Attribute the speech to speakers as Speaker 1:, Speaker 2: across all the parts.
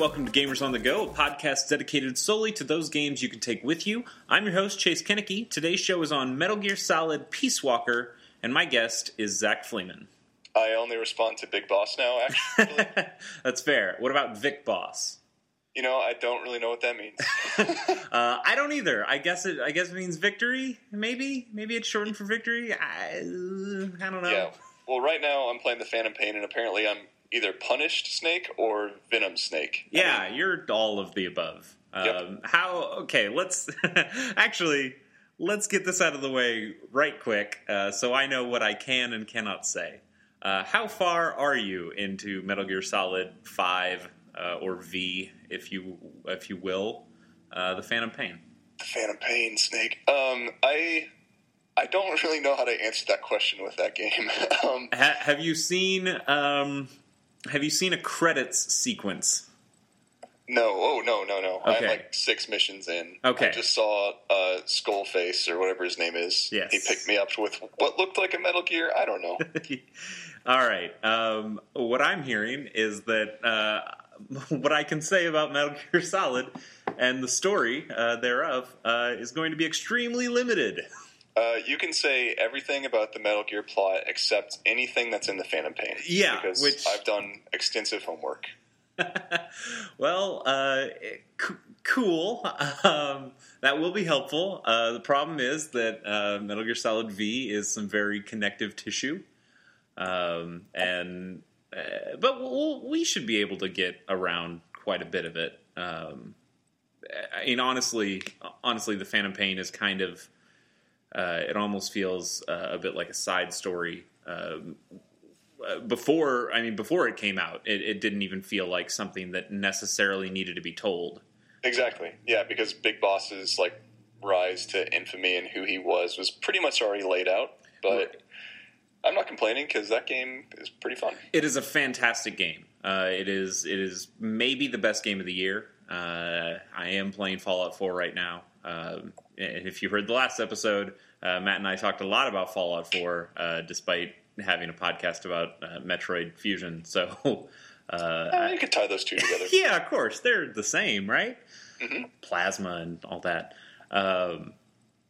Speaker 1: welcome to Gamers on the Go, a podcast dedicated solely to those games you can take with you. I'm your host, Chase Kennecke. Today's show is on Metal Gear Solid Peace Walker, and my guest is Zach Fleeman.
Speaker 2: I only respond to Big Boss now, actually.
Speaker 1: That's fair. What about Vic Boss?
Speaker 2: you know, I don't really know what that means.
Speaker 1: Uh, I don't either. I guess it. I guess it means victory. Maybe. Maybe it's shortened for victory. I, I don't know.
Speaker 2: yeah. Well, right now I'm playing the Phantom Pain, and apparently I'm either Punished Snake or Venom Snake. I
Speaker 1: Yeah,
Speaker 2: mean,
Speaker 1: you're all of the above. Um,
Speaker 2: Yep.
Speaker 1: How? Okay, let's actually let's get this out of the way right quick, uh, so I know what I can and cannot say. Uh, how far are you into Metal Gear Solid Five uh, or V, if you if you will, uh, the Phantom Pain?
Speaker 2: the Phantom Pain Snake. Um, I I don't really know how to answer that question with that game. um,
Speaker 1: Ha- have you seen um, Have you seen a credits sequence?
Speaker 2: no, oh no, no, no. I'm like six missions in.
Speaker 1: Okay.
Speaker 2: I just saw uh, Skullface or whatever his name is.
Speaker 1: Yes.
Speaker 2: He picked me up with what looked like a Metal Gear. I don't know.
Speaker 1: All right. Um, what I'm hearing is that uh, what I can say about Metal Gear Solid and the story uh, thereof uh, is going to be extremely limited.
Speaker 2: Uh, you can say everything about the Metal Gear plot except anything that's in the Phantom Pain.
Speaker 1: Yeah,
Speaker 2: because
Speaker 1: which-
Speaker 2: I've done extensive homework.
Speaker 1: well, uh, c- cool. Um, that will be helpful. Uh, the problem is that uh, Metal Gear Solid V is some very connective tissue, um, and uh, but we'll, we should be able to get around quite a bit of it. Um, I mean, honestly, honestly, the Phantom Pain is kind of. Uh, it almost feels uh, a bit like a side story. Um, uh, before, I mean, before it came out, it, it didn't even feel like something that necessarily needed to be told.
Speaker 2: Exactly. Yeah, because Big Boss's like rise to infamy and who he was was pretty much already laid out. But
Speaker 1: Right.
Speaker 2: I'm not complaining because that game is pretty fun.
Speaker 1: It is a fantastic game. Uh, it is. It is maybe the best game of the year. Uh, I am playing Fallout 4 right now. Um, and if you heard the last episode, uh, Matt and I talked a lot about Fallout 4, uh, despite having a podcast about uh, Metroid Fusion. So, uh,
Speaker 2: you could tie those two together.
Speaker 1: yeah, of course, they're the same, right?
Speaker 2: Mhm.
Speaker 1: Plasma and all that. Um,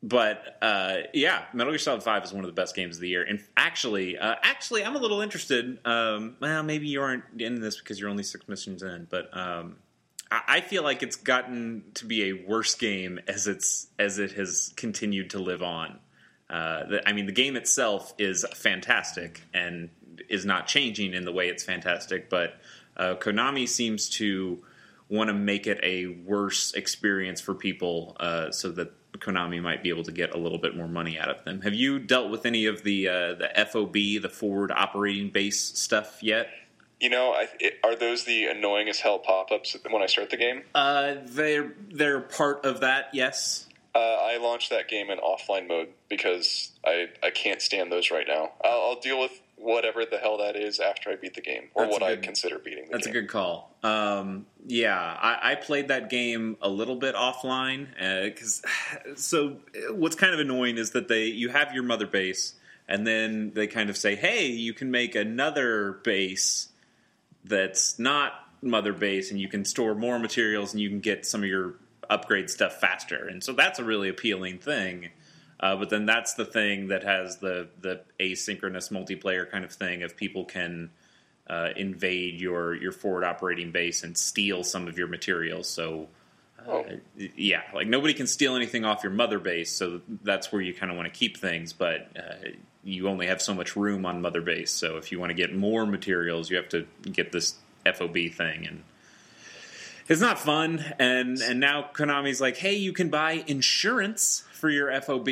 Speaker 1: but uh, yeah, Metal Gear Solid Five is one of the best games of the year. And actually, uh, actually, I'm a little interested. Um, well, maybe you aren't in this because you're only six missions in, but um, I, feel like it's gotten to be a worse game as it's as it has continued to live on. Uh, the, I mean, the game itself is fantastic and is not changing in the way it's fantastic, but uh, Konami seems to want to make it a worse experience for people uh, so that Konami might be able to get a little bit more money out of them. Have you dealt with any of the uh, the FOB, the forward operating base stuff yet?
Speaker 2: You know, I, it, are those the annoying as hell pop ups when I start the game?
Speaker 1: Uh, they're they're part of that, yes.
Speaker 2: Uh, I launched that game in offline mode because I, I can't stand those right now. I'll, I'll deal with whatever the hell that is after I beat the game, or
Speaker 1: That's
Speaker 2: what
Speaker 1: a
Speaker 2: I
Speaker 1: good-
Speaker 2: consider beating the
Speaker 1: That's
Speaker 2: game.
Speaker 1: a good call. Um, yeah, I, I played that game a little bit offline because so what's kind of annoying is that they you have your mother base and then they kind of say, hey, you can make another base that's not mother base and you can store more materials and you can get some of your upgrade stuff faster. And so that's a really appealing thing. Uh, but then that's the thing that has the the asynchronous multiplayer kind of thing of people can uh, invade your your forward operating base and steal some of your materials. So. Uh,
Speaker 2: Oh.
Speaker 1: yeah, like nobody can steal anything off your mother base, so that's where you kind of want to keep things. But uh, you only have so much room on mother base, so if you want to get more materials, you have to get this FOB thing, and it's not fun. And and now Konami's like, hey, you can buy insurance for your FOB.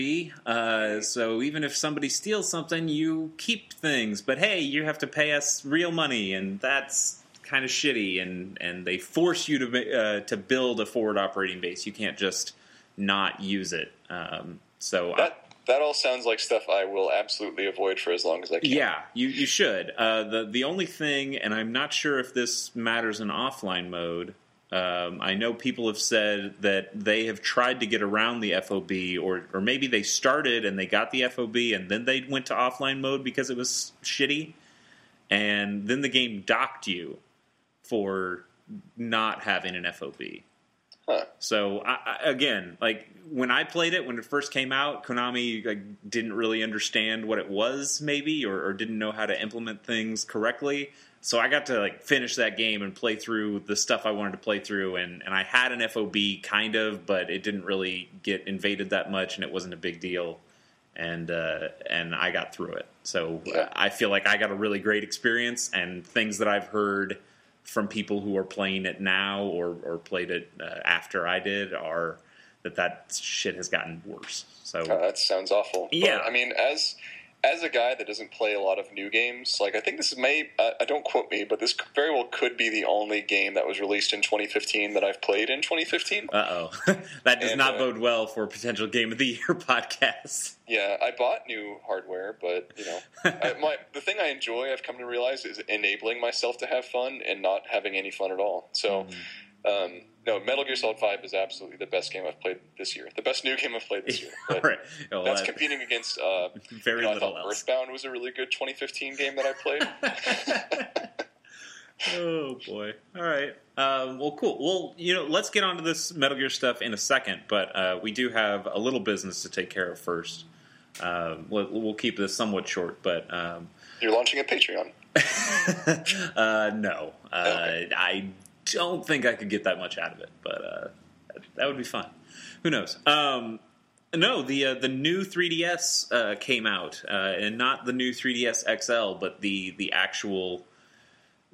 Speaker 1: Uh, so even if somebody steals something, you keep things. But hey, you have to pay us real money, and that's kind of shitty. And and they force you to uh, to build a forward operating base. You can't just not use it. Um, so
Speaker 2: That that all sounds like stuff I will absolutely avoid for as long as I can.
Speaker 1: yeah, you you should. Uh, the the only thing, and I'm not sure if this matters in offline mode. Um, I know people have said that they have tried to get around the FOB, or or maybe they started and they got the FOB and then they went to offline mode because it was shitty, and then the game docked you for not having an FOB.
Speaker 2: Huh.
Speaker 1: So I, I, again, like when I played it when it first came out, Konami like didn't really understand what it was, maybe, or, or didn't know how to implement things correctly. So I got to like finish that game and play through the stuff I wanted to play through, and, and I had an FOB kind of, but it didn't really get invaded that much, and it wasn't a big deal, and uh, and I got through it. So
Speaker 2: Yeah.
Speaker 1: I feel like I got a really great experience, and things that I've heard from people who are playing it now or or played it uh, after I did are that that shit has gotten worse. So
Speaker 2: Uh, that sounds awful. But,
Speaker 1: Yeah.
Speaker 2: I mean, as as a guy that doesn't play a lot of new games, like I think this may uh, I don't quote me, but this very well could be the only game that was released in 2015 that I've played in 2015.
Speaker 1: uh oh, that does
Speaker 2: And,
Speaker 1: not
Speaker 2: uh,
Speaker 1: bode well for a potential game of the year podcast.
Speaker 2: Yeah, I bought new hardware, but you know, I, my the thing I enjoy, I've come to realize, is enabling myself to have fun and not having any fun at all. So, um, no, Metal Gear Solid Five is absolutely the best game I've played this year. The best new game I've played this year.
Speaker 1: Right. Well,
Speaker 2: That's
Speaker 1: that-
Speaker 2: competing against. Uh,
Speaker 1: very
Speaker 2: you know, I thought
Speaker 1: else.
Speaker 2: Earthbound was a really good 2015 game that I played.
Speaker 1: oh boy! All right. Um, well, cool. Well, you know, let's get onto this Metal Gear stuff in a second, but uh, we do have a little business to take care of first. Um, we'll, we'll keep this somewhat short, but um,
Speaker 2: You're launching a Patreon.
Speaker 1: uh, no, uh,
Speaker 2: Okay.
Speaker 1: I don't think I could get that much out of it, but uh, that would be fun. Who knows? Um, no, the uh, the new 3DS uh, came out, uh, and not the new 3DS XL, but the the actual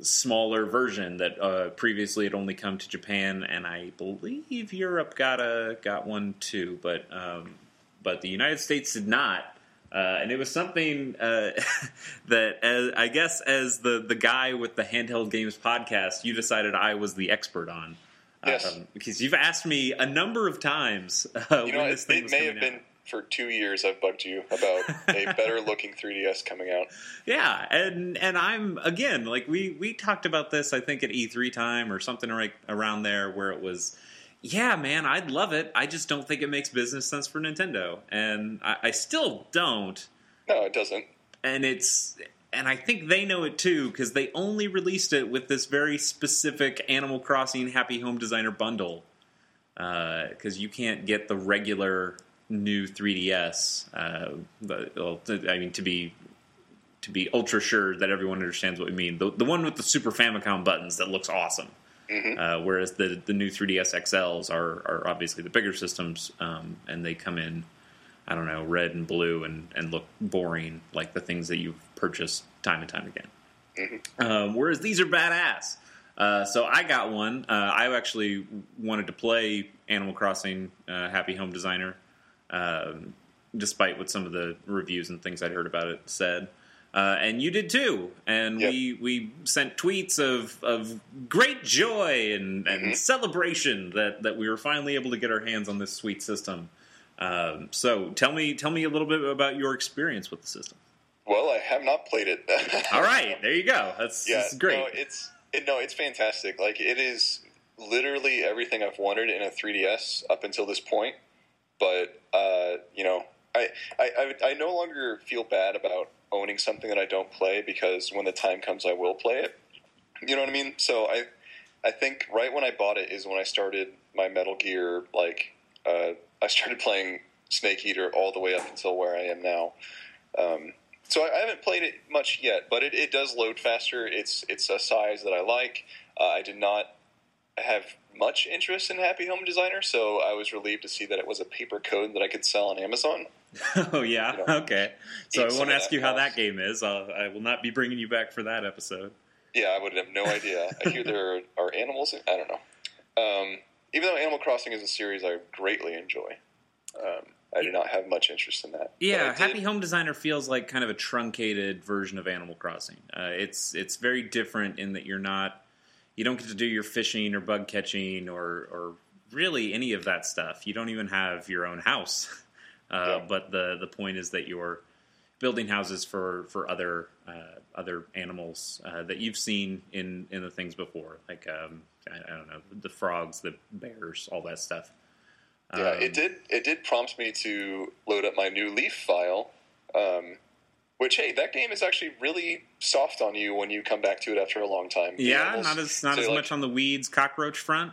Speaker 1: smaller version that uh, previously had only come to Japan, and I believe Europe got a got one too, but um, but the United States did not. Uh, and it was something uh, that, as, I guess, as the, the guy with the handheld games podcast, you decided I was the expert on.
Speaker 2: Yes.
Speaker 1: Um, because you've asked me a number of times uh,
Speaker 2: You know, it,
Speaker 1: thing
Speaker 2: it may have been for two years I've bugged you about a better looking 3DS coming out.
Speaker 1: Yeah, and and I'm again like we we talked about this I think at E3 time or something right around there where it was yeah man I'd love it I just don't think it makes business sense for Nintendo and I, I still don't
Speaker 2: No, it doesn't.
Speaker 1: and it's and I think they know it too because they only released it with this very specific Animal Crossing Happy Home Designer bundle because you can't get the regular new 3DS. Uh, but, well, I mean, to be to be ultra sure that everyone understands what we mean, the, the one with the Super Famicom buttons that looks awesome.
Speaker 2: Mhm.
Speaker 1: Uh, whereas the the new 3DS XLs are are obviously the bigger systems, um, and they come in, I don't know, red and blue, and and look boring like the things that you've purchased time and time again. Um, whereas these are badass. Uh, so I got one. Uh, I actually wanted to play Animal Crossing uh, Happy Home Designer, um, despite what some of the reviews and things I'd heard about it said. Uh, and you did too. And
Speaker 2: Yep.
Speaker 1: we we sent tweets of, of great joy and, and
Speaker 2: Mhm.
Speaker 1: celebration that, that we were finally able to get our hands on this sweet system. Um, so tell me tell me a little bit about your experience with the system.
Speaker 2: Well, I have not played it.
Speaker 1: All right, there you go. That's,
Speaker 2: yeah,
Speaker 1: that's great.
Speaker 2: No, it's it, no, it's fantastic. Like it is literally everything I've wanted in a 3DS up until this point. But uh, you know, I, I I I no longer feel bad about owning something that I don't play because when the time comes, I will play it. You know what I mean? So I I think right when I bought it is when I started my Metal Gear. Like uh, I started playing Snake Eater all the way up until where I am now. Um, so I, I haven't played it much yet, but it, it does load faster. It's it's a size that I like. Uh, I did not have much interest in Happy Home Designer, so I was relieved to see that it was a paper code that I could sell on Amazon.
Speaker 1: oh yeah,
Speaker 2: you know,
Speaker 1: okay. So I won't ask you how that game is. I'll, I will not be bringing you back for that episode.
Speaker 2: Yeah, I would have no idea. I hear there are, animals. In, I don't know. Um, even though Animal Crossing is a series I greatly enjoy, um, I do not have much interest in that.
Speaker 1: Yeah, Happy Home Designer feels like kind of a truncated version of Animal Crossing. Uh, it's it's very different in that you're not you don't get to do your fishing or bug catching or or really any of that stuff. You don't even have your own house. Uh,
Speaker 2: Yeah.
Speaker 1: But the the point is that you're building houses for for other uh, other animals uh, that you've seen in in the things before, like um, I, I don't know the frogs, the bears, all that stuff.
Speaker 2: Yeah,
Speaker 1: Um,
Speaker 2: it did. It did prompt me to load up my new Leaf file, um, Which hey, that game is actually really soft on you when you come back to it after a long time.
Speaker 1: Yeah,
Speaker 2: animals-
Speaker 1: not as not
Speaker 2: so,
Speaker 1: as
Speaker 2: like,
Speaker 1: much on the weeds cockroach front.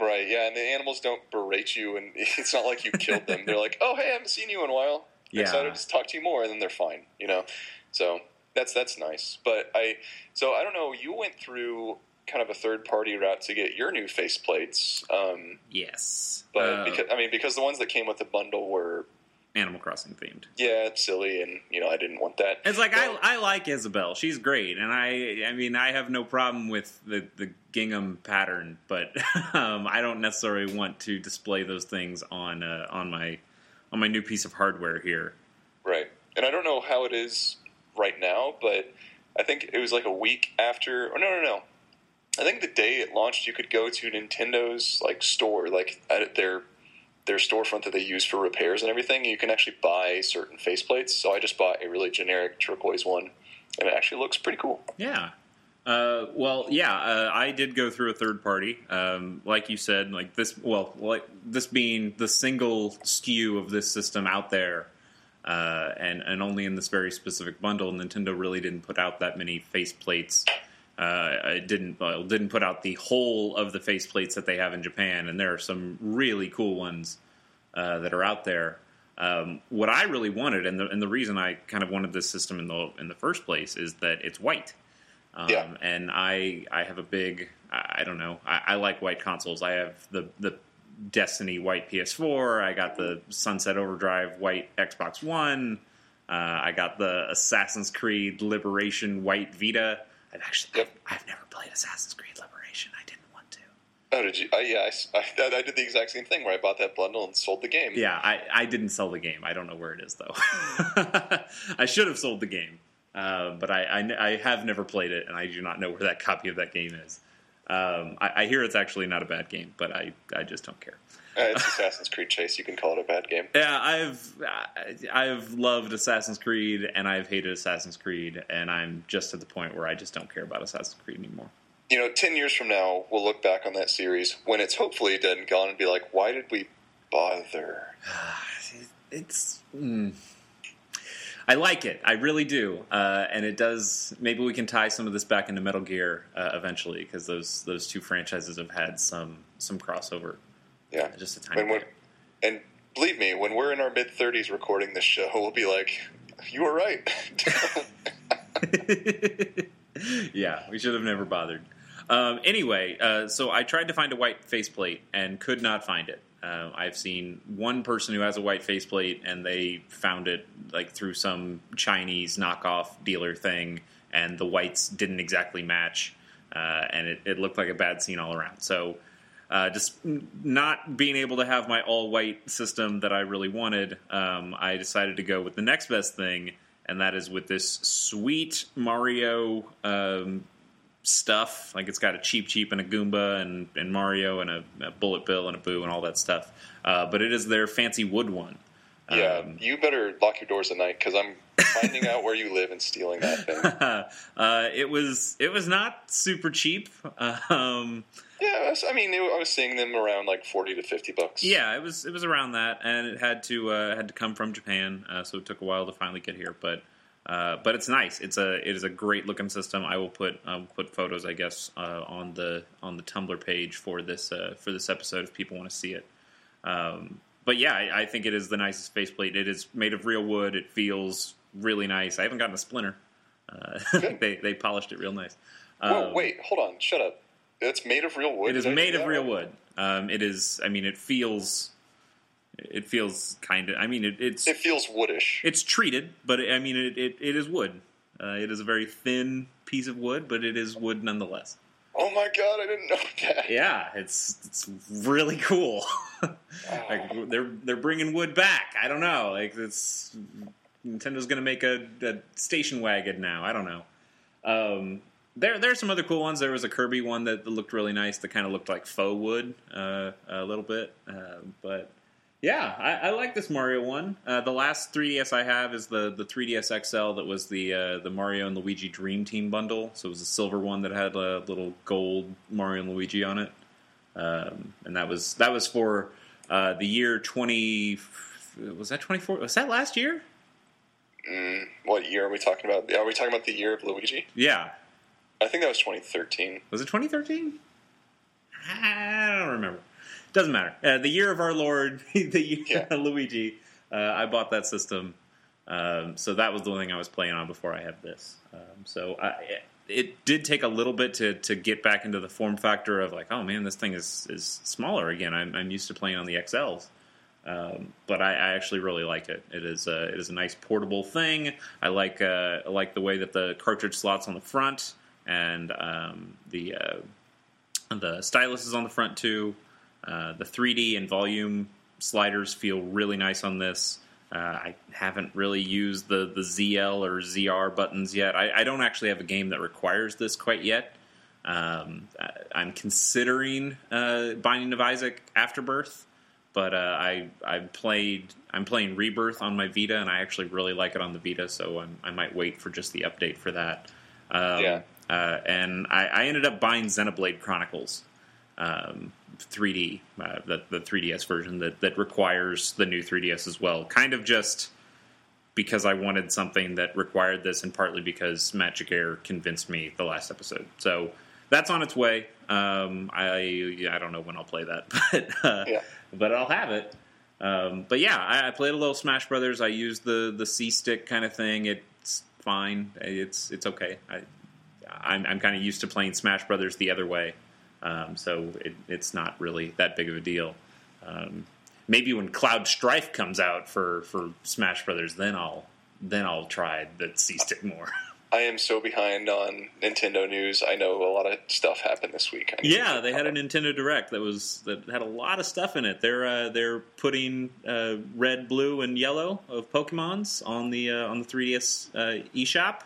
Speaker 2: Right, yeah, and the animals don't berate you, and it's not like you killed them. They're like, "Oh, hey, I haven't seen you in a while.
Speaker 1: Yeah.
Speaker 2: Excited to talk to you more," and then they're fine, you know. So that's that's nice. But I, so I don't know. You went through kind of a third party route to get your new faceplates, um,
Speaker 1: Yes,
Speaker 2: but
Speaker 1: Uh,
Speaker 2: because I mean, because the ones that came with the bundle were
Speaker 1: Animal Crossing themed.
Speaker 2: yeah it's silly, and you know I didn't want that.
Speaker 1: It's like I, I like Isabelle. She's great, and I I mean I have no problem with the the gingham pattern, but um, I don't necessarily want to display those things on uh, on my on my new piece of hardware here.
Speaker 2: Right. And I don't know how it is right now, but I think it was like a week after. Or no, no, no. I think the day it launched, you could go to Nintendo's like store, like at their their storefront that they use for repairs and everything. You can actually buy certain faceplates. So I just bought a really generic turquoise one, and it actually looks pretty cool.
Speaker 1: Yeah. Uh, well, yeah, uh, I did go through a third party, um, like you said, like this. Well, like this being the single SKU of this system out there, uh, and and only in this very specific bundle. Nintendo really didn't put out that many faceplates. Uh, it didn't well, didn't put out the whole of the faceplates that they have in Japan, and there are some really cool ones uh, that are out there. Um, what I really wanted, and the and the reason I kind of wanted this system in the in the first place, is that it's white. Um,
Speaker 2: Yeah.
Speaker 1: And I I have a big I, I don't know I, I like white consoles. I have the the Destiny white PS4. I got the Sunset Overdrive white Xbox One. Uh, I got the Assassin's Creed Liberation white Vita. I've actually. I've, I've never played Assassin's Creed Liberation. I didn't want to.
Speaker 2: Oh, did you? Uh, yeah, I, I- I did the exact same thing where I bought that bundle and sold the game.
Speaker 1: Yeah, I, I didn't sell the game. I don't know where it is though. I should have sold the game, uh, but I, I I have never played it, and I do not know where that copy of that game is. Um, I, I hear it's actually not a bad game, but I, I just don't care.
Speaker 2: Uh, it's Assassin's Creed Chase. You can call it a bad game.
Speaker 1: Yeah, I've I've loved Assassin's Creed and I've hated Assassin's Creed, and I'm just at the point where I just don't care about Assassin's Creed anymore.
Speaker 2: You know, ten years from now, we'll look back on that series when it's hopefully dead and gone, and be like, "Why did we bother?"
Speaker 1: It's. Mm, I like it. I really do, uh, and it does. Maybe we can tie some of this back into Metal Gear uh, eventually, because those those two franchises have had some some crossover.
Speaker 2: Yeah.
Speaker 1: Just a tiny
Speaker 2: And when,
Speaker 1: bit.
Speaker 2: and believe me, when we're in our mid thirties recording this show, we'll be like, "You were right."
Speaker 1: yeah, we should have never bothered. Um, anyway, uh, so I tried to find a white faceplate and could not find it. Uh, I've seen one person who has a white faceplate, and they found it like through some Chinese knockoff dealer thing, and the whites didn't exactly match, uh, and it, it looked like a bad scene all around. So, uh, just not being able to have my all white system that I really wanted, um, I decided to go with the next best thing, and that is with this sweet Mario um, stuff. Like it's got a Cheep Cheep and a Goomba and, and Mario and a, a Bullet Bill and a Boo and all that stuff. Uh, but it is their fancy wood one.
Speaker 2: yeah,
Speaker 1: Um,
Speaker 2: you better lock your doors at night because I'm finding out where you live and stealing that thing.
Speaker 1: uh, it was it was not super cheap. Um,
Speaker 2: Yeah, I was- I mean, I was seeing them around like forty to fifty bucks.
Speaker 1: yeah, it was it was around that, and it had to uh, had to come from Japan, uh, so it took a while to finally get here. But uh, but it's nice. It's a it is a great looking system. I will put I will put photos, I guess, uh, on the on the Tumblr page for this uh, for this episode if people want to see it. Um, but yeah, I, I think it is the nicest faceplate. It is made of real wood. It feels really nice. I haven't gotten a splinter. Uh, they they polished it real nice.
Speaker 2: Whoa,
Speaker 1: Um,
Speaker 2: wait, hold on, shut up. It's made of real wood.
Speaker 1: it is
Speaker 2: I
Speaker 1: made of real
Speaker 2: right?
Speaker 1: wood. Um, it is. I mean, it feels. It feels kind of. I mean, it, it's
Speaker 2: It feels woodish.
Speaker 1: it's treated, but I mean, it it, it is wood. Uh, it is a very thin piece of wood, but it is wood nonetheless.
Speaker 2: oh my god, I didn't know that.
Speaker 1: Yeah, it's it's really cool. like they're they're bringing wood back. I don't know. Like it's Nintendo's going to make a, a station wagon now. I don't know. Um, there there are some other cool ones. There was a Kirby one that looked really nice. That kind of looked like faux wood uh, a little bit, uh, but. Yeah, I, I like this Mario one. Uh, the last 3DS I have is the, the 3DS XL that was the uh, the Mario and Luigi Dream Team bundle. So it was a silver one that had a little gold Mario and Luigi on it, um, and that was that was for uh, the year 20. Was that 24? Was that last year?
Speaker 2: Mm, what year are we talking about? Are we talking about the year of Luigi?
Speaker 1: Yeah,
Speaker 2: I think that was 2013.
Speaker 1: was it 2013? I don't remember. Doesn't matter. Uh, the year of our Lord, the year
Speaker 2: Yeah.
Speaker 1: Luigi. Uh, I bought that system, um, so that was the one thing I was playing on before I had this. Um, so I, it did take a little bit to to get back into the form factor of like, oh man, this thing is is smaller again. I'm, I'm used to playing on the XLs. Um, but I, I actually really like it. It is a, it is a nice portable thing. I like uh, I like the way that the cartridge slots on the front and um, the uh, the stylus is on the front too. Uh, the 3D and volume sliders feel really nice on this. Uh, I haven't really used the, the ZL or ZR buttons yet. I, I don't actually have a game that requires this quite yet. Um, I, I'm considering uh, Binding of Isaac Afterbirth, but uh, I I played I'm playing Rebirth on my Vita, and I actually really like it on the Vita, so I'm, I might wait for just the update for that. Um,
Speaker 2: Yeah.
Speaker 1: Uh, and I, I ended up buying Xenoblade Chronicles um, 3D, uh, the, the 3DS version that, that requires the new 3DS as well. Kind of just because I wanted something that required this, and partly because Magic Air convinced me the last episode. So that's on its way. Um, I I don't know when I'll play that, but uh,
Speaker 2: Yeah.
Speaker 1: but I'll have it. Um, but yeah, I, I played a little Smash Brothers. I used the the C stick kind of thing. It's fine. It's it's okay. I, I'm, I'm kind of used to playing Smash Brothers the other way, um, so it, it's not really that big of a deal. Um, maybe when Cloud Strife comes out for, for Smash Brothers, then I'll then I'll try the C stick more.
Speaker 2: I am so behind on Nintendo news. I know a lot of stuff happened this week.
Speaker 1: Yeah, they had a. Nintendo Direct that was that had a lot of stuff in it. They're uh, they're putting uh, red, blue, and yellow of Pokemon's on the uh, on the 3DS uh, eShop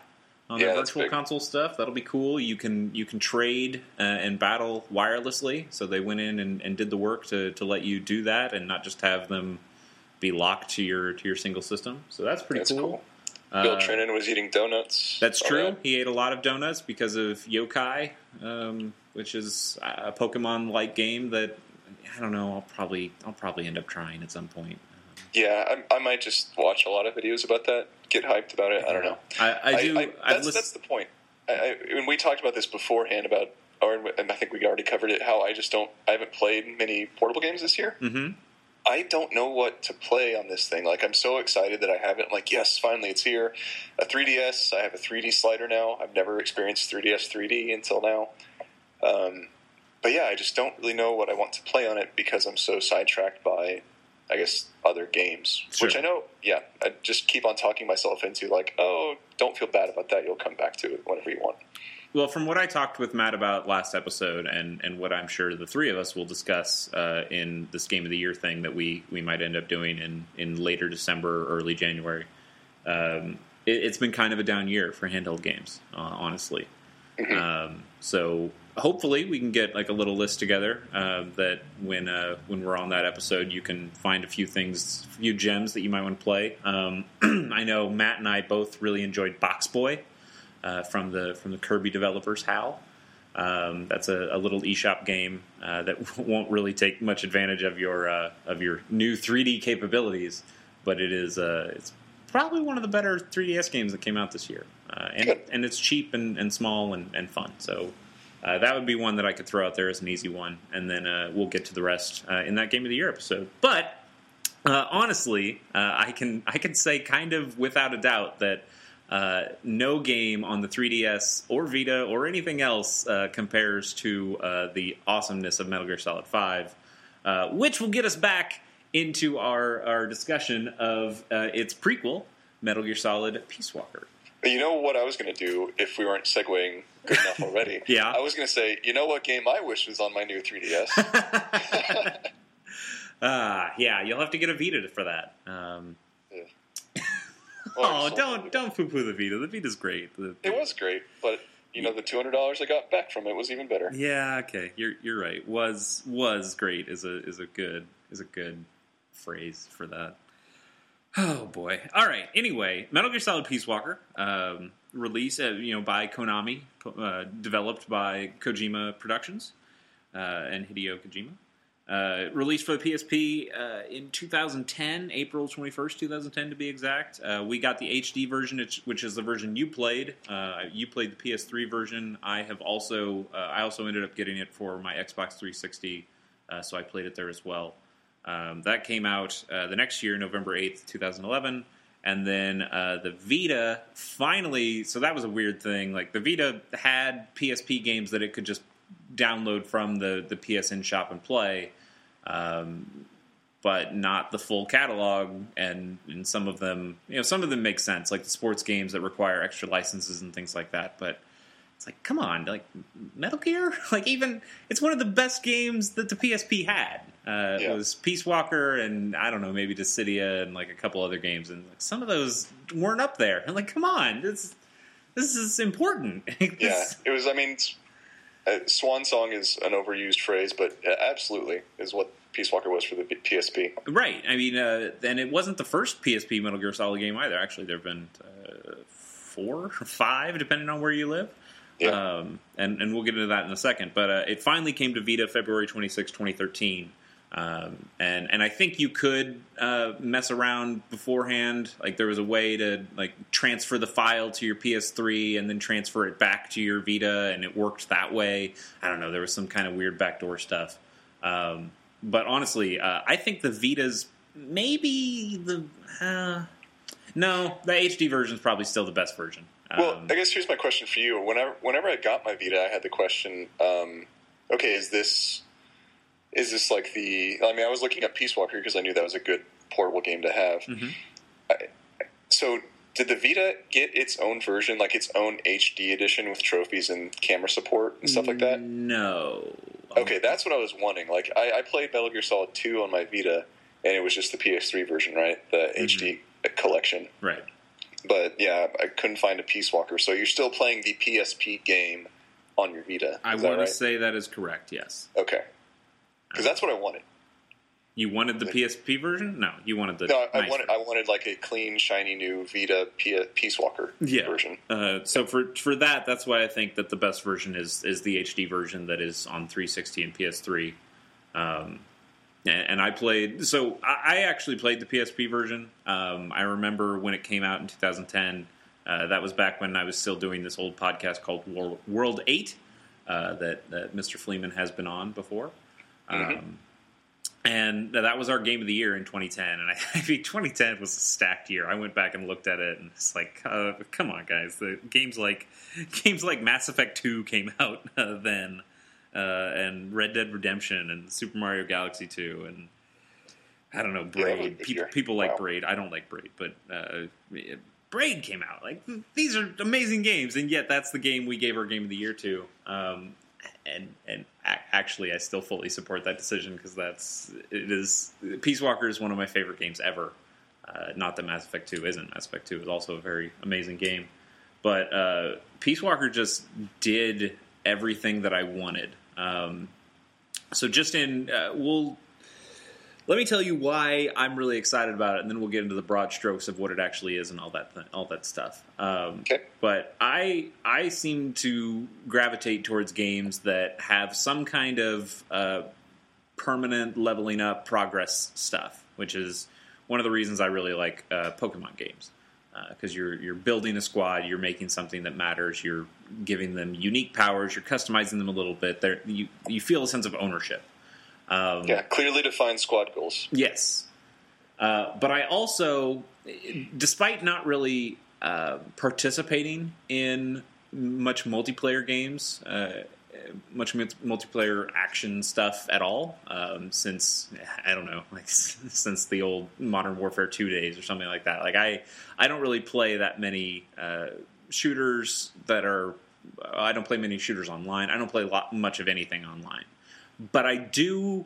Speaker 1: on
Speaker 2: Yeah, that's
Speaker 1: virtual console stuff. That'll be cool. You can you can trade uh, and battle wirelessly. So they went in and, and did the work to, to let you do that and not just have them be locked to your to your single system. So that's pretty
Speaker 2: That's
Speaker 1: cool.
Speaker 2: cool. Bill
Speaker 1: Uh,
Speaker 2: Trinen was eating donuts.
Speaker 1: that's true.
Speaker 2: that.
Speaker 1: He ate a lot of donuts because of Yokai, um, which is a Pokemon-like game that I don't know. I'll probably I'll probably end up trying at some point.
Speaker 2: Yeah, I, I might just watch a lot of videos about that. Get hyped about it. I don't know.
Speaker 1: I, I do. I,
Speaker 2: that's,
Speaker 1: listened.
Speaker 2: that's the point. When we talked about this beforehand about, or and I think we already covered it. How I just don't. I haven't played many portable games this year.
Speaker 1: hmm
Speaker 2: I don't know what to play on this thing. Like I'm so excited that I have it. I'm like, yes, finally it's here. A 3DS. I have a 3D slider now. I've never experienced 3DS 3D until now. Um, but yeah, I just don't really know what I want to play on it because I'm so sidetracked by, I guess, other games.
Speaker 1: Sure.
Speaker 2: Which I know, yeah, I just keep on talking myself into like, oh, don't feel bad about that. You'll come back to it whenever you want.
Speaker 1: Well, from what I talked with Matt about last episode, and, and what I'm sure the three of us will discuss uh, in this Game of the Year thing that we, we might end up doing in, in later December, or early January, um, it, it's been kind of a down year for handheld games, uh, honestly. Um, so hopefully we can get like a little list together uh, that when uh, when we're on that episode, you can find a few things, a few gems that you might want to play. Um, I know Matt and I both really enjoyed Box Boy uh, from the from the Kirby developers HAL. Um, that's a, a little eShop game uh, that won't really take much advantage of your uh, of your new 3D capabilities, but it is uh, it's probably one of the better 3DS games that came out this year, uh, and and it's cheap and, and small and, and fun. So uh, that would be one that I could throw out there as an easy one, and then uh, we'll get to the rest uh, in that Game of the Year episode. But uh, honestly, uh, I can I can say kind of without a doubt that uh, no game on the 3DS or Vita or anything else compares to the awesomeness of Metal Gear Solid 5, uh, which will get us back into our, our discussion of its prequel, Metal Gear Solid Peace Walker.
Speaker 2: You know what I was going to do if we weren't segueing good enough already?
Speaker 1: Yeah.
Speaker 2: I was going to say, you know what game I wish was on my new 3DS?
Speaker 1: Ah, yeah, you'll have to get a Vita for that. Um,
Speaker 2: Well,
Speaker 1: oh, don't don't poo poo the Vita. The Vita's great. The-
Speaker 2: It was great, but you know the two hundred dollars I got back from it was even better.
Speaker 1: Yeah, okay, you're you're right. Was was great is a is a good is a good phrase for that. Oh boy! All right. Anyway, Metal Gear Solid Peace Walker, um, release uh, you know by Konami, uh, developed by Kojima Productions uh, and Hideo Kojima. Uh, released for the PSP uh, in 2010, April 21st, 2010 to be exact. Uh, we got the HD version, which, is the version you played. You played the PS3 version. I have also I also ended up getting it for my Xbox 360, uh, so I played it there as well. Um, that came out the next year, November 8th, 2011. And then the Vita finally, so that was a weird thing. Like the Vita had PSP games that it could just download from the the PSN shop and play, um, but not the full catalog. And, and some of them, you know, some of them make sense, like the sports games that require extra licenses and things like that. But it's like, come on, like Metal Gear, like even it's one of the best games that the PSP had. Uh, yeah. It was Peace Walker and I don't know, maybe Dissidia and like a couple other games, and like, some of those weren't up there. And like, come on, this this is important.
Speaker 2: this, yeah, it was. I mean, uh, swan song is an overused phrase, but uh, absolutely is what Peace Walker was for the PSP.
Speaker 1: Right. I mean, uh, and it wasn't the first PSP Metal Gear Solid game either. Actually, there have been uh, four or five, depending on where you live. Yeah. Um, and, and we'll get into that in a second. But uh, it finally came to Vita February 26, 2013. Um, and and I think you could uh, mess around beforehand. Like there was a way to like transfer the file to your PS3 and then transfer it back to your Vita, and it worked that way. I don't know. There was some kind of weird backdoor stuff. Um, but honestly, uh, I think the Vita's maybe the uh, no, the HD version is probably still the best version.
Speaker 2: Well, um, I guess here's my question for you. Whenever whenever I got my Vita, I had the question. Um, okay, is this is this like the? I mean, I was looking at Peace Walker because I knew that was a good portable game to have. Mm-hmm. I, so, did the Vita get its own version, like its own HD edition with trophies and camera support and stuff like that?
Speaker 1: No.
Speaker 2: Okay, that's what I was wanting. Like, I, I played Metal Gear Solid Two on my Vita, and it was just the PS3 version, right? The mm-hmm. HD collection,
Speaker 1: right?
Speaker 2: But yeah, I couldn't find a Peace Walker. So you're still playing the PSP game on your Vita.
Speaker 1: I want right? to say that is correct. Yes.
Speaker 2: Okay because that's what I wanted.
Speaker 1: You wanted the PSP version? No, you wanted the.
Speaker 2: No, I wanted. I wanted like a clean, shiny new Vita P- Peace Walker yeah. version.
Speaker 1: Uh, so for for that, that's why I think that the best version is is the HD version that is on 360 and PS3. Um, and, I played. So I, actually played the PSP version. Um, I remember when it came out in 2010. Uh, that was back when I was still doing this old podcast called World, World Eight uh, that, that Mr. Fleeman has been on before. Mm-hmm. Um, and that was our game of the year in 2010. And I, I think 2010 was a stacked year. I went back and looked at it, and it's like, uh, come on, guys! The games like games like Mass Effect 2 came out uh, then, uh, and Red Dead Redemption, and Super Mario Galaxy 2, and I don't know Braid. Yeah, people, people like wow. Braid. I don't like Braid, but uh, Braid came out. Like these are amazing games, and yet that's the game we gave our game of the year to. Um, and and actually, I still fully support that decision because that's it is Peace Walker is one of my favorite games ever. Uh, not that Mass Effect Two isn't. Mass Effect Two is also a very amazing game, but uh, Peace Walker just did everything that I wanted. Um, so just in, uh, we'll let me tell you why I'm really excited about it, and then we'll get into the broad strokes of what it actually is and all that th- all that stuff. Um, okay. But I I seem to gravitate towards games that have some kind of uh, permanent leveling up progress stuff, which is one of the reasons I really like uh, Pokemon games because uh, you're you're building a squad, you're making something that matters, you're giving them unique powers, you're customizing them a little bit. There you you feel a sense of ownership.
Speaker 2: Um, yeah, clearly defined squad goals.
Speaker 1: Yes. Uh, but I also, despite not really uh, participating in much multiplayer games, uh, much multiplayer action stuff at all, um, since I don't know, like since the old Modern Warfare two days or something like that. Like I, I don't really play that many uh, shooters that are. I don't play many shooters online. I don't play lot, much of anything online but I do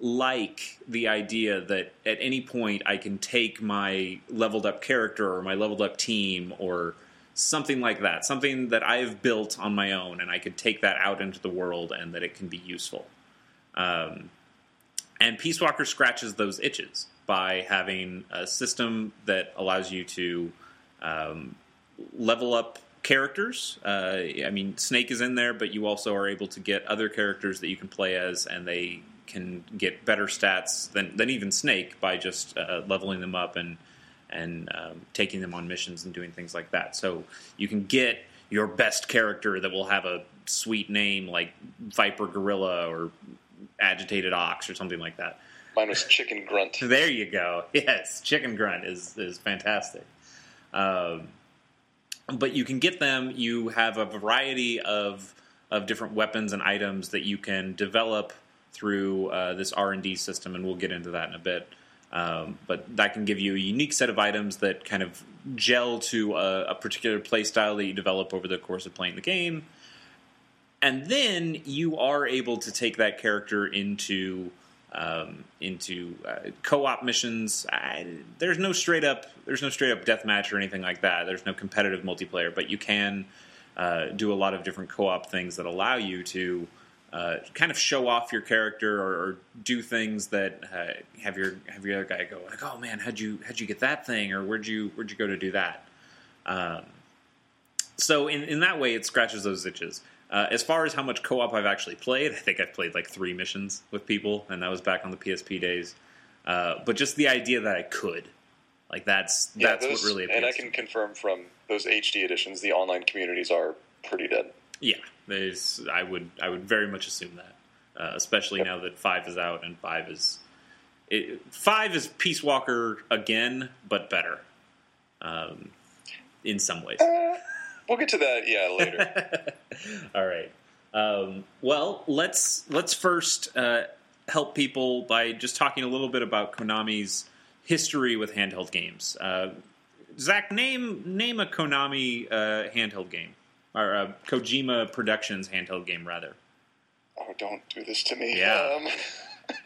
Speaker 1: like the idea that at any point I can take my leveled up character or my leveled up team or something like that, something that I've built on my own, and I could take that out into the world and that it can be useful. Um, and Peace Walker scratches those itches by having a system that allows you to um, level up characters. Uh, I mean, Snake is in there, but you also are able to get other characters that you can play as, and they can get better stats than than even Snake by just uh, leveling them up and and um, taking them on missions and doing things like that. So you can get your best character that will have a sweet name like Viper Gorilla or Agitated Ox or something like that.
Speaker 2: Mine was Chicken Grunt.
Speaker 1: There you go. Yes, Chicken Grunt is is fantastic. Um, but you can get them. You have a variety of of different weapons and items that you can develop through uh, this R and D system, and we'll get into that in a bit. Um, but that can give you a unique set of items that kind of gel to a, a particular playstyle that you develop over the course of playing the game. And then you are able to take that character into um, into uh, co-op missions. I, there's no straight up there's no straight up deathmatch or anything like that. There's no competitive multiplayer, but you can uh, do a lot of different co-op things that allow you to uh, kind of show off your character or, or do things that uh, have your have your other guy go like, oh man, how'd you how'd you get that thing or where'd you where'd you go to do that? Um, so in in that way, it scratches those itches. Uh, as far as how much co-op I've actually played, I think I've played like three missions with people, and that was back on the PSP days. Uh, but just the idea that I could, like that's
Speaker 2: Yeah,
Speaker 1: that's
Speaker 2: those-
Speaker 1: what really appeals.
Speaker 2: And I can
Speaker 1: me.
Speaker 2: confirm from those HD editions, the online communities are pretty dead.
Speaker 1: Yeah, there's. I would. I would very much assume that, uh, especially now that five is out and five is. It, five is Peace Walker again, but better. Um, in some ways.
Speaker 2: We'll get to that, yeah, later.
Speaker 1: All right. Um, well, let's let's first uh, help people by just talking a little bit about Konami's history with handheld games. Uh, Zach, name name a Konami uh, handheld game or uh, Kojima Productions handheld game, rather.
Speaker 2: oh, don't do this to me.
Speaker 1: Yeah.
Speaker 2: Um,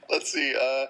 Speaker 2: let's see. Uh,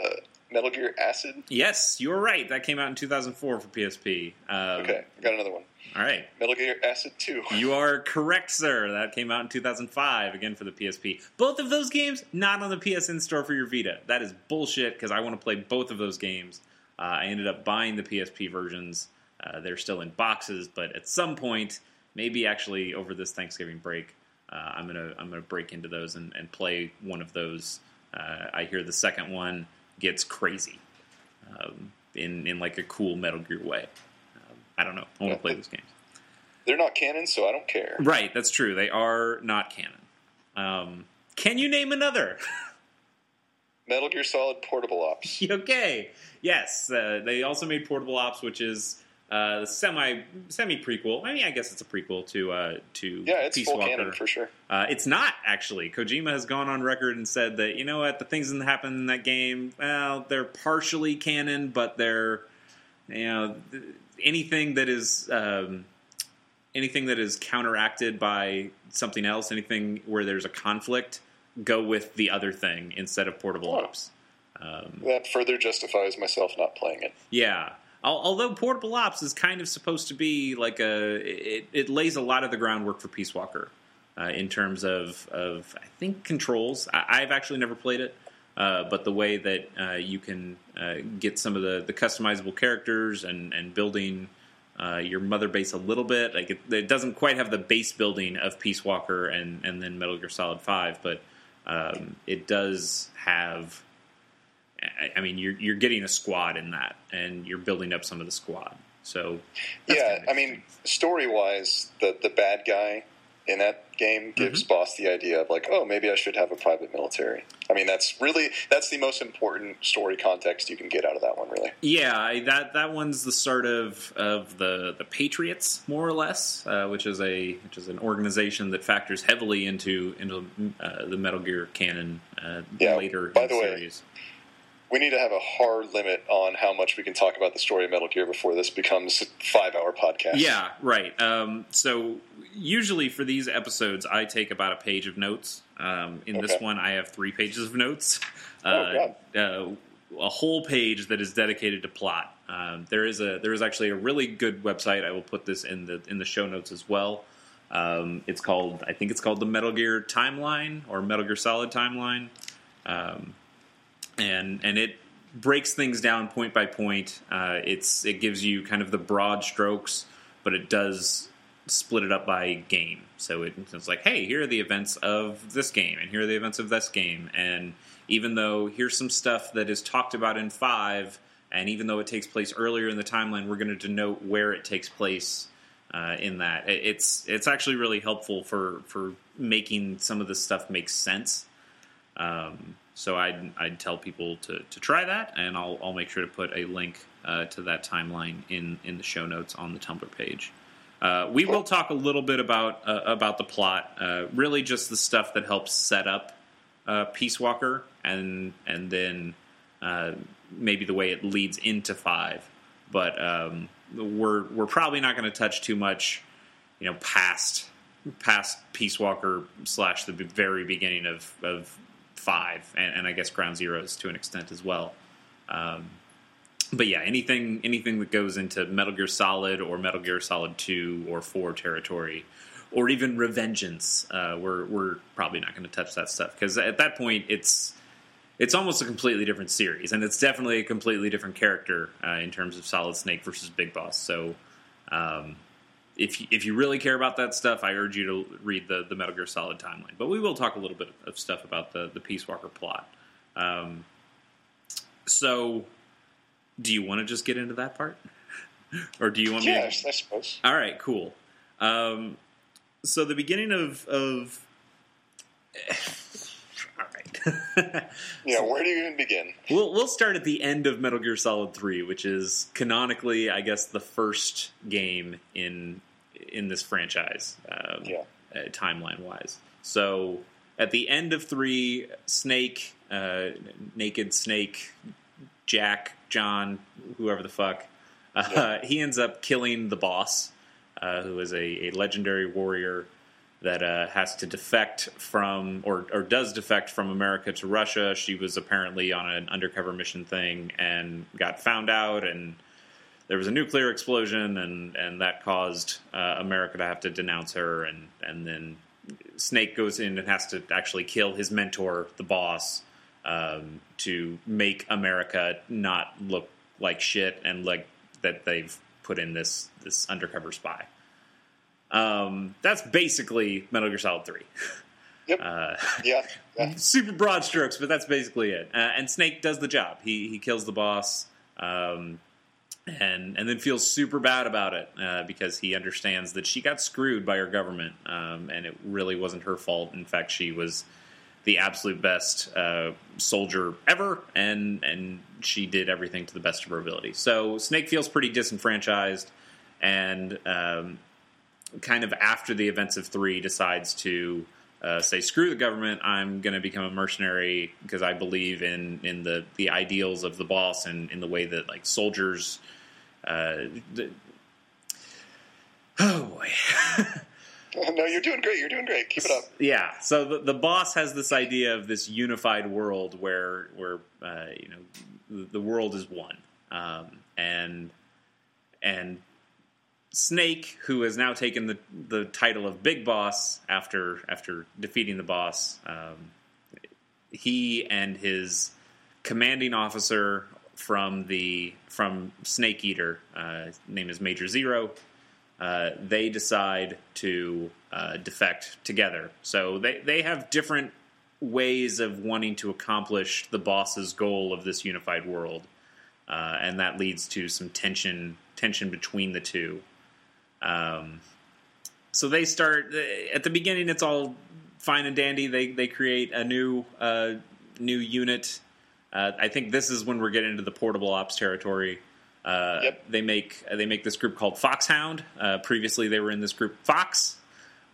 Speaker 2: uh, Metal Gear Acid.
Speaker 1: Yes, you were right. That came out in 2004 for PSP. Um,
Speaker 2: Okay, I got another one.
Speaker 1: All right.
Speaker 2: Metal Gear Acid 2.
Speaker 1: You are correct, sir. That came out in 2005, again for the PSP. Both of those games not on the PSN store for your Vita. That is bullshit because I want to play both of those games. Uh, I ended up buying the PSP versions. Uh, they're still in boxes, but at some point, maybe actually over this Thanksgiving break, uh, I'm gonna I'm gonna break into those and, and play one of those. Uh, I hear the second one gets crazy um, in in like a cool Metal Gear way. I don't know. I want to play those games.
Speaker 2: They're not canon, so I don't care.
Speaker 1: Right, that's true. They are not canon. Um, can you name another?
Speaker 2: Metal Gear Solid Portable Ops.
Speaker 1: okay, yes. Uh, they also made Portable Ops, which is uh, semi semi prequel. I mean, I guess it's a prequel to uh, to
Speaker 2: Yeah, it's
Speaker 1: Peace
Speaker 2: full
Speaker 1: Walker.
Speaker 2: canon for sure.
Speaker 1: Uh, it's not actually. Kojima has gone on record and said that you know what the things that happen in that game, well, they're partially canon, but they're you know th- anything that is um, anything that is counteracted by something else, anything where there's a conflict, go with the other thing instead of portable
Speaker 2: Oh.
Speaker 1: ops. Um,
Speaker 2: That further justifies myself not playing it.
Speaker 1: yeah. Although Portable Ops is kind of supposed to be like a, it, it lays a lot of the groundwork for Peace Walker uh, in terms of, of I think controls. I, I've actually never played it, uh, but the way that uh, you can uh, get some of the, the customizable characters and and building uh, your mother base a little bit, like it, it doesn't quite have the base building of Peace Walker and and then Metal Gear Solid Five, but um, it does have. I- I mean, you're you're getting a squad in that, and you're building up some of the squad. So,
Speaker 2: yeah,
Speaker 1: kind of
Speaker 2: I mean, story wise, the the bad guy in that game gives Boss the idea of like, oh, maybe I should have a private military. I mean, that's really that's the most important story context you can get out of that one. Really,
Speaker 1: yeah, I- that that one's the start of of the the Patriots, more or less, uh, which is a which is an organization that factors heavily into into uh, the Metal Gear canon uh,
Speaker 2: Yeah,
Speaker 1: later
Speaker 2: by
Speaker 1: in the,
Speaker 2: the way,
Speaker 1: series.
Speaker 2: We need to have a hard limit on how much we can talk about the story of Metal Gear before this becomes a five hour podcast.
Speaker 1: Yeah, right. Um, so usually for these episodes, I take about a page of notes. Um, in this one, I have three pages of notes.
Speaker 2: Oh,
Speaker 1: Uh, uh, a whole page that is dedicated to plot. Um, there is a there is actually a really good website. I will put this in the in the show notes as well. Um, it's called I think it's called the Metal Gear Timeline or Metal Gear Solid Timeline, um, and and it breaks things down point by point. Uh, it's it gives you kind of the broad strokes, but it does split it up by game. So it, it's like, hey, here are the events of this game, and here are the events of this game. And even though here's some stuff that is talked about in five, and even though it takes place earlier in the timeline, we're going to denote where it takes place uh, in that. It's it's actually really helpful for for making some of this stuff make sense. Um, so I'd, I'd tell people to, to try that, and I'll, I'll make sure to put a link uh, to that timeline in, in the show notes on the Tumblr page. Uh, we will talk a little bit about uh, about the plot, uh, really just the stuff that helps set up uh, Peace Walker, and and then uh, maybe the way it leads into five. But um, we're we're probably not going to touch too much, you know, past past Peace Walker slash the very beginning of, of five, and, and I guess Ground Zeroes to an extent as well. Um, but yeah, anything anything that goes into Metal Gear Solid or Metal Gear Solid Two or Four territory, or even Revengeance, uh, we're we're probably not going to touch that stuff because at that point it's it's almost a completely different series, and it's definitely a completely different character uh, in terms of Solid Snake versus Big Boss. So. Um, if you, if you really care about that stuff, I urge you to read the, the Metal Gear Solid timeline. But we will talk a little bit of stuff about the, the Peace Walker plot. Um, so, do you want to just get into that part? or do you want
Speaker 2: yeah,
Speaker 1: me
Speaker 2: to... I suppose.
Speaker 1: All right, cool. Um, so, the beginning of. of... All right.
Speaker 2: yeah, where do you even begin?
Speaker 1: We'll we'll start at the end of Metal Gear Solid Three, which is canonically, I guess, the first game in in this franchise, um,
Speaker 2: yeah.
Speaker 1: uh, timeline wise. So at the end of three, Snake, uh, Naked Snake, Jack, John, whoever the fuck, uh, yeah. he ends up killing the boss, uh, who is a, a, legendary warrior that uh, has to defect from, or, or does defect from America to Russia. She was apparently on an undercover mission thing and got found out and there was a nuclear explosion, and and that caused uh, America to have to denounce her, and and then Snake goes in and has to actually kill his mentor, the boss, um, to make America not look like shit and like that they've put in this this undercover spy. Um, that's basically Metal Gear Solid Three.
Speaker 2: Yep. Uh, yeah, yeah.
Speaker 1: Super broad strokes, but that's basically it. Uh, and Snake does the job. He he kills the boss. Um, and and then feels super bad about it uh, because he understands that she got screwed by her government, um, and it really wasn't her fault. In fact, she was the absolute best uh, soldier ever, and and she did everything to the best of her ability. So Snake feels pretty disenfranchised, and um, kind of after the events of three, decides to. Uh, say screw the government. I'm going to become a mercenary because I believe in in the the ideals of the boss and in the way that like soldiers the, oh boy.
Speaker 2: no, you're doing great. You're doing great. Keep it up.
Speaker 1: Yeah. So the, the boss has this idea of this unified world where where uh, you know the, the, world is one, um, and and Snake, who has now taken the the title of Big Boss after after defeating the boss, um, he and his commanding officer from the from Snake Eater. Uh, name is Major Zero. Uh, they decide to uh, defect together. So they they have different ways of wanting to accomplish the boss's goal of this unified world, uh, and that leads to some tension tension between the two. Um, so they start at the beginning. It's all fine and dandy. They they create a new uh, new unit uh, I think this is when we're getting into the portable ops territory. Uh, yep. They make they make this group called Foxhound. Uh, previously, they were in this group Fox.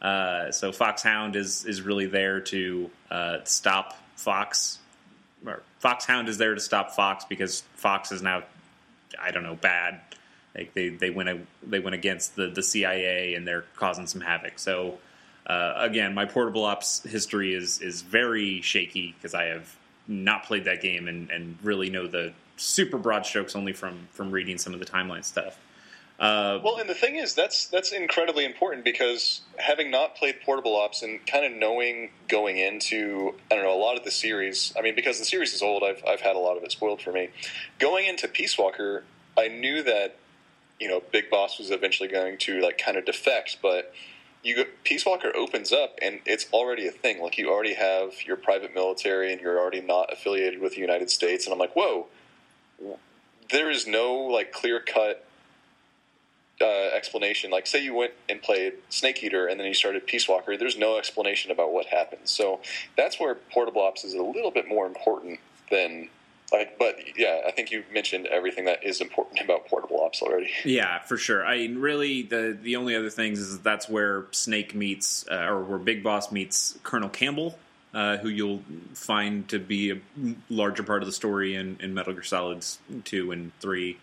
Speaker 1: Uh, so Foxhound is is really there to uh, stop Fox. Foxhound is there to stop Fox because Fox is now, I don't know, bad. Like they they went a, they went against the the CIA and they're causing some havoc. So. Uh, again, my portable ops history is is very shaky because I have not played that game and, and really know the super broad strokes only from from reading some of the timeline stuff.
Speaker 2: Uh, well, and the thing is, that's that's incredibly important because having not played Portable Ops and kind of knowing going into I don't know a lot of the series. I mean, because the series is old, I've I've had a lot of it spoiled for me. Going into Peace Walker, I knew that you know Big Boss was eventually going to like kind of defect, but you Peace Walker opens up and it's already a thing. Like you already have your private military and you're already not affiliated with the United States. And I'm like, whoa, there is no like clear cut uh, explanation. Like, say you went and played Snake Eater and then you started Peace Walker. There's no explanation about what happened. So that's where Portable Ops is a little bit more important than like, but yeah, I think you mentioned everything that is important about portable ops already.
Speaker 1: Yeah, for sure. I mean, really, the the only other things is that that's where Snake meets, uh, or where Big Boss meets Colonel Campbell, uh, who you'll find to be a larger part of the story in, in Metal Gear Solids two and three,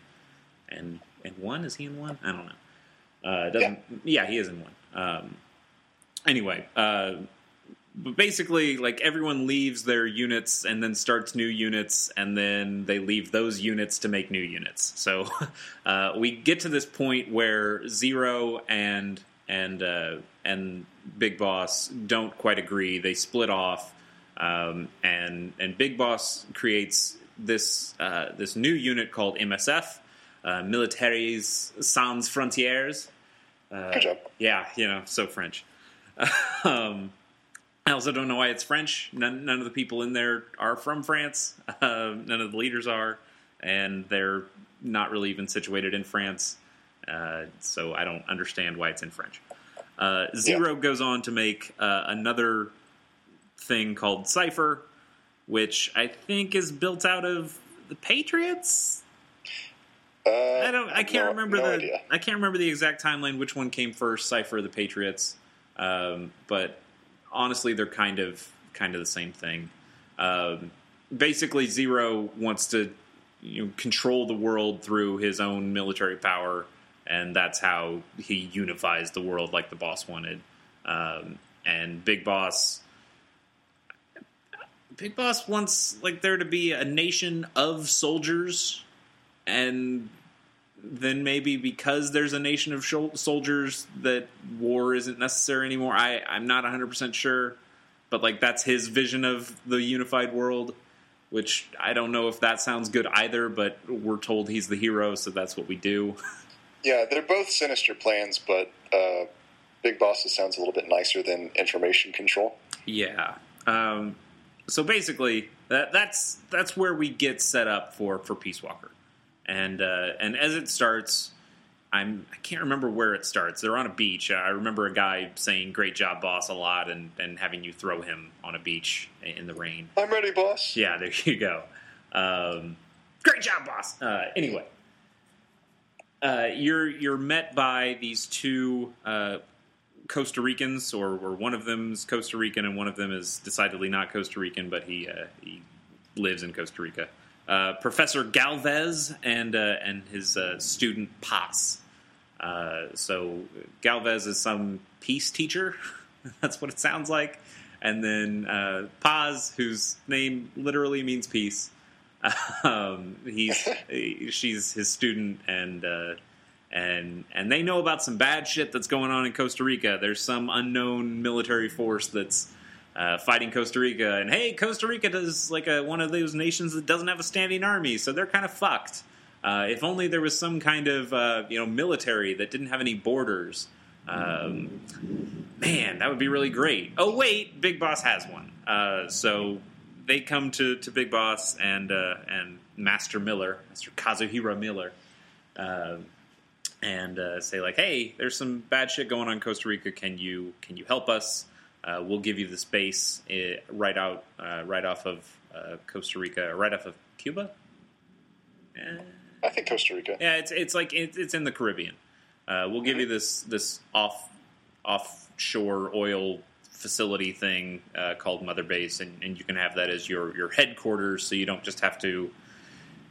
Speaker 1: and and one. Is he in one? I don't know. Uh, doesn't yeah. yeah. he is in one. Um, anyway, uh, but basically like everyone leaves their units and then starts new units and then they leave those units to make new units. So uh, we get to this point where zero and and uh, and big boss don't quite agree. They split off um, and and big boss creates this uh, this new unit called msf uh, militaires sans frontières.
Speaker 2: Uh,
Speaker 1: yeah you know so french. Um, I also don't know why it's French. None, none of the people in there are from France. Uh, none of the leaders are, and they're not really even situated in France. Uh, so I don't understand why it's in French. Uh, Zero yeah. goes on to make uh, another thing called Cipher, which I think is built out of the Patriots.
Speaker 2: Uh,
Speaker 1: I don't. I can't
Speaker 2: no,
Speaker 1: remember
Speaker 2: no
Speaker 1: the.
Speaker 2: Idea.
Speaker 1: I can't remember the exact timeline. Which one came first, Cipher or the Patriots? Um, but honestly, they're kind of kind of the same thing. Um, basically, Zero wants to you know, control the world through his own military power, and that's how he unifies the world like the boss wanted. Um, and Big Boss, Big Boss wants like there to be a nation of soldiers, and then maybe because there's a nation of soldiers that war isn't necessary anymore. I I'm not 100 percent sure, but like that's his vision of the unified world, which I don't know if that sounds good either. But we're told he's the hero, so that's what we do.
Speaker 2: Yeah, they're both sinister plans, but uh, Big Bosses sounds a little bit nicer than information control.
Speaker 1: Yeah. Um, so basically, that, that's that's where we get set up for for Peace Walker and uh, and as it starts, I'm I can't remember where it starts. They're on a beach. I remember a guy saying "Great job, boss" a lot, and and having you throw him on a beach in the rain.
Speaker 2: I'm ready, boss.
Speaker 1: Yeah, there you go. Um, great job, boss. Uh, anyway, uh, you're you're met by these two uh, Costa Ricans, or, or one of them's Costa Rican, and one of them is decidedly not Costa Rican, but he uh, he lives in Costa Rica. Uh, Professor Galvez and uh, and his uh, student Paz. Uh, so Galvez is some peace teacher. That's what it sounds like. And then uh, Paz, whose name literally means peace. Um, he's she's his student, and and and they know about some bad shit that's going on in Costa Rica. There's some unknown military force that's uh, fighting Costa Rica. And hey, Costa Rica is like a, one of those nations that doesn't have a standing army, so they're kind of fucked. Uh, if only there was some kind of uh, you know military that didn't have any borders. Um, man, that would be really great. Oh wait, Big Boss has one. Uh, so they come to, to Big Boss and uh, and Master Miller, Master Kazuhira Miller, uh, and say like, hey, there's some bad shit going on in Costa Rica. Can you can you help us? Uh, we'll give you the space uh, right out, uh, right off of uh, Costa Rica, right off of Cuba.
Speaker 2: I think Costa Rica.
Speaker 1: Yeah, it's it's like it, it's in the Caribbean. Uh, we'll give mm-hmm. you this this off offshore oil facility thing uh, called Mother Base, and, and you can have that as your your headquarters, so you don't just have to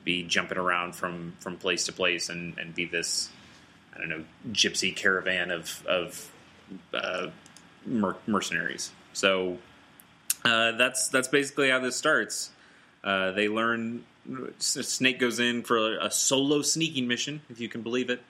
Speaker 1: be jumping around from from place to place and, and be this I don't know gypsy caravan of of uh, mer- mercenaries. So uh, that's that's basically how this starts. Uh, they learn. Snake goes in for a, a, solo sneaking mission, if you can believe it,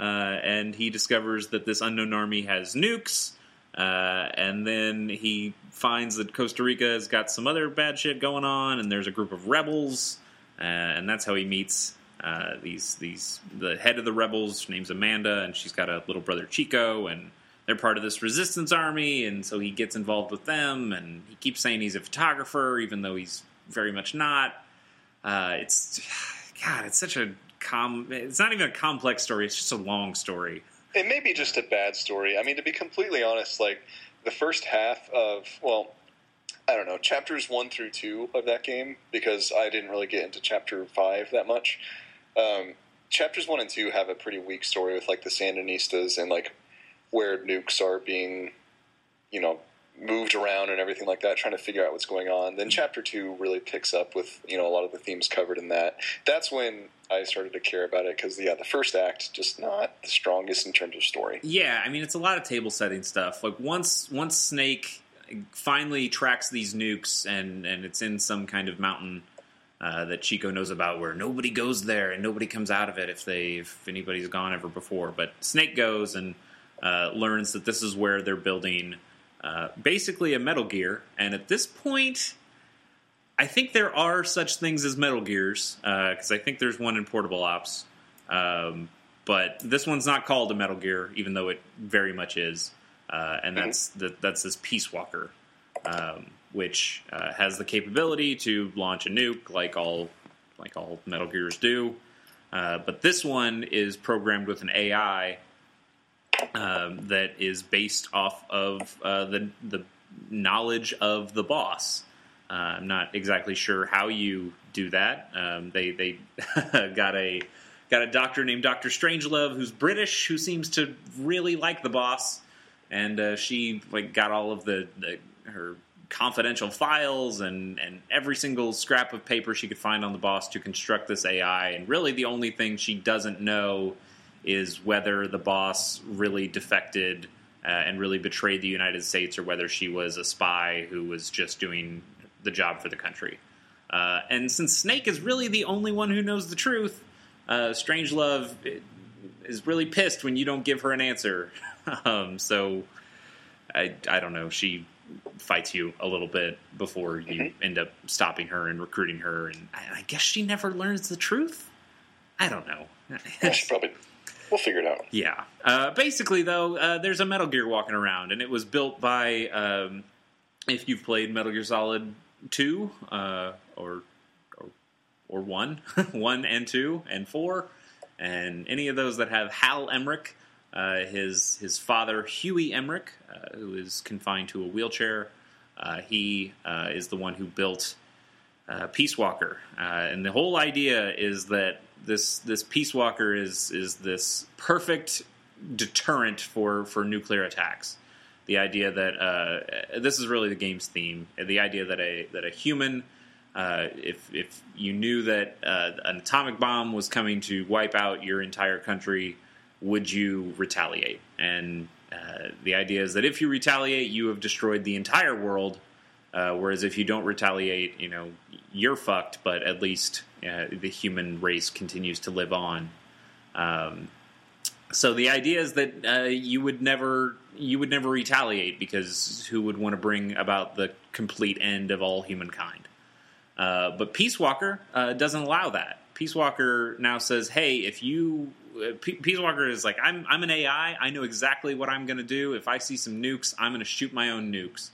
Speaker 1: uh, and he discovers that this unknown army has nukes. Uh, and then he finds that Costa Rica has got some other bad shit going on, and there's a group of rebels, uh, and that's how he meets uh, these these the head of the rebels her name's Amanda, and she's got a little brother Chico, and they're part of this resistance army, and so he gets involved with them, and he keeps saying he's a photographer, even though he's very much not. Uh, it's God, it's such a com. It's not even a complex story; it's just a long story.
Speaker 2: It may be just a bad story. I mean, to be completely honest, like the first half of well, I don't know, chapters one through two of that game because I didn't really get into chapter five that much. Um, chapters one and two have a pretty weak story with like the Sandinistas and like where nukes are being, you know, moved around and everything like that, trying to figure out what's going on. Then chapter two really picks up with you know a lot of the themes covered in that. That's when I started to care about it because yeah, the first act just not the strongest in terms of story.
Speaker 1: Yeah, I mean it's a lot of table setting stuff. Like once once Snake finally tracks these nukes and and it's in some kind of mountain. Uh, that Chico knows about, where nobody goes there and nobody comes out of it if they if anybody's gone ever before. But Snake goes and uh, learns that this is where they're building uh, basically a Metal Gear. And at this point, I think there are such things as Metal Gears because uh, I think there's one in Portable Ops. Um, but this one's not called a Metal Gear, even though it very much is. Uh, and that's the, that's this Peace Walker, um, which uh, has the capability to launch a nuke, like all like all Metal Gears do. Uh, but this one is programmed with an AI um, that is based off of uh, the the knowledge of the boss. Uh, I'm not exactly sure how you do that. Um, they they got a got a doctor named Doctor Strangelove who's British who seems to really like the boss, and uh, she like got all of the, the her confidential files and and every single scrap of paper she could find on the boss to construct this AI. And really, the only thing she doesn't know is whether the boss really defected uh, and really betrayed the United States, or whether she was a spy who was just doing the job for the country. Uh, and since Snake is really the only one who knows the truth, uh, Strangelove is really pissed when you don't give her an answer. um, so I, I don't know. She fights you a little bit before you mm-hmm. end up stopping her and recruiting her, and I, I, guess she never learns the truth. I don't know.
Speaker 2: She probably We'll figure it out.
Speaker 1: Yeah. Uh, basically, though, uh, there's a Metal Gear walking around, and it was built by. Um, if you've played Metal Gear Solid two uh, or, or or one, one and two and four, and any of those that have Hal Emmerich, uh, his his father Huey Emmerich, uh, who is confined to a wheelchair. Uh, he is the one who built Peace Walker, and the whole idea is that this this Peace Walker is is this perfect deterrent for for nuclear attacks. The idea that uh, this is really the game's theme. The idea that a that a human, uh, if if you knew that uh, an atomic bomb was coming to wipe out your entire country, would you retaliate? And uh, the idea is that if you retaliate, you have destroyed the entire world. Uh, whereas if you don't retaliate, you know you're fucked. But at least uh, the human race continues to live on. Um, so the idea is that uh, you would never you would never retaliate because who would want to bring about the complete end of all humankind? Uh, but Peace Walker uh, doesn't allow that. Peace Walker now says, "Hey, if you uh, Peace Walker is like I'm I'm an AI. I know exactly what I'm going to do. If I see some nukes, I'm going to shoot my own nukes."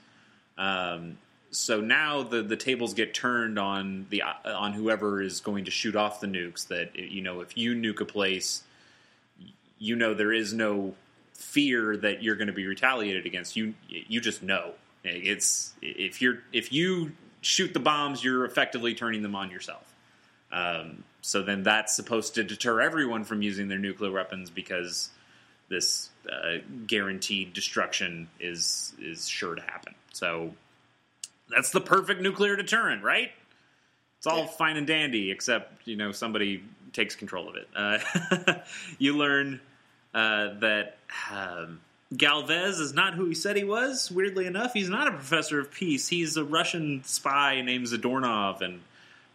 Speaker 1: Um, so now the the tables get turned on the uh, on whoever is going to shoot off the nukes. That you know, if you nuke a place, you know there is no fear that you're going to be retaliated against. You you just know it's if you're if you shoot the bombs, you're effectively turning them on yourself. Um, so then that's supposed to deter everyone from using their nuclear weapons because this uh, guaranteed destruction is is sure to happen. So that's the perfect nuclear deterrent, right? It's all yeah. fine and dandy, except you know somebody takes control of it. Uh, you learn uh, that um, Galvez is not who he said he was. Weirdly enough, he's not a professor of peace. He's a Russian spy named Zadornov, and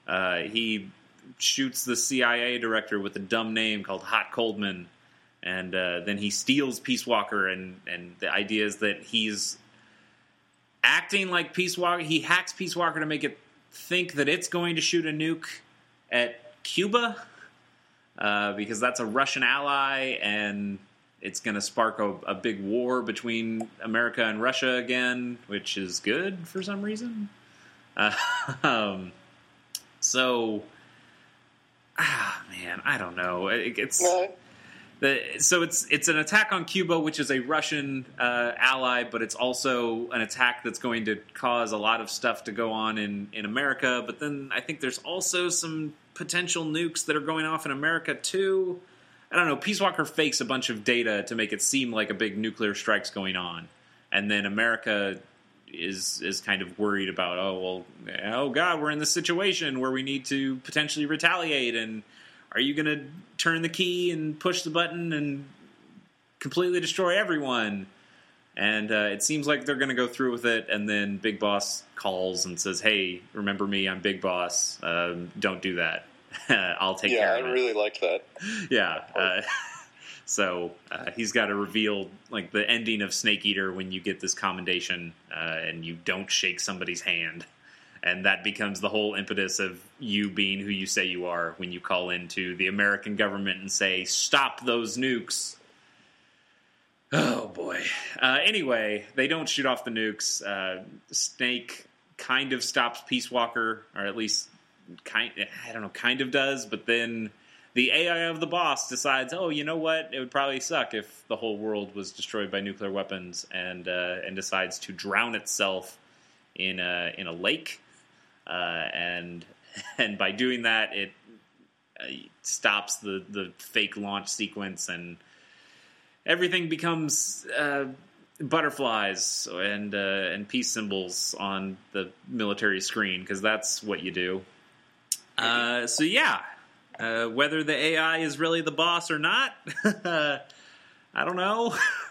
Speaker 1: uh, he shoots the CIA director with a dumb name called Hot Coldman. And uh, then he steals Peace Walker, and, and the idea is that he's acting like Peace Walker. He hacks Peace Walker to make it think that it's going to shoot a nuke at Cuba. uh, because that's a Russian ally and it's going to spark a, a, big war between America and Russia again, which is good for some reason. Uh, um, so, ah, man, I don't know. It, it's. So it's it's an attack on Cuba, which is a Russian uh, ally, but it's also an attack that's going to cause a lot of stuff to go on in, in America. But then I think there's also some potential nukes that are going off in America too. I don't know. Peace Walker fakes a bunch of data to make it seem like a big nuclear strike's going on, and then America is is kind of worried about oh well oh god we're in this situation where we need to potentially retaliate and are you going to turn the key and push the button and completely destroy everyone? And uh, it seems like they're going to go through with it. And then Big Boss calls and says, "Hey, remember me? I'm Big Boss. Um, don't do that. I'll take
Speaker 2: yeah,
Speaker 1: care
Speaker 2: of
Speaker 1: it."
Speaker 2: Yeah, I really liked that.
Speaker 1: yeah. Uh, so uh, he's got to reveal like the ending of Snake Eater when you get this commendation uh, and you don't shake somebody's hand and that becomes the whole impetus of you being who you say you are when you call into the American government and say, "Stop those nukes." Oh boy. Uh, anyway, they don't shoot off the nukes. Uh, Snake kind of stops Peace Walker, or at least kind. I don't know, kind of does, but then the AI of the boss decides, oh, you know what? It would probably suck if the whole world was destroyed by nuclear weapons, and uh, and decides to drown itself in a in a lake and and by doing that, it uh, stops the the fake launch sequence, and everything becomes uh, butterflies and uh, and peace symbols on the military screen because that's what you do. Uh, so yeah, uh, whether the AI is really the boss or not, I don't know.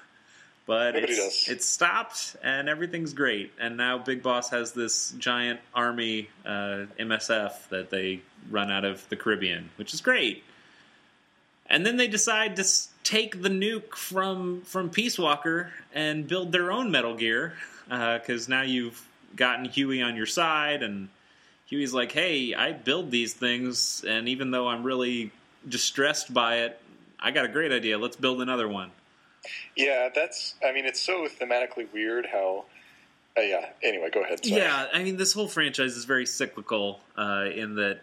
Speaker 1: But it's, it's, stopped and everything's great. And now Big Boss has this giant army uh, MSF that they run out of the Caribbean, which is great. And then they decide to take the nuke from from Peace Walker and build their own Metal Gear because uh, now you've gotten Huey on your side, and Huey's like, "Hey, I build these things, and even though I'm really distressed by it, I got a great idea. Let's build another one."
Speaker 2: Yeah, that's. I mean, it's so thematically weird how. Uh, yeah. Anyway, go ahead. Sorry.
Speaker 1: Yeah, I mean, this whole franchise is very cyclical uh, in that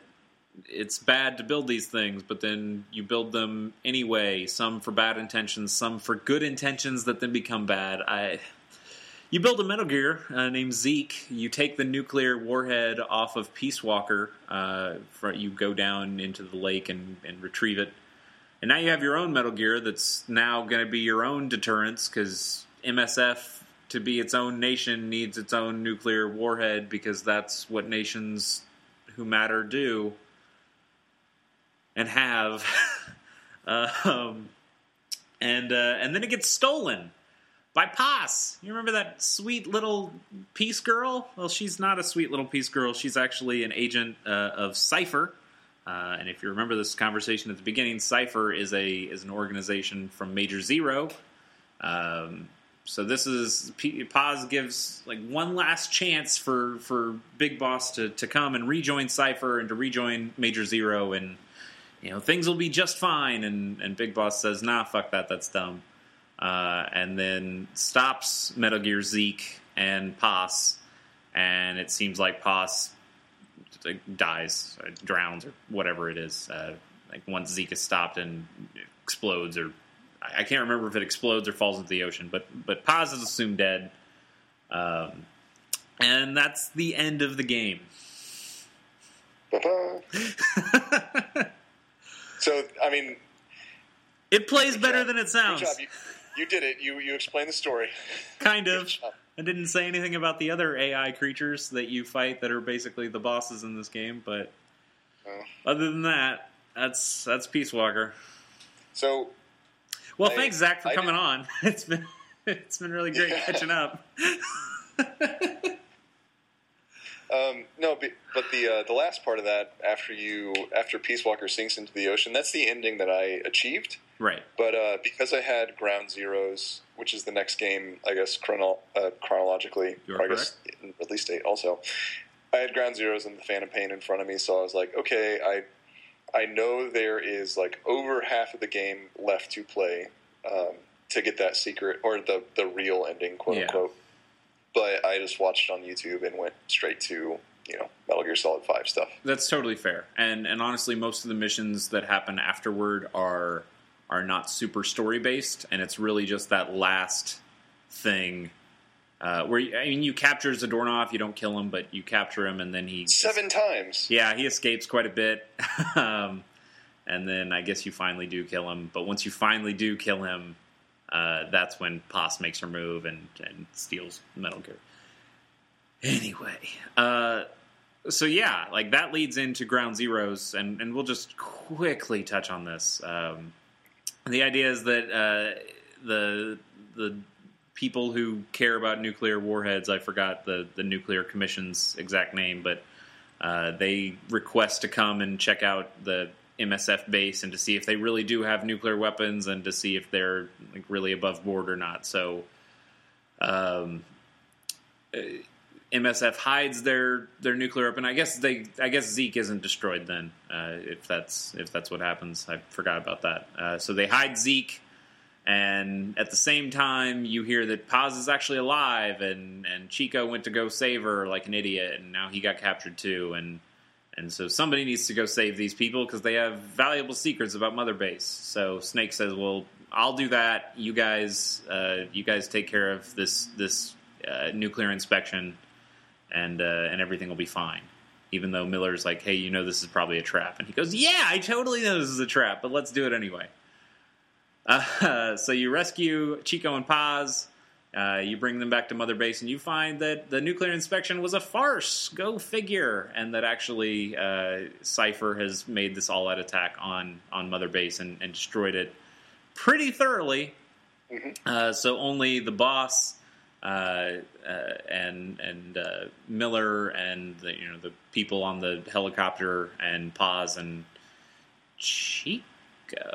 Speaker 1: it's bad to build these things, but then you build them anyway. Some for bad intentions, some for good intentions that then become bad. I. You build a Metal Gear uh, named Zeke. You take the nuclear warhead off of Peace Walker. Uh, for, you go down into the lake and, and retrieve it and now you have your own Metal Gear that's now going to be your own deterrence because MSF to be its own nation needs its own nuclear warhead because that's what nations who matter do and have. um, and uh, and then it gets stolen by Paz. You remember that sweet little peace girl? Well, she's not a sweet little peace girl. She's actually an agent uh, of Cipher, uh, and if you remember this conversation at the beginning, Cipher is a is an organization from Major Zero. Um, so this is Paz gives like one last chance for for Big Boss to to come and rejoin Cipher and to rejoin Major Zero, and you know things will be just fine. And and Big Boss says, "Nah, fuck that, that's dumb." Uh, and then stops Metal Gear Zeke and Paz, and it seems like Paz dies, or drowns, or whatever it is. Uh, like once Zeke is stopped and explodes, or I can't remember if it explodes or falls into the ocean, but but Paz is assumed dead, um, and that's the end of the game.
Speaker 2: so I mean,
Speaker 1: it plays better job. than it sounds.
Speaker 2: You, you, did it. You you explained the story.
Speaker 1: Kind of. I didn't say anything about the other AI creatures that you fight that are basically the bosses in this game, but oh. other than that, that's that's Peace Walker.
Speaker 2: So,
Speaker 1: well, I, thanks Zach for I coming did... on. It's been it's been really great yeah. catching up.
Speaker 2: um, no, but, but the uh, the last part of that after you after Peace Walker sinks into the ocean, that's the ending that I achieved.
Speaker 1: Right.
Speaker 2: But uh, because I had Ground Zeroes, which is the next game, I guess chrono- uh, chronologically,
Speaker 1: or
Speaker 2: I guess release date also, I had Ground Zeroes and the Phantom Pain in front of me, so I was like, okay, I I know there is like over half of the game left to play um, to get that secret or the the real ending, quote
Speaker 1: Yeah.
Speaker 2: unquote. But I just watched on YouTube and went straight to you know Metal Gear Solid Five stuff.
Speaker 1: That's totally fair. And and honestly, most of the missions that happen afterward are are not super story based, and it's really just that last thing uh, where you, I mean, you capture Zadornov, you don't kill him, but you capture him, and then he
Speaker 2: Seven times.
Speaker 1: Yeah, he escapes quite a bit. um, and then I guess you finally do kill him. But once you finally do kill him, uh, that's when Paz makes her move and, and steals Metal Gear. Anyway, uh, so yeah, like that leads into Ground Zeroes, and, and we'll just quickly touch on this. Um, the idea is that uh, the the people who care about nuclear warheads, I forgot the, the nuclear commission's exact name, but uh, they request to come and check out the MSF base and to see if they really do have nuclear weapons and to see if they're like really above board or not. So, um, MSF hides their their nuclear weapon. I guess they. I guess Zeke isn't destroyed then. Uh, if that's if that's what happens, I forgot about that. Uh, so they hide Zeke, and at the same time, you hear that Paz is actually alive, and and Chico went to go save her like an idiot, and now he got captured too, and and so somebody needs to go save these people because they have valuable secrets about Mother Base. So Snake says, "Well, I'll do that. You guys, uh, you guys take care of this this uh, nuclear inspection, and uh, and everything will be fine." Even though Miller's like, "Hey, you know this is probably a trap," and he goes, "Yeah, I totally know this is a trap, but let's do it anyway." Uh, so you rescue Chico and Paz. Uh, you bring them back to Mother Base, and you find that the nuclear inspection was a farce. Go figure. And that actually uh, Cipher has made this all-out attack on on Mother Base and, and destroyed it pretty thoroughly. Uh, so only the boss uh, uh, and and uh, Miller and the you know the people on the helicopter and Paz and Chico.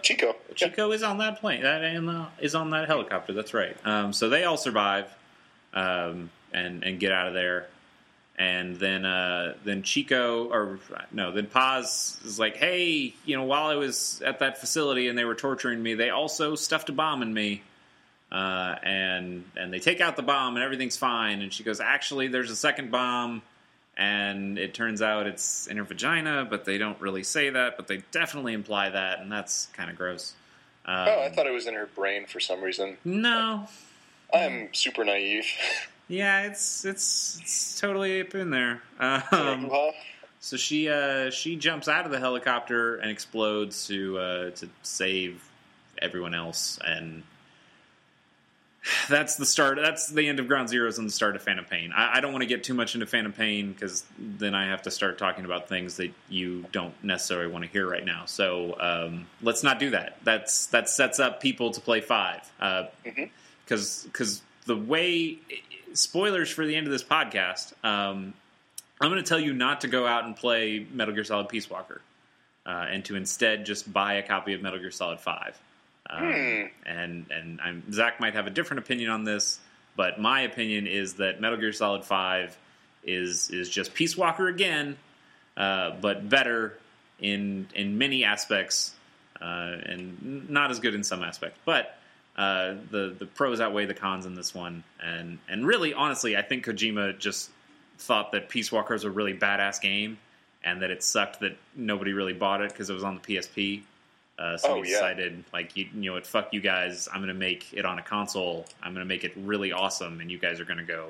Speaker 2: Chico. Yeah.
Speaker 1: Chico is on that plane. That and, uh, is on that helicopter. That's right. Um, so they all survive um, and and get out of there. And then uh, then Chico or no, then Paz is like, hey, you know, while I was at that facility and they were torturing me, they also stuffed a bomb in me. Uh, and and they take out the bomb and everything's fine. And she goes, actually, there's a second bomb, and it turns out it's in her vagina, but they don't really say that, but they definitely imply that, and that's kind of gross. Um,
Speaker 2: Oh, I thought it was in her brain for some reason.
Speaker 1: no,
Speaker 2: I'm super naive.
Speaker 1: yeah, it's it's it's totally up in there. Um, so she uh, she jumps out of the helicopter and explodes to uh, to save everyone else, and that's the start. That's the end of Ground Zeroes and the start of Phantom Pain. I, I don't want to get too much into Phantom Pain because then I have to start talking about things that you don't necessarily want to hear right now. So um, let's not do that. That's that sets up people to play five because because the way spoilers for the end of this podcast. Um, I'm going to tell you not to go out and play Metal Gear Solid Peace Walker, uh, and to instead just buy a copy of Metal Gear Solid Five. Um, And and I'm, Zach might have a different opinion on this, but my opinion is that Metal Gear Solid Five is is just Peace Walker again, uh, but better in in many aspects, uh, and not as good in some aspects. But uh, the the pros outweigh the cons in this one, and and really, honestly, I think Kojima just thought that Peace Walker was a really badass game, and that it sucked that nobody really bought it because it was on the PSP. Uh, so
Speaker 2: Oh, yeah.
Speaker 1: decided, like, you, you know what, fuck you guys. I'm going to make it on a console. I'm going to make it really awesome, and you guys are going to go,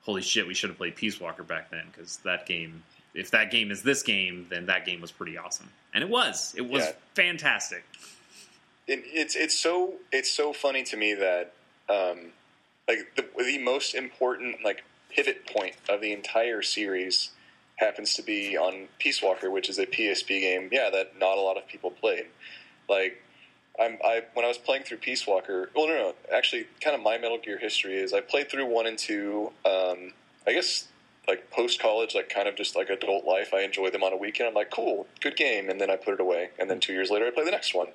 Speaker 1: holy shit, we should have played Peace Walker back then because that game, if that game is this game, then that game was pretty awesome, and it was. It was
Speaker 2: Yeah.
Speaker 1: fantastic.
Speaker 2: it, it's it's so it's so funny to me that um, like the the most important like pivot point of the entire series happens to be on Peace Walker, which is a PSP game. Yeah, that not a lot of people played. Like I'm I when I was playing through Peace Walker. Well, no, no, actually, kind of my Metal Gear history is I played through one and two. Um, I guess like post college, like kind of just like adult life. I enjoy them on a weekend. I'm like, cool, good game, and then I put it away. And then two years later, I play the next one.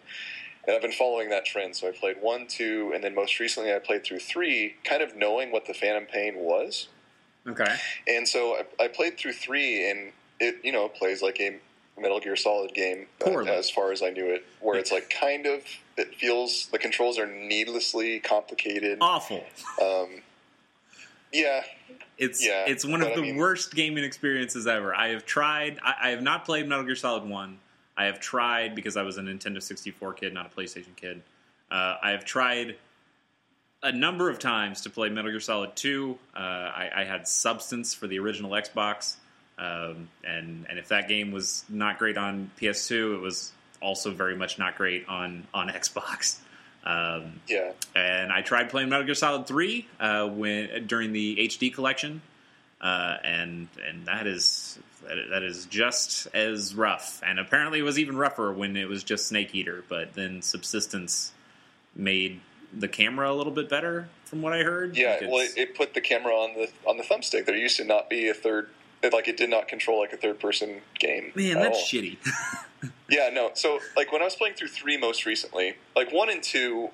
Speaker 2: And I've been following that trend. So I played one, two, and then most recently I played through three, kind of knowing what the Phantom Pain was.
Speaker 1: Okay.
Speaker 2: And so I, I played through three, and it you know plays like a Metal Gear Solid game uh, as far as I knew it, where it's like kind of it feels the controls are needlessly complicated.
Speaker 1: Awful.
Speaker 2: Um, yeah,
Speaker 1: It's
Speaker 2: Yeah,
Speaker 1: it's one of
Speaker 2: but I
Speaker 1: the
Speaker 2: mean-
Speaker 1: worst gaming experiences ever. I have tried. I, I have not played Metal Gear Solid One. I have tried because I was a Nintendo 64 kid, not a PlayStation kid. Uh, I have tried a number of times to play Metal Gear Solid 2. Uh, I, I had Substance for the original Xbox, um, and and if that game was not great on PS2, it was also very much not great on on Xbox. Um,
Speaker 2: yeah.
Speaker 1: and I tried playing Metal Gear Solid Three uh, when during the HD collection, uh, and and that is that is just as rough, and apparently it was even rougher when it was just Snake Eater. But then Subsistence made the camera a little bit better, from what I heard.
Speaker 2: Yeah,
Speaker 1: Like,
Speaker 2: well, it, it put the camera on the on the thumbstick. There used to not be a third, it, like it did not control like a third person game.
Speaker 1: man, that's
Speaker 2: all.
Speaker 1: shitty.
Speaker 2: Yeah, no. So like when I was playing through three most recently, like one and two,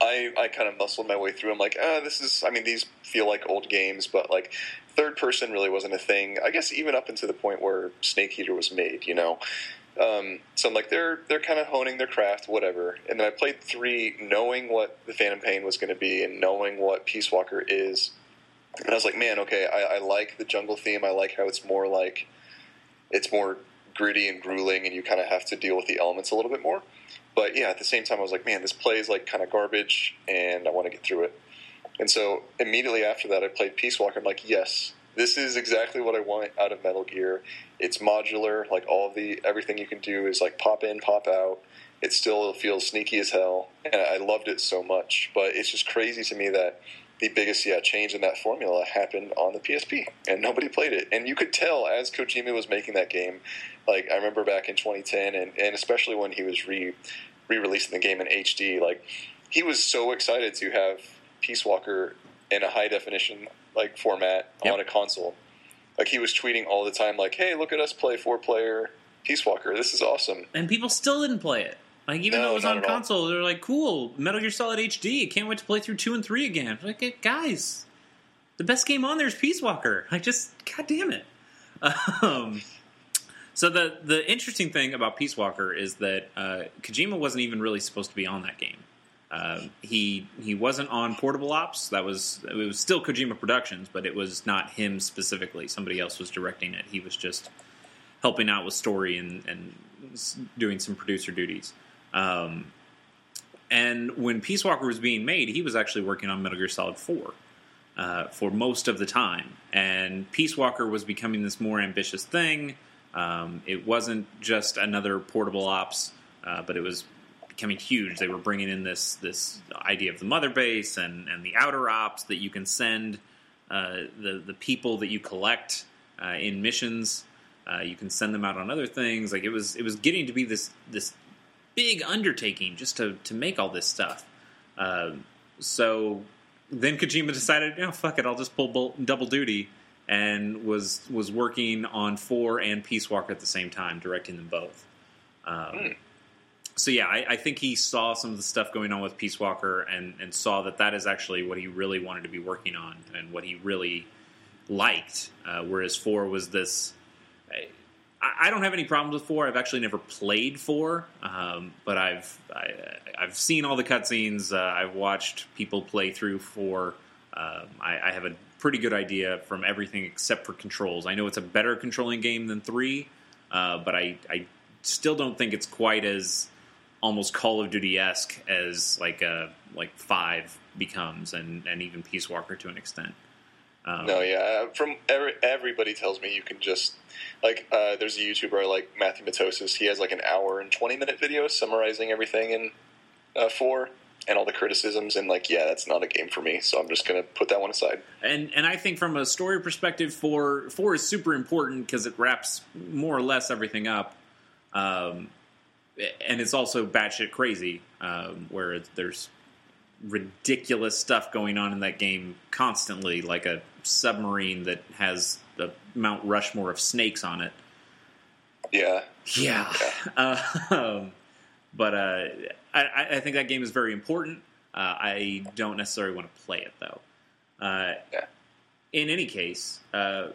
Speaker 2: I I kind of muscled my way through. I'm like, ah, this is. I mean, these feel like old games, but like third person really wasn't a thing. I guess even up until the point where Snake Eater was made, you know. Um, so I'm like, they're they're kind of honing their craft, whatever. And then I played three, knowing what the Phantom Pain was going to be and knowing what Peace Walker is. And I was like, man, okay, I, I like the jungle theme. I like how it's more like it's more gritty and grueling, and you kind of have to deal with the elements a little bit more. But yeah, at the same time, I was like, man, this plays like kind of garbage, and I want to get through it. And so immediately after that, I played Peace Walker. I'm like, yes, this is exactly what I want out of Metal Gear. It's modular, like all of the everything you can do is like pop in, pop out. It still feels sneaky as hell, and I loved it so much. But it's just crazy to me that the biggest yeah change in that formula happened on the PSP, and nobody played it. And you could tell as Kojima was making that game. Like I remember back in 2010, and, and especially when he was re re releasing the game in HD, like he was so excited to have Peace Walker in a high definition like format
Speaker 1: Yep.
Speaker 2: on a console. Like he was tweeting all the time, like, "Hey, look at us play four player Peace Walker. This is awesome."
Speaker 1: and people still didn't play it. Like even
Speaker 2: No,
Speaker 1: though it was on
Speaker 2: all.
Speaker 1: console, they're like, "Cool, Metal Gear Solid HD. Can't wait to play through two and three again." Like, "Hey, guys, the best game on there is Peace Walker. Like, just god damn it. Um, so the the interesting thing about Peace Walker is that uh, Kojima wasn't even really supposed to be on that game. Um, he he wasn't on Portable Ops. That was it was still Kojima Productions, but it was not him specifically. Somebody else was directing it. He was just helping out with story and and doing some producer duties. Um, and when Peace Walker was being made, he was actually working on Metal Gear Solid Four uh, for most of the time. And Peace Walker was becoming this more ambitious thing. Um, it wasn't just another portable ops, uh, but it was becoming huge. They were bringing in this this idea of the mother base and, and the outer ops that you can send uh, the the people that you collect uh, in missions. Uh, you can send them out on other things. Like it was it was getting to be this this big undertaking just to to make all this stuff. Um, so then Kojima decided, you know, fuck it, I'll just pull double duty, and was was working on four and Peace Walker at the same time, directing them both. Um, So yeah, I, I think he saw some of the stuff going on with Peace Walker and and saw that that is actually what he really wanted to be working on and what he really liked. Uh, whereas four was this. I, I don't have any problems with four. I've actually never played four, um, but I've I, I've seen all the cutscenes. Uh, I've watched people play through four. Um, I, I have a pretty good idea from everything except for controls. I know it's a better controlling game than three, uh, but I, I still don't think it's quite as almost Call of Duty esque as like uh, like five becomes, and, and even Peace Walker to an extent. Um,
Speaker 2: No, yeah. From every, everybody tells me you can just like. Uh, there's a YouTuber like Matthew Matosis. He has like an hour and twenty minute video summarizing everything in uh, four and all the criticisms. And like, yeah, that's not a game for me. So I'm just gonna put that one aside.
Speaker 1: and and I think from a story perspective, four four is super important because it wraps more or less everything up, um, and it's also batshit crazy, um, where there's ridiculous stuff going on in that game constantly, like a submarine that has a Mount Rushmore of snakes on it.
Speaker 2: Yeah,
Speaker 1: Yeah. Uh, um, but uh, I, I think that game is very important. Uh, I don't necessarily want to play it, though. Uh,
Speaker 2: Yeah.
Speaker 1: In any case, uh,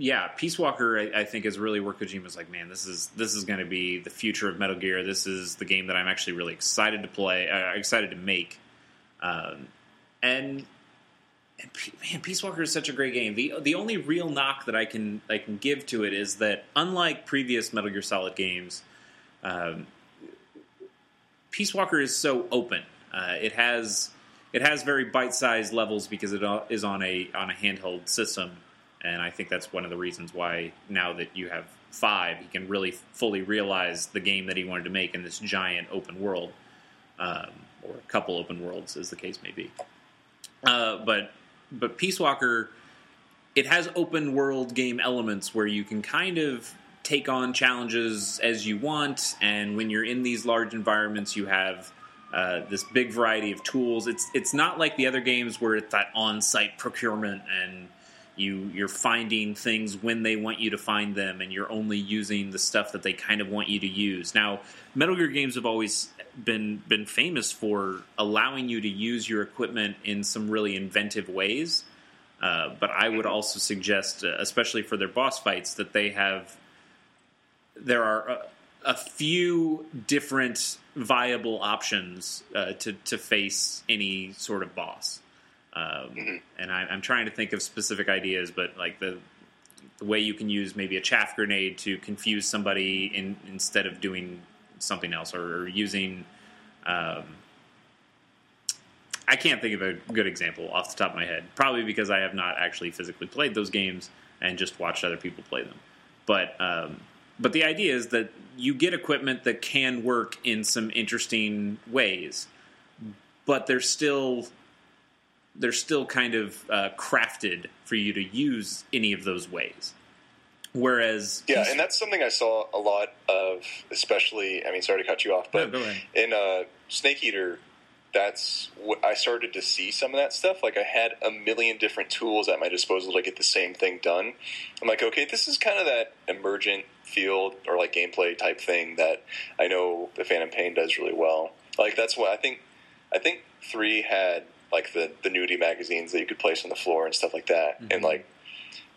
Speaker 1: yeah, Peace Walker, I, I, think, is really where Kojima's like, man, this is this is going to be the future of Metal Gear. This is the game that I'm actually really excited to play, uh, excited to make. Um, and, and man, Peace Walker is such a great game. the The only real knock that I can I can give to it is that unlike previous Metal Gear Solid games, um, Peace Walker is so open. Uh, it has it has very bite sized levels because it is on a on a handheld system and I think that's one of the reasons why now that you have five, he can really fully realize the game that he wanted to make in this giant open world, um, or a couple open worlds, as the case may be. Uh, but but Peace Walker, it has open world game elements where you can kind of take on challenges as you want, and when you're in these large environments, you have uh, this big variety of tools. It's it's not like the other games where it's that on site procurement and you you're finding things when they want you to find them and you're only using the stuff that they kind of want you to use. Now metal gear games have always been been famous for allowing you to use your equipment in some really inventive ways. Uh, but i would also suggest uh, especially for their boss fights that they have there are a, a few different viable options uh, to to face any sort of boss um, mm-hmm. And I, am trying to think of specific ideas, but like the the way you can use maybe a chaff grenade to confuse somebody in, instead of doing something else, or, or using. Um, I can't think of a good example off the top of my head. Probably because I have not actually physically played those games and just watched other people play them. But um, but the idea is that you get equipment that can work in some interesting ways, but there's still they're still kind of uh, crafted for you to use any of those ways. Whereas,
Speaker 2: yeah, and that's something I saw a lot of, especially. I mean, sorry to cut you off, but
Speaker 1: no,
Speaker 2: in uh, Snake Eater, that's what I started to see some of that stuff. Like I had a million different tools at my disposal to get the same thing done. I'm like, okay, this is kind of that emergent field or like gameplay type thing that I know the Phantom Pain does really well. Like that's what I think. I think three had like the the nudie magazines that you could place on the floor and stuff like that, mm-hmm. and like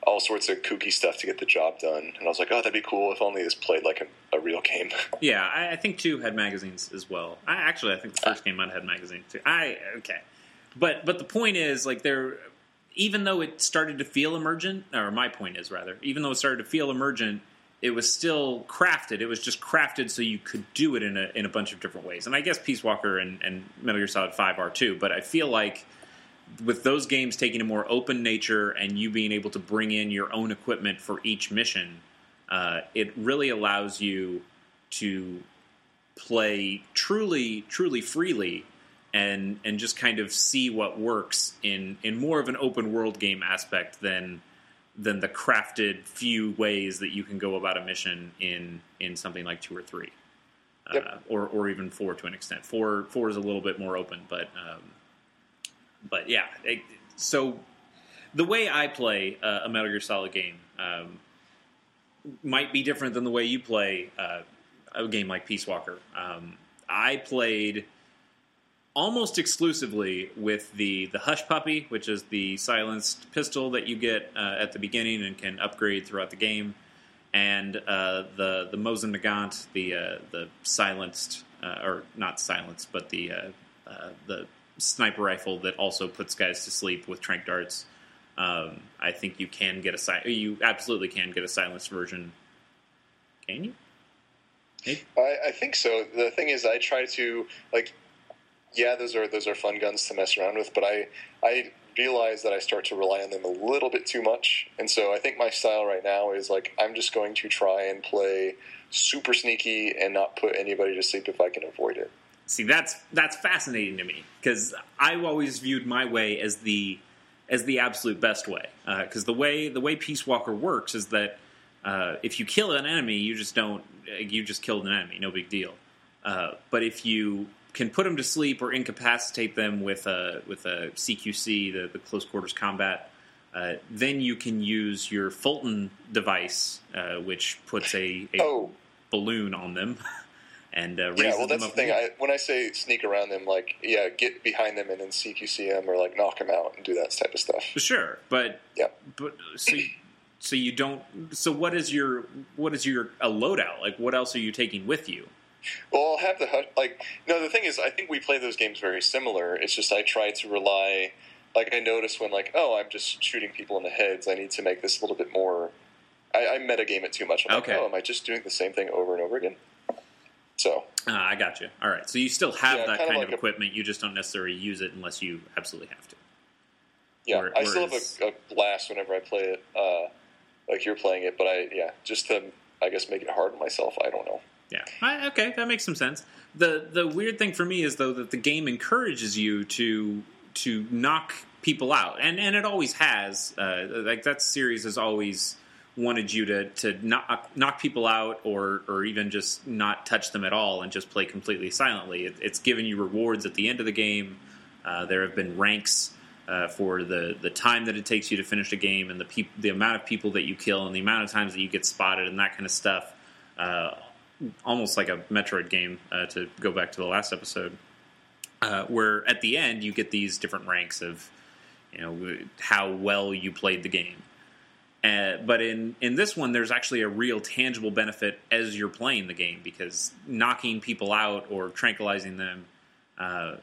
Speaker 2: all sorts of kooky stuff to get the job done. And I was like, oh, that'd be cool if only this played like a, a real game.
Speaker 1: yeah, I, I, think two had magazines as well. I actually I think the first uh, game might have had magazines too. I okay, but but the point is like there. Even though it started to feel emergent, or my point is rather, even though it started to feel emergent, it was still crafted. It was just crafted so you could do it in a in a bunch of different ways. And I guess Peace Walker and, and Metal Gear Solid Five are too. But I feel like with those games taking a more open nature and you being able to bring in your own equipment for each mission, uh, it really allows you to play truly, truly freely and and just kind of see what works in in more of an open world game aspect than than the crafted few ways that you can go about a mission in in something like two or three, yep. uh, or or even four to an extent. Four four is a little bit more open, but um, but yeah. It, so the way I play uh, a Metal Gear Solid game um, might be different than the way you play uh, a game like Peace Walker. Um, I played almost exclusively with the the Hush Puppy, which is the silenced pistol that you get uh, at the beginning and can upgrade throughout the game, and uh, the the Mosin Nagant, the uh, the silenced uh, or not silenced, but the uh, uh, the sniper rifle that also puts guys to sleep with trank darts. Um, I think you can get a si- you absolutely can get a silenced version. Can you?
Speaker 2: I, I think so. The thing is, I try to like yeah, those are those are fun guns to mess around with, but I I realize that I start to rely on them a little bit too much, and so I think my style right now is like I'm just going to try and play super sneaky and not put anybody to sleep if I can avoid it.
Speaker 1: See, that's that's fascinating to me because I've always viewed my way as the as the absolute best way. Because uh, the way the way Peace Walker works is that uh, if you kill an enemy, you just don't you just killed an enemy, no big deal. Uh, but if you can put them to sleep or incapacitate them with a with a CQC, the, the close quarters combat. Uh, then you can use your Fulton device, uh, which puts a, a
Speaker 2: oh.
Speaker 1: balloon on them. and uh,
Speaker 2: yeah, well, that's the thing. I, when I say sneak around them, like yeah, get behind them and then CQC them or like knock them out and do that type of stuff.
Speaker 1: Sure, but
Speaker 2: yeah,
Speaker 1: but so so you don't. So what is your what is your a loadout like? What else are you taking with you?
Speaker 2: Well, I'll have the hu- like. No, the thing is, I think we play those games very similar. It's just I try to rely. Like I notice when like, oh, I'm just shooting people in the heads. I need to make this a little bit more. I, I metagame it too much. I'm
Speaker 1: Okay.
Speaker 2: like, oh, am I just doing the same thing over and over again? So
Speaker 1: Uh, I got you. All right. So you still have
Speaker 2: Yeah,
Speaker 1: that
Speaker 2: kinda like
Speaker 1: of
Speaker 2: a-
Speaker 1: equipment. You just don't necessarily use it unless you absolutely have to.
Speaker 2: yeah,
Speaker 1: Where-
Speaker 2: I still
Speaker 1: whereas-
Speaker 2: have a, a blast whenever I play it. Uh, like you're playing it, but I yeah, just to I guess make it hard on myself. I don't know.
Speaker 1: Yeah. I, okay, that makes some sense. the The weird thing for me is though that the game encourages you to to knock people out, and and it always has. Uh, like that series has always wanted you to to knock knock people out, or or even just not touch them at all, and just play completely silently. It, it's given you rewards at the end of the game. Uh, there have been ranks. Uh, for the, the time that it takes you to finish a game and the peop- the amount of people that you kill and the amount of times that you get spotted and that kind of stuff, uh, almost like a Metroid game, uh, to go back to the last episode, uh, where at the end you get these different ranks of, you know, how well you played the game. Uh, but in, in this one, there's actually a real tangible benefit as you're playing the game because knocking people out or tranquilizing them uh,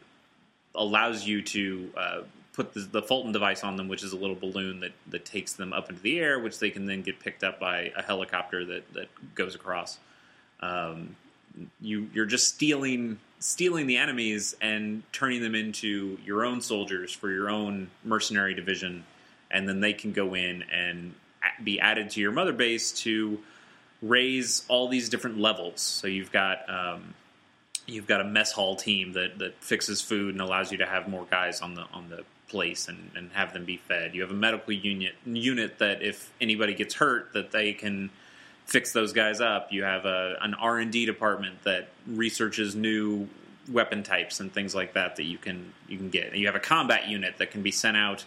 Speaker 1: allows you to uh, put the, the Fulton device on them, which is a little balloon that, that takes them up into the air, which they can then get picked up by a helicopter that, that goes across. Um, you you're just stealing stealing the enemies and turning them into your own soldiers for your own mercenary division, and then they can go in and be added to your mother base to raise all these different levels. So you've got um, you've got a mess hall team that, that fixes food and allows you to have more guys on the on the place and, and have them be fed. You have a medical unit unit that if anybody gets hurt that they can fix those guys up. You have a, an R and D department that researches new weapon types and things like that that you can you can get. You have a combat unit that can be sent out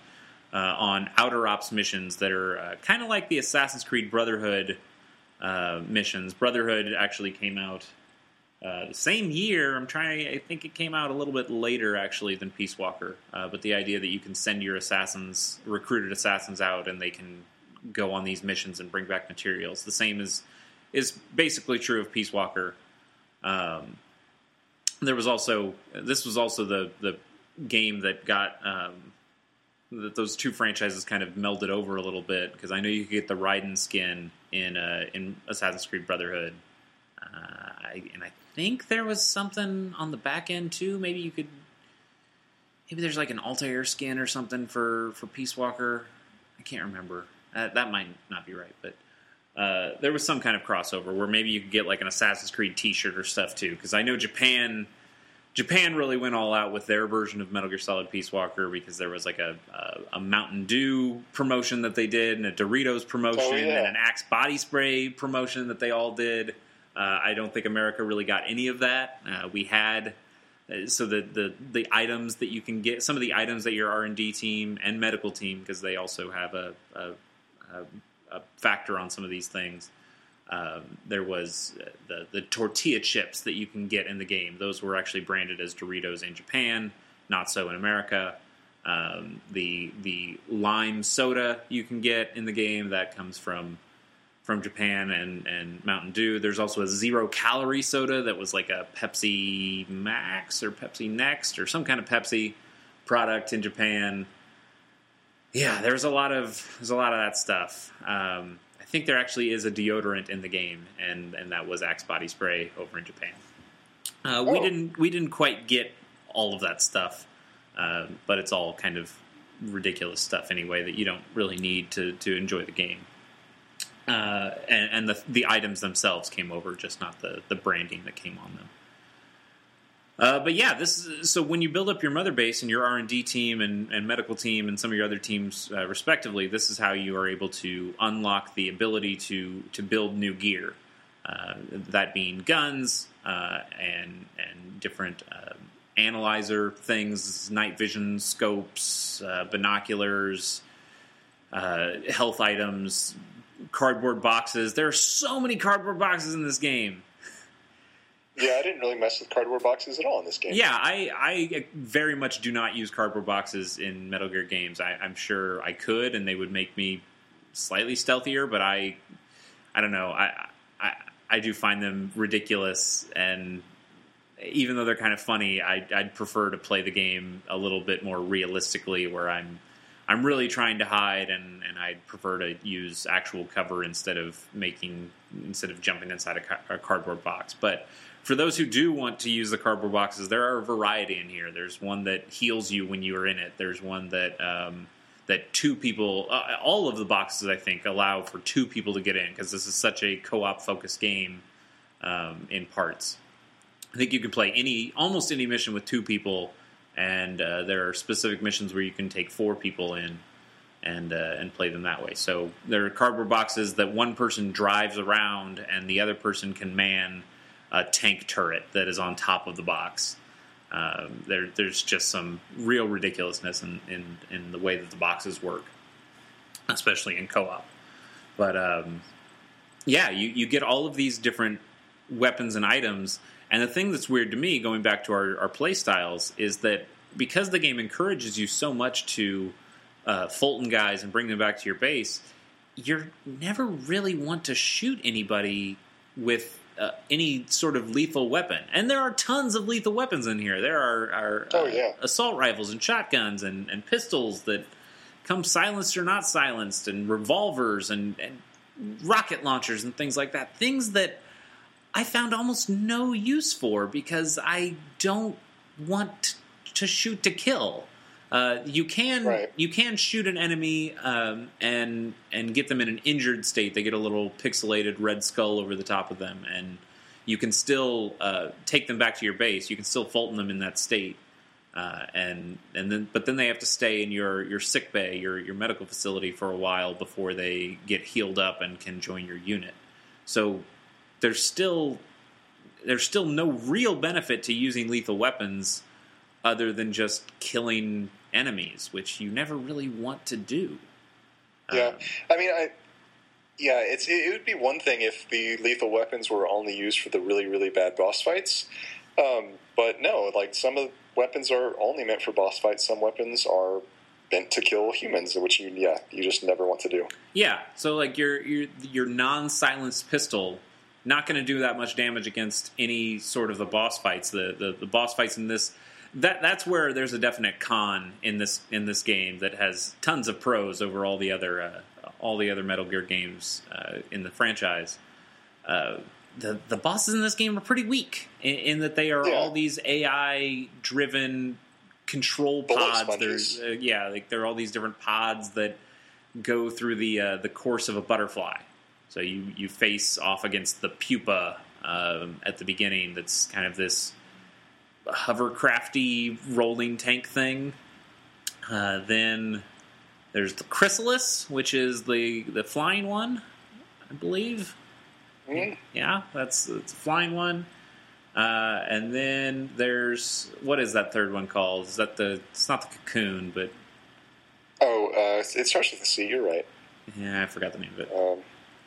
Speaker 1: uh, on outer ops missions that are uh, kind of like the Assassin's Creed Brotherhood uh, missions. Brotherhood actually came out uh, the same year. I'm trying. I think it came out a little bit later actually than Peace Walker. Uh, but the idea that you can send your assassins, recruited assassins, out and they can go on these missions and bring back materials. The same is is basically true of Peace Walker. Um, there was also this was also the the game that got um, that those two franchises kind of melded over a little bit because I know you could get the Raiden skin in uh, in Assassin's Creed Brotherhood, uh, I, and I think there was something on the back end too. Maybe you could maybe there's like an Altair skin or something for for Peace Walker. I can't remember. Uh, that might not be right, but uh, there was some kind of crossover where maybe you could get like an Assassin's Creed T-shirt or stuff too. Because I know Japan, Japan really went all out with their version of Metal Gear Solid Peace Walker because there was like a a, a Mountain Dew promotion that they did, and a Doritos promotion,
Speaker 2: Oh, yeah.
Speaker 1: and an Axe body spray promotion that they all did. Uh, I don't think America really got any of that. Uh, we had uh, so the, the the items that you can get, some of the items that your R and D team and medical team, because they also have a, a, a, factor on some of these things. Um, there was uh, the the tortilla chips that you can get in the game. Those were actually branded as Doritos in Japan, not so in America. Um, the the lime soda you can get in the game that comes from from Japan and, and Mountain Dew. There's also a zero calorie soda that was like a Pepsi Max or Pepsi Next or some kind of Pepsi product in Japan. Yeah, there's a lot of there's a lot of that stuff. Um, I think there actually is a deodorant in the game, and and that was Axe body spray over in Japan. Uh, we
Speaker 2: Oh.
Speaker 1: didn't we didn't quite get all of that stuff, uh, but it's all kind of ridiculous stuff anyway that you don't really need to to enjoy the game uh, and, and the the items themselves came over, just not the the branding that came on them. Uh, but yeah, this is, so when you build up your mother base and your R and D team and, and medical team and some of your other teams uh, respectively, this is how you are able to unlock the ability to to build new gear. Uh, that being guns uh, and and different uh, analyzer things, night vision scopes, binoculars, health items, cardboard boxes. There are so many cardboard boxes in this game.
Speaker 2: Yeah, I didn't really mess with cardboard boxes at all in this game.
Speaker 1: Yeah, I, I very much do not use cardboard boxes in Metal Gear games. I, I'm sure I could, and they would make me slightly stealthier, but I I don't know. I I I do find them ridiculous, and even though they're kind of funny, I, I'd prefer to play the game a little bit more realistically, where I'm I'm really trying to hide, and, and I'd prefer to use actual cover instead of making instead of jumping inside a, ca- a cardboard box. But for those who do want to use the cardboard boxes, there are a variety in here. There's one that heals you when you are in it. There's one that um, that two people, uh, all of the boxes I think allow for two people to get in because this is such a co-op focused game um, in parts. I think you can play any almost any mission with two people, and uh, there are specific missions where you can take four people in and uh, and play them that way. So there are cardboard boxes that one person drives around, and the other person can man a tank turret that is on top of the box. Um, there, there's just some real ridiculousness in, in, in, the way that the boxes work, especially in co-op. But um, yeah, you, you get all of these different weapons and items. And the thing that's weird to me, going back to our, our play styles, is that because the game encourages you so much to uh, Fulton guys and bring them back to your base, you never really want to shoot anybody with uh, any sort of lethal weapon. And there are tons of lethal weapons in here. There are, are
Speaker 2: oh, yeah.
Speaker 1: uh, assault rifles and shotguns and, and pistols that come silenced or not silenced, and revolvers and, and rocket launchers and things like that. Things that I found almost no use for because I don't want to shoot to kill. Uh, you can
Speaker 2: right.
Speaker 1: you can shoot an enemy um, and and get them in an injured state. They get a little pixelated red skull over the top of them, and you can still uh, take them back to your base. You can still Fulton them in that state, uh, and and then but then they have to stay in your your sick bay, your your medical facility for a while before they get healed up and can join your unit. So there's still there's still no real benefit to using lethal weapons other than just killing enemies, which you never really want to do.
Speaker 2: Yeah, um, I mean, I yeah, it's it, would be one thing if the lethal weapons were only used for the really really bad boss fights, um, but no, like some of the weapons are only meant for boss fights. Some weapons are meant to kill humans, which you yeah you just never want to do.
Speaker 1: Yeah, so like your your your non silenced pistol. Not going to do that much damage against any sort of the boss fights. The, the the boss fights in this that that's where there's a definite con in this in this game that has tons of pros over all the other uh, all the other Metal Gear games uh, in the franchise. Uh, the the bosses in this game are pretty weak in, in that they are
Speaker 2: yeah.
Speaker 1: all these AI driven control pods. There's uh, yeah, like there are all these different pods that go through the uh, the course of a butterfly. So you you face off against the pupa um, at the beginning. That's kind of this hovercrafty rolling tank thing. Uh, then there's the chrysalis, which is the the flying one, I believe.
Speaker 2: Mm-hmm.
Speaker 1: Yeah, that's it's a flying one. Uh, and then there's what is that third one called? Is that the? It's not the cocoon, but
Speaker 2: oh, uh, it starts with a C. You're right.
Speaker 1: Yeah, I forgot the name of it.
Speaker 2: Um,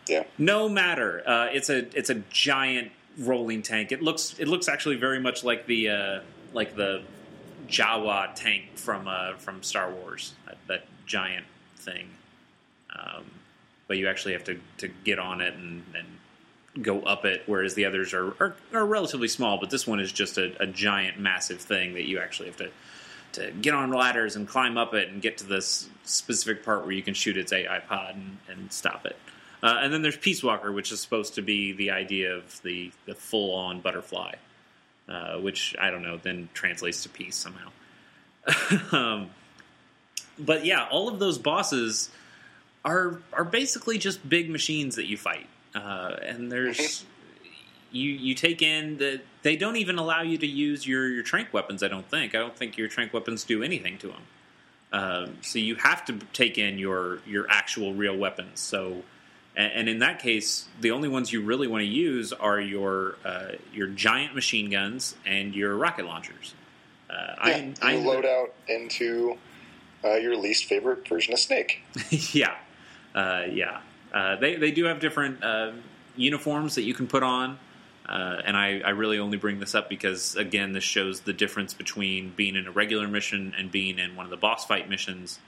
Speaker 2: yeah.
Speaker 1: No matter. Uh, it's a it's a giant rolling tank. It looks it looks actually very much like the uh, like the Jawa tank from uh, from Star Wars, that, that giant thing. Um, but you actually have to, to get on it and, and go up it, whereas the others are, are, are relatively small. But this one is just a, a, giant, massive thing that you actually have to to get on ladders and climb up it and get to this specific part where you can shoot its AI pod and, and stop it. Uh, and then there's Peace Walker, which is supposed to be the idea of the, the full on butterfly, uh, which I don't know, then translates to peace somehow. um, but yeah, all of those bosses are are basically just big machines that you fight, uh, and there's you you take in that they don't even allow you to use your your trank weapons. I don't think. I don't think your trank weapons do anything to them. Um, so you have to take in your your actual real weapons. So and, and, in that case, the only ones you really want to use are your uh, your giant machine guns and your rocket launchers.
Speaker 2: Uh, yeah, I, you I, load out into uh, your least favorite version of Snake.
Speaker 1: yeah, uh, yeah. Uh, they they do have different uh, uniforms that you can put on. and I, I really only bring this up because, again, this shows the difference between being in a regular mission and being in one of the boss fight missions.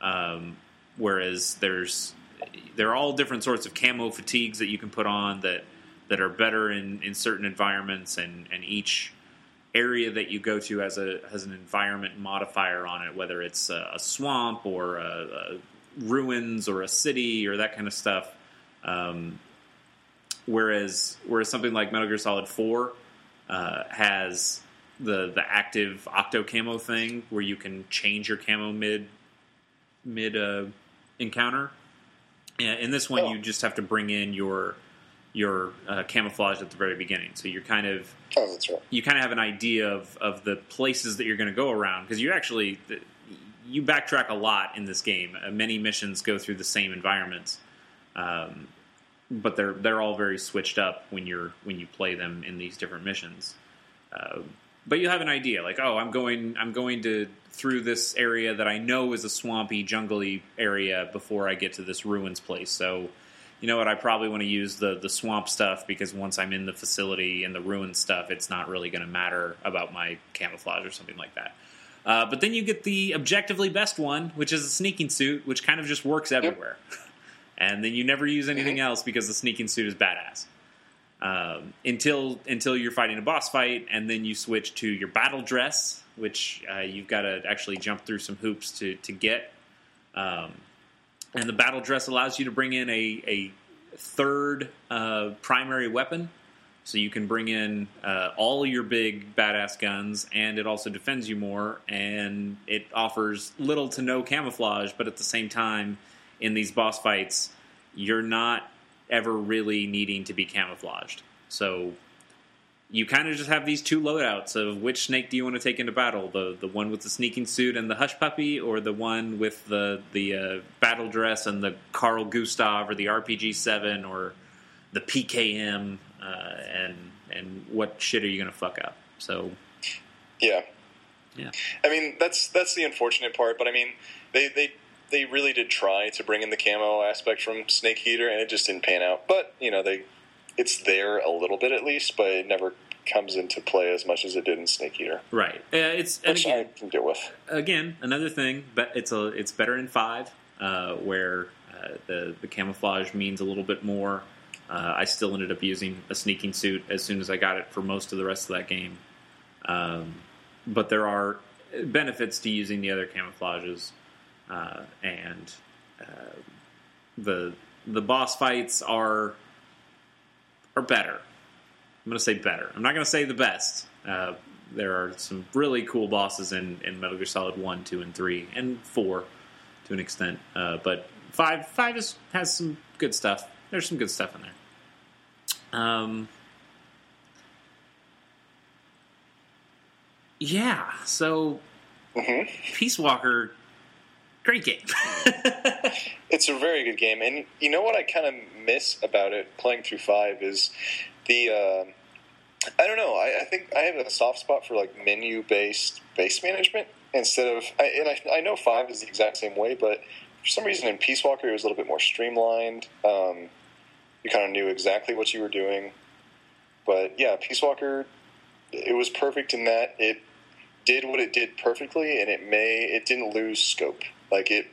Speaker 1: Um, whereas there's there are all different sorts of camo fatigues that you can put on that that are better in, in certain environments, and, and each area that you go to has a has an environment modifier on it, whether it's a, a swamp or a, a ruins or a city or that kind of stuff. Um, whereas whereas something like Metal Gear Solid Four uh, has the the active octo camo thing where you can change your camo mid mid uh, encounter. In this one,
Speaker 2: Oh.
Speaker 1: you just have to bring in your your uh, camouflage at the very beginning. So you're kind of
Speaker 2: Oh, that's right.
Speaker 1: you kind of have an idea of, of the places that you're going to go around because you actually you backtrack a lot in this game. Uh, many missions go through the same environments, um, but they're they're all very switched up when you're when you play them in these different missions. Uh, but you have an idea, like oh, I'm going I'm going to through this area that I know is a swampy, jungly area before I get to this ruins place. So you know what? I probably want to use the the swamp stuff because once I'm in the facility and the ruin stuff, it's not really going to matter about my camouflage or something like that. Uh, but then you get the objectively best one, which is a sneaking suit, which kind of just works everywhere. and then you never use anything else because the sneaking suit is badass. Um, until until you're fighting a boss fight, and then you switch to your battle dress, which uh, you've got to actually jump through some hoops to to get. Um, and the battle dress allows you to bring in a, a third uh, primary weapon. So you can bring in uh, all your big badass guns, and it also defends you more, and it offers little to no camouflage. But at the same time, in these boss fights, you're not ever really needing to be camouflaged. So you kind of just have these two loadouts of which snake do you want to take into battle the the one with the sneaking suit and the hush puppy or the one with the the uh, battle dress and the Carl Gustav or the RPG 7 or the PKM uh, and and what shit are you going to fuck up so
Speaker 2: Yeah.
Speaker 1: Yeah.
Speaker 2: I mean, that's that's the unfortunate part, but I mean, they they they really did try to bring in the camo aspect from Snake Eater, and it just didn't pan out. But you know, they it's there a little bit at least, but it never comes into play as much as it did in Snake Eater,
Speaker 1: right uh, it's
Speaker 2: which
Speaker 1: again,
Speaker 2: I can deal with.
Speaker 1: again, another thing, but it's a it's better in five, uh, where uh, the the camouflage means a little bit more. Uh, I still ended up using a sneaking suit as soon as I got it for most of the rest of that game. Um, but there are benefits to using the other camouflages, uh, and uh, the the boss fights are are better. I'm going to say better. I'm not going to say the best. Uh, there are some really cool bosses in, in Metal Gear Solid One, Two, and Three, and Four to an extent. Uh, but five five is, has some good stuff. There's some good stuff in there. Um, yeah. So
Speaker 2: hmm
Speaker 1: Peace Walker, great game.
Speaker 2: It's a very good game, and you know what I kind of miss about it playing through five is the. Uh, I don't know. I, I think I have a soft spot for like menu based base management instead of. I, and I, I know five is the exact same way, but for some reason in Peace Walker it was a little bit more streamlined. Um, you kind of knew exactly what you were doing, but yeah, Peace Walker, it was perfect in that it did what it did perfectly, and it may it didn't lose scope. Like it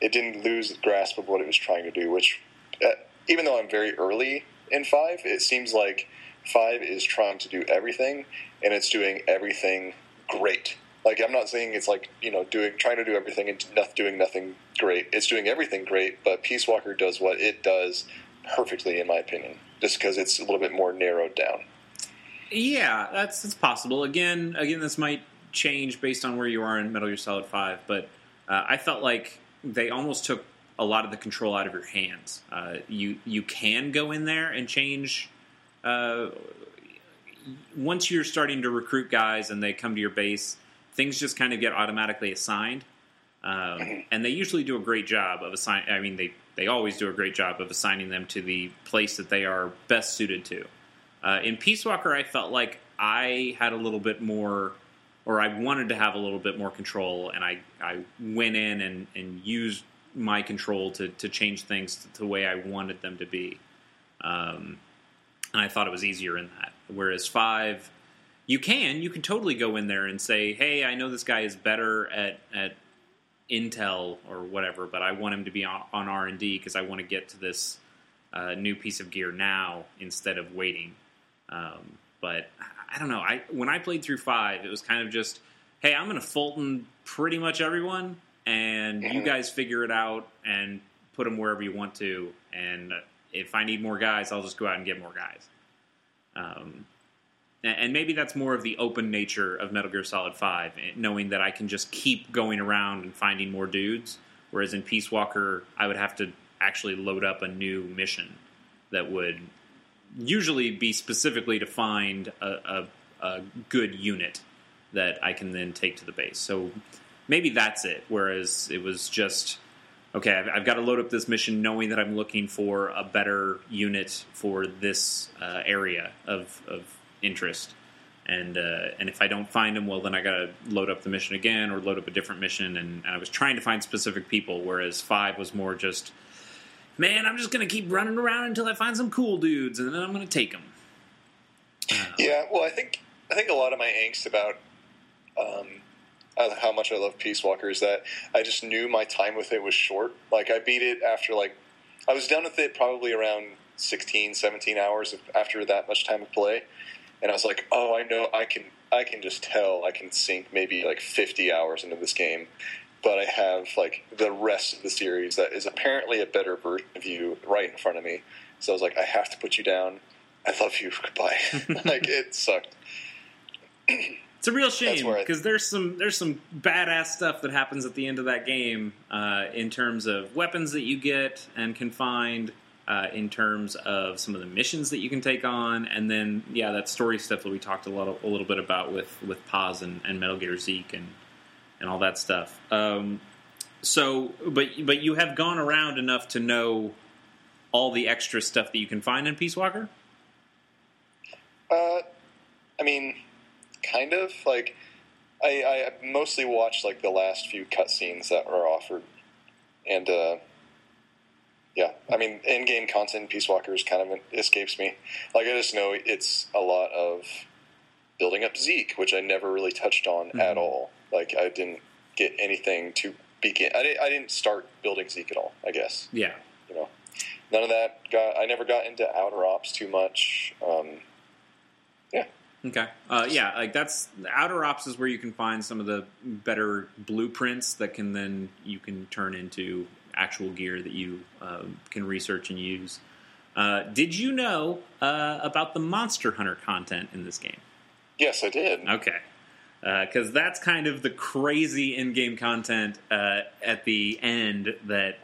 Speaker 2: it didn't lose grasp of what it was trying to do. Which, uh, even though I'm very early in five, it seems like five is trying to do everything, and it's doing everything great. Like I'm not saying it's like you know doing trying to do everything and not doing nothing great. It's doing everything great, but Peace Walker does what it does perfectly, in my opinion, just because it's a little bit more narrowed down.
Speaker 1: Yeah, that's it's possible. Again, again, this might change based on where you are in Metal Gear Solid Five, but uh, I felt like they almost took a lot of the control out of your hands. Uh, you you can go in there and change. Uh, once you're starting to recruit guys and they come to your base, things just kind of get automatically assigned, um, and they usually do a great job of assign. I mean, they they always do a great job of assigning them to the place that they are best suited to. Uh, in Peace Walker, I felt like I had a little bit more, or I wanted to have a little bit more control, and I, I went in and, and used my control to, to change things to the way I wanted them to be. Um, and I thought it was easier in that. Whereas five, you can you can totally go in there and say, hey, I know this guy is better at at intel or whatever, but I want him to be on, R and D because I want to get to this uh, new piece of gear now instead of waiting. Um, but I don't know. I when I played through five, it was kind of just, hey, I'm going to Fulton pretty much everyone, and you guys figure it out and put them wherever you want to. And if I need more guys, I'll just go out and get more guys. Um, and maybe that's more of the open nature of Metal Gear Solid 5, knowing that I can just keep going around and finding more dudes. Whereas in Peace Walker, I would have to actually load up a new mission that would usually be specifically to find a, a, a good unit that I can then take to the base. So maybe that's it. Whereas it was just okay, I've, I've, got to load up this mission knowing that I'm looking for a better unit for this uh, area of, of interest. And uh, and if I don't find them, well, then I got to load up the mission again or load up a different mission. And, and I was trying to find specific people, whereas five was more just, man, I'm just going to keep running around until I find some cool dudes, and then I'm going to take them.
Speaker 2: Yeah, well, I think I think a lot of my angst about um, how much I love Peace Walker is that I just knew my time with it was short. Like I beat it after like I was done with it probably around 16, 17 hours after that much time of play and I was like, oh, I know, I can, I can just tell, I can sink maybe like 50 hours into this game, but I have like the rest of the series that is apparently a better version of you right in front of me. So I was like, I have to put you down. I love you. Goodbye. like it sucked.
Speaker 1: It's a real shame because there's some there's some badass stuff that happens at the end of that game uh, in terms of weapons that you get and can find, uh, in terms of some of the missions that you can take on, and then yeah, that story stuff that we talked a lot a little bit about with with Paz and, and Metal Gear Zeke and and all that stuff. Um, so, but but you have gone around enough to know all the extra stuff that you can find in Peace Walker.
Speaker 2: Uh, I mean, kind of like I, I mostly watched like the last few cutscenes that were offered, and uh, yeah, I mean, in-game content in Peace Walkers kind of escapes me. Like, I just know it's a lot of building up Zeke, which I never really touched on mm-hmm. at all. Like, I didn't get anything to begin. I didn't, I didn't start building Zeke at all. I guess.
Speaker 1: Yeah.
Speaker 2: You know, none of that got. I never got into outer ops too much. Um, yeah.
Speaker 1: Okay. Uh, yeah, like that's outer ops is where you can find some of the better blueprints that can then you can turn into actual gear that you uh, can research and use. Uh, did you know uh, about the Monster Hunter content in this game?
Speaker 2: Yes, I did.
Speaker 1: Okay. Because uh, that's kind of the crazy in game content uh, at the end that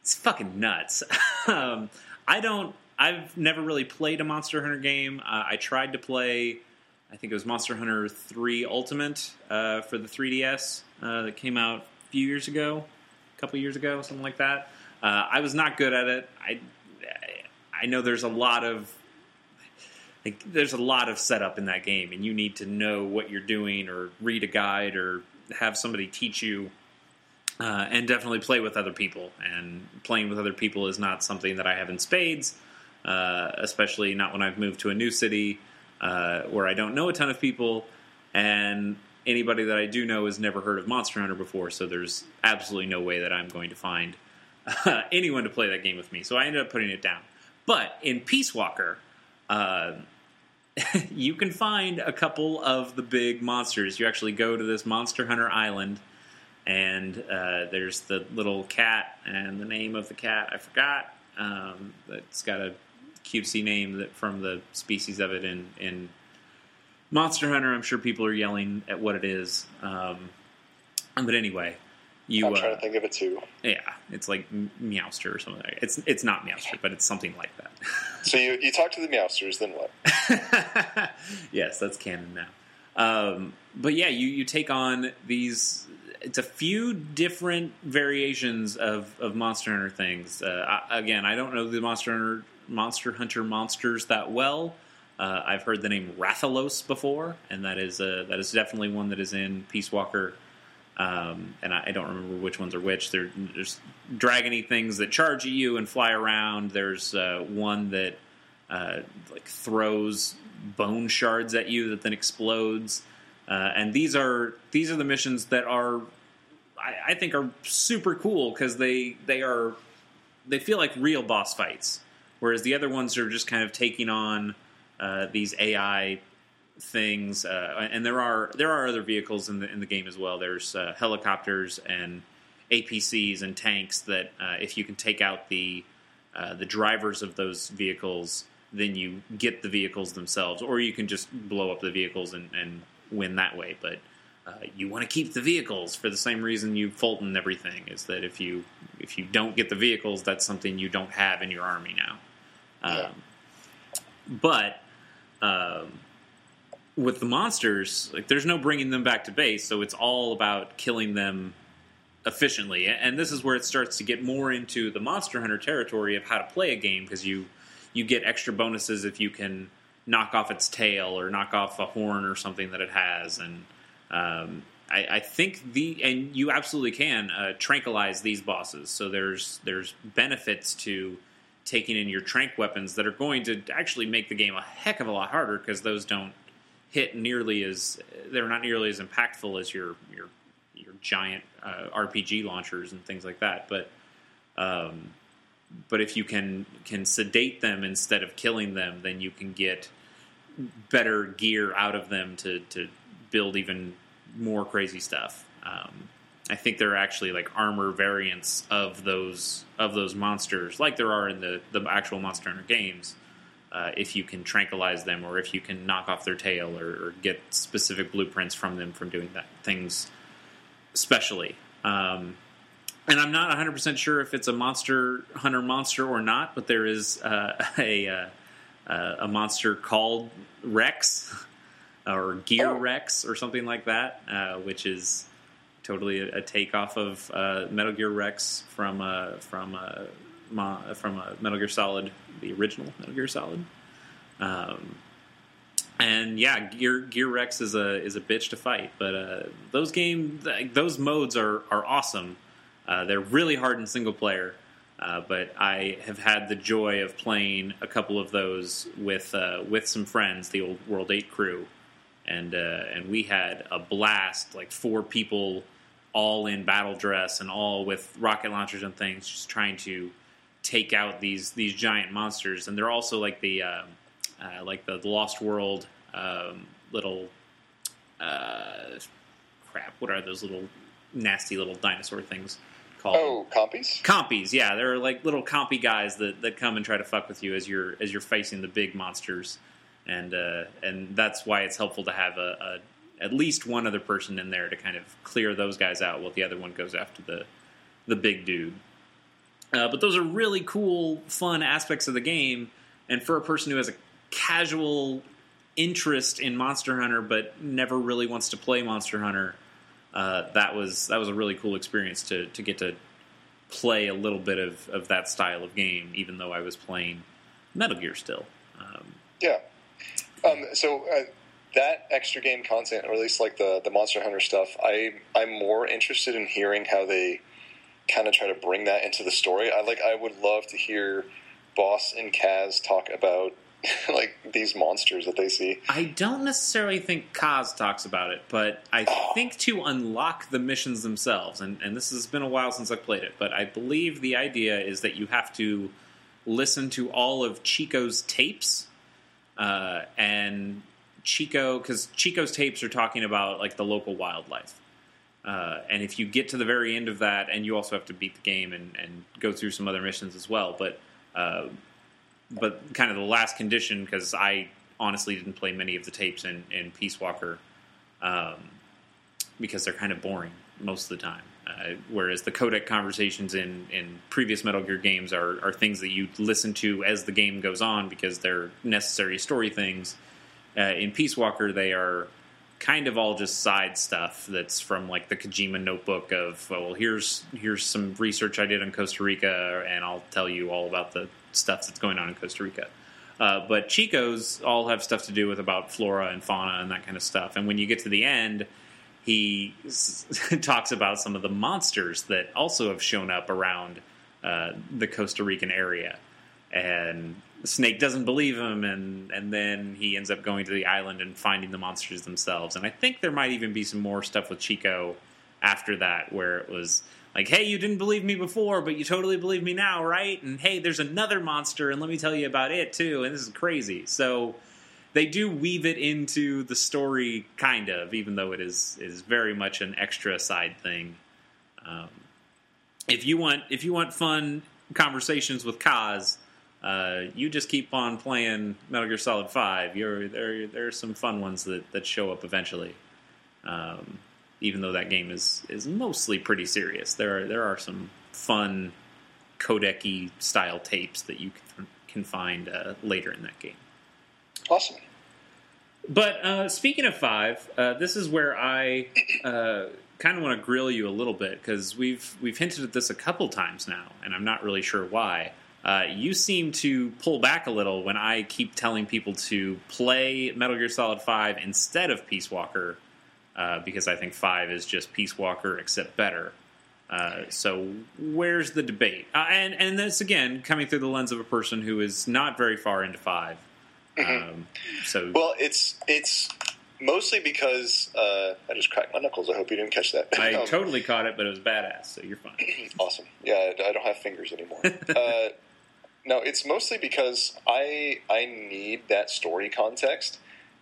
Speaker 1: it's fucking nuts. um, I don't. I've never really played a Monster Hunter game. Uh, I tried to play, I think it was Monster Hunter 3 Ultimate for the 3DS that came out a few years ago a couple years ago, something like that. Uh, I was not good at it. I I know there's a lot of like, there's a lot of setup in that game, and you need to know what you're doing, or read a guide, or have somebody teach you, uh, and definitely play with other people. And playing with other people is not something that I have in spades, uh, especially not when I've moved to a new city uh, where I don't know a ton of people, and anybody that I do know has never heard of Monster Hunter before, so there's absolutely no way that I'm going to find anyone to play that game with me. So I ended up putting it down. But in Peace Walker, uh, you can find a couple of the big monsters. You actually go to this Monster Hunter Island, and uh, there's the little cat, and the name of the cat I forgot. Um, it's got a cutesy name that from the species of it in in Monster Hunter, I'm sure people are yelling at what it is. Um, but anyway, you.
Speaker 2: I'm trying uh, to think of it too.
Speaker 1: Yeah, it's like Meowster or something. Like it's it's not Meowster, but it's something like that.
Speaker 2: so you you talk to the Meowsters, then what?
Speaker 1: yes, that's canon now. Um, but yeah, you you take on these. It's a few different variations of, of Monster Hunter things. Uh, I, again, I don't know the Monster Hunter Monster Hunter monsters that well. Uh, I've heard the name Rathalos before, and that is uh, that is definitely one that is in Peace Walker. Um, and I, I, don't remember which ones are which. There, there's dragony things that charge at you and fly around. There's uh, one that uh, like throws bone shards at you that then explodes. Uh, and these are these are the missions that are I, I think are super cool because they they are they feel like real boss fights, whereas the other ones are just kind of taking on uh, these AI things. Uh, and there are there are other vehicles in the in the game as well. There's uh, helicopters and APCs and tanks that uh, if you can take out the uh, the drivers of those vehicles, then you get the vehicles themselves, or you can just blow up the vehicles and, and win that way. But uh, you want to keep the vehicles for the same reason you Fulton everything is that if you if you don't get the vehicles, that's something you don't have in your army now. Um,
Speaker 2: Yeah.
Speaker 1: But um, with the monsters, like there's no bringing them back to base, so it's all about killing them efficiently. And this is where it starts to get more into the Monster Hunter territory of how to play a game because you you get extra bonuses if you can knock off its tail or knock off a horn or something that it has, and um, I, I think the and you absolutely can uh, tranquilize these bosses. So there's there's benefits to taking in your trank weapons that are going to actually make the game a heck of a lot harder because those don't hit nearly as they're not nearly as impactful as your your your giant uh, RPG launchers and things like that. But um, but if you can can sedate them instead of killing them, then you can get better gear out of them to to build even more crazy stuff. Um, I think there are actually like armor variants of those of those monsters, like there are in the the actual Monster Hunter games. Uh, if you can tranquilize them, or if you can knock off their tail, or, or get specific blueprints from them from doing that things specially. Um, and I'm not 100 percent sure if it's a Monster Hunter monster or not, but there is uh, a uh, a monster called Rex or Gear
Speaker 2: Oh.
Speaker 1: Rex or something like that, uh, which is totally a, a takeoff of uh, Metal Gear Rex from uh, from Mo- from uh, Metal Gear Solid, the original Metal Gear Solid. Um, and yeah, Gear Gear Rex is a is a bitch to fight, but uh, those game th- those modes are are awesome. Uh, they're really hard in single player, uh, but I have had the joy of playing a couple of those with uh, with some friends, the old World Eight crew, and uh, and we had a blast. Like four people, all in battle dress and all with rocket launchers and things, just trying to take out these these giant monsters. And they're also like the um, uh, like the, the Lost World um, little uh, crap. What are those little nasty little dinosaur things called?
Speaker 2: Oh, compies?
Speaker 1: compies. Yeah, they're like little compy guys that, that come and try to fuck with you as you're as you're facing the big monsters, and uh, and that's why it's helpful to have a, a at least one other person in there to kind of clear those guys out while the other one goes after the the big dude. Uh, but those are really cool, fun aspects of the game, and for a person who has a casual interest in Monster Hunter but never really wants to play Monster Hunter, uh, that was that was a really cool experience to to get to play a little bit of, of that style of game, even though I was playing Metal Gear still. Um,
Speaker 2: Yeah. Um, so uh, that extra game content, or at least like the the Monster Hunter stuff, I I'm more interested in hearing how they kind of try to bring that into the story. I like I would love to hear Boss and Kaz talk about like these monsters that they see.
Speaker 1: I don't necessarily think Kaz talks about it, but I think to unlock the missions themselves, and, and this has been a while since I've played it, but I believe the idea is that you have to listen to all of Chico's tapes, uh, and Chico, because Chico's tapes are talking about like the local wildlife. Uh, and if you get to the very end of that, and you also have to beat the game and, and go through some other missions as well, but uh, but kind of the last condition because I honestly didn't play many of the tapes in, in Peace Walker um, because they're kind of boring most of the time. Uh, whereas the codec conversations in, in previous Metal Gear games are, are things that you listen to as the game goes on because they're necessary story things. Uh, in Peace Walker, they are kind of all just side stuff that's from like the Kojima notebook of oh, well here's here's some research I did on Costa Rica and I'll tell you all about the stuff that's going on in Costa Rica. Uh, but Chico's all have stuff to do with about flora and fauna and that kind of stuff. And when you get to the end, he s- talks about some of the monsters that also have shown up around uh, the Costa Rican area. And Snake doesn't believe him, and, and then he ends up going to the island and finding the monsters themselves. And I think there might even be some more stuff with Chico after that, where it was like, "Hey, you didn't believe me before, but you totally believe me now, right?" And hey, there's another monster, and let me tell you about it too. And this is crazy. So they do weave it into the story, kind of, even though it is is very much an extra side thing. Um, if you want, if you want fun conversations with Kaz, uh, you just keep on playing Metal Gear Solid Five. You're there. There are some fun ones that, that show up eventually. Um, even though that game is is mostly pretty serious, there are there are some fun codec style tapes that you can, can find uh, later in that game.
Speaker 2: Awesome.
Speaker 1: But uh, speaking of five, uh, this is where I uh, kind of want to grill you a little bit because we've we've hinted at this a couple times now, and I'm not really sure why. Uh, you seem to pull back a little when I keep telling people to play Metal Gear Solid Five instead of Peace Walker, uh, because I think Five is just Peace Walker except better. Uh, so where's the debate? and and this again coming through the lens of a person who is not very far into 5
Speaker 2: Mhm.
Speaker 1: um, so
Speaker 2: Well, it's it's mostly because uh, I just cracked my knuckles. I hope you didn't catch that.
Speaker 1: I
Speaker 2: Um,
Speaker 1: totally caught it, but it was badass. So you're fine.
Speaker 2: awesome. Yeah, I I don't have fingers anymore. uh, no, it's mostly because I I need that story context.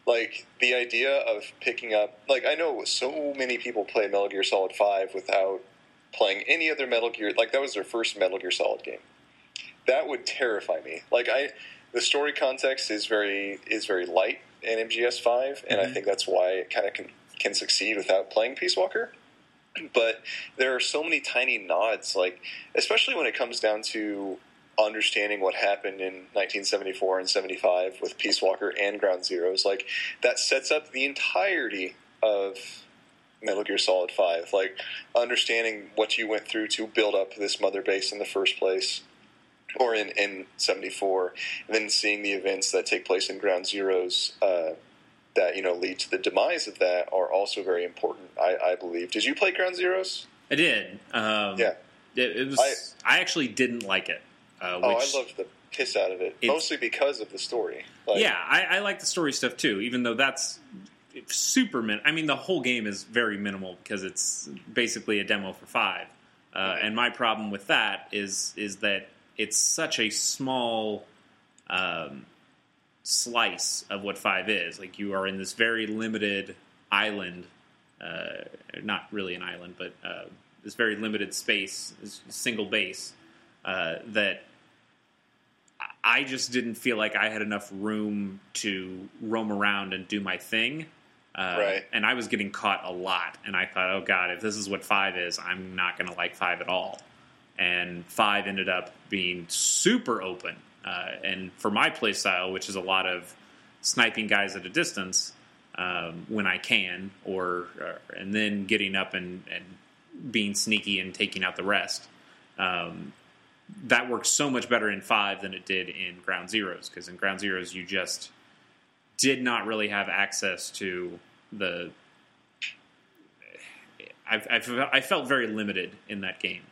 Speaker 2: Like the idea of picking up, like I know so many people play Metal Gear Solid Five without playing any other Metal Gear. Like that was their first Metal Gear Solid game. That would terrify me. Like I, the story context is very is very light in MGS Five, and I
Speaker 1: Mhm.
Speaker 2: think that's why it kind of can can succeed without playing Peace Walker but there are so many tiny nods like especially when it comes down to understanding what happened in 1974 and 75 with peace walker and ground zeroes like that sets up the entirety of metal gear solid 5 like understanding what you went through to build up this mother base in the first place or in, in 74 and then seeing the events that take place in ground zeroes uh, that you know lead to the demise of that are also very important. I, I believe. Did you play Ground Zeroes?
Speaker 1: I did. Um,
Speaker 2: Yeah.
Speaker 1: It, it was.
Speaker 2: I-
Speaker 1: I, actually didn't like it. Uh,
Speaker 2: oh, I loved the piss out of it, mostly because of the story. Like,
Speaker 1: yeah, I, I like the story stuff too. Even though that's super min. I mean, the whole game is very minimal because it's basically a demo for five. Uh, and my problem with that is is that it's such a small um, slice of what five is. Like you are in this very limited island, uh, not really an island, but uh, this very limited space, this single base uh, that I just didn't feel like I had enough room to roam around and do my thing. Uh,
Speaker 2: Right.
Speaker 1: And I was getting caught a lot. And I thought, oh, God, if this is what five is, I'm not going to like five at all. And five ended up being super open. Uh, and for my play style, which is a lot of sniping guys at a distance um, when I can, or, or and then getting up and, and being sneaky and taking out the rest. Um, that works so much better in five than it did in Ground Zeroes because in Ground Zeroes you just did not really have access to the. I, I, I felt very limited in that game.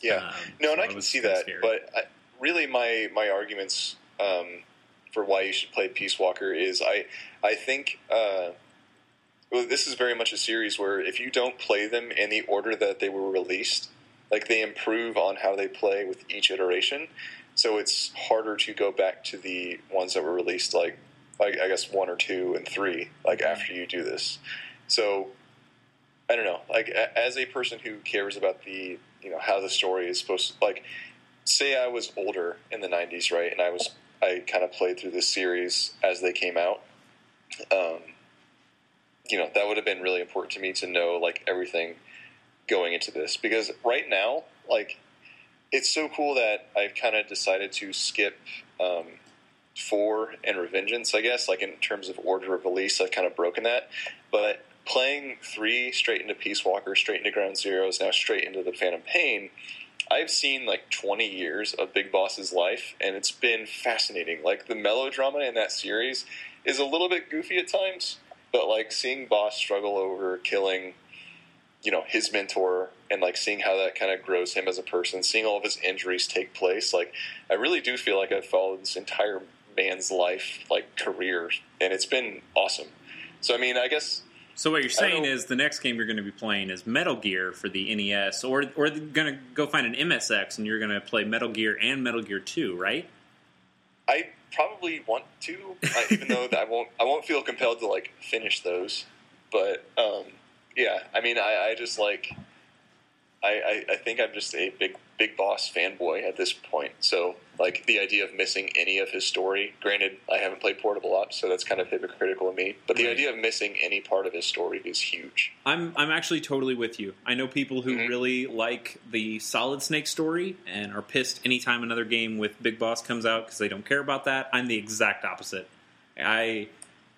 Speaker 2: yeah.
Speaker 1: Um,
Speaker 2: no, and
Speaker 1: so
Speaker 2: I can see that.
Speaker 1: scary.
Speaker 2: But I, really, my my arguments um, for why you should play Peace Walker is I I think. Uh, well, this is very much a series where if you don't play them in the order that they were released, like they improve on how they play with each iteration. So it's harder to go back to the ones that were released, like, like I guess one or two and three, like after you do this. So I don't know. Like a- as a person who cares about the you know how the story is supposed to like, say I was older in the '90s, right, and I was I kind of played through this series as they came out. Um, you know that would have been really important to me to know like everything going into this because right now like it's so cool that I've kind of decided to skip um, four and Revengeance, I guess, like in terms of order of release, I've kind of broken that. But playing three straight into Peace Walker, straight into Ground Zeroes, now straight into the Phantom Pain, I've seen like 20 years of Big Boss's life, and it's been fascinating. Like the melodrama in that series is a little bit goofy at times, but like seeing Boss struggle over killing you know his mentor and like seeing how that kind of grows him as a person seeing all of his injuries take place like i really do feel like i've followed this entire man's life like career and it's been awesome so i mean i guess
Speaker 1: So what you're saying is the next game you're going to be playing is Metal Gear for the NES, or or going to go find an MSX and you're going to play Metal Gear and Metal Gear Two, right?
Speaker 2: I probably want to, even though I won't. I won't feel compelled to like finish those. But um, yeah, I mean, I, I just like. I, I, I think I'm just a big big boss fanboy at this point. So like the idea of missing any of his story. Granted, I haven't played Portable Ops, so that's kind of hypocritical of me. But the
Speaker 1: Right.
Speaker 2: idea of missing any part of his story is huge.
Speaker 1: I'm I'm actually totally with you. I know people who
Speaker 2: Mhm.
Speaker 1: really like the Solid Snake story and are pissed anytime another game with Big Boss comes out because they don't care about that. I'm the exact opposite. I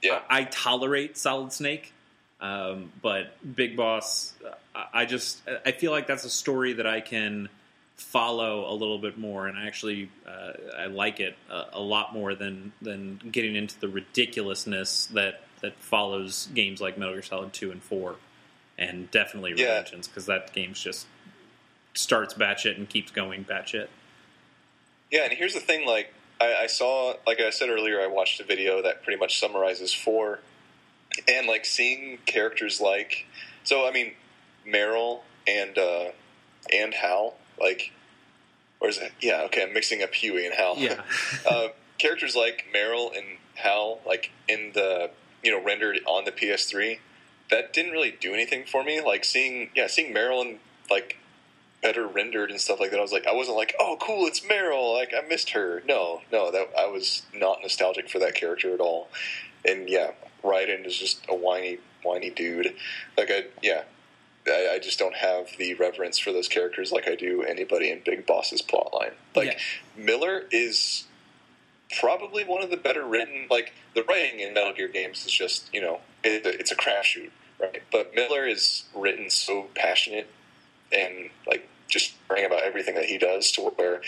Speaker 2: Yeah,
Speaker 1: I, I tolerate Solid Snake, um, but Big Boss, I, just I feel like that's a story that I can follow a little bit more, and I actually uh, I like it a, a lot more than than getting into the ridiculousness that that follows games like Metal Gear Solid Two and Four, and definitely
Speaker 2: Yeah.
Speaker 1: Revengeance because that game's just starts batshit and keeps going batshit.
Speaker 2: Yeah, and here's the thing: like I, I saw, like I said earlier, I watched a video that pretty much summarizes four, and like seeing characters like, so I mean, Meryl and uh, and Hal, like, or is it? Yeah, okay, I'm mixing up Huey and Hal.
Speaker 1: Yeah.
Speaker 2: uh, characters like Meryl and Hal, like in the you know rendered on the PS3, that didn't really do anything for me. Like seeing, yeah, seeing Meryl and like better rendered and stuff like that. I was like, I wasn't like, oh, cool, it's Meryl. Like I missed her. No, no, that I was not nostalgic for that character at all. And yeah, Raiden is just a whiny, whiny dude. Like I, yeah. I, I just don't have the reverence for those characters like I do anybody in Big Boss's plotline. Like
Speaker 1: Yeah.
Speaker 2: Miller is probably one of the better written. Like the writing in Metal Gear games is just you know it, it's a crapshoot, right? But Miller is written so passionate and like just caring about everything that he does to where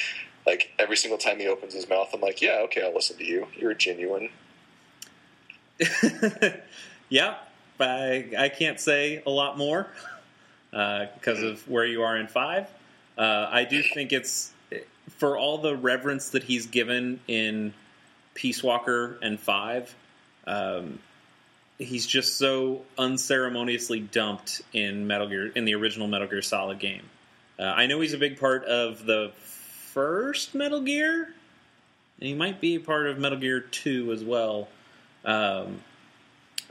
Speaker 2: like every single time he opens his mouth, I'm like, yeah, okay, I'll listen to you. You're genuine.
Speaker 1: yeah, I, I can't say a lot more because of where you are in five. Uh, I do think it's for all the reverence that he's given in Peace Walker and five. Um, he's just so unceremoniously dumped in Metal Gear in the original Metal Gear Solid game. Uh, I know he's a big part of the first Metal Gear, and he might be a part of Metal Gear Two as well. Um,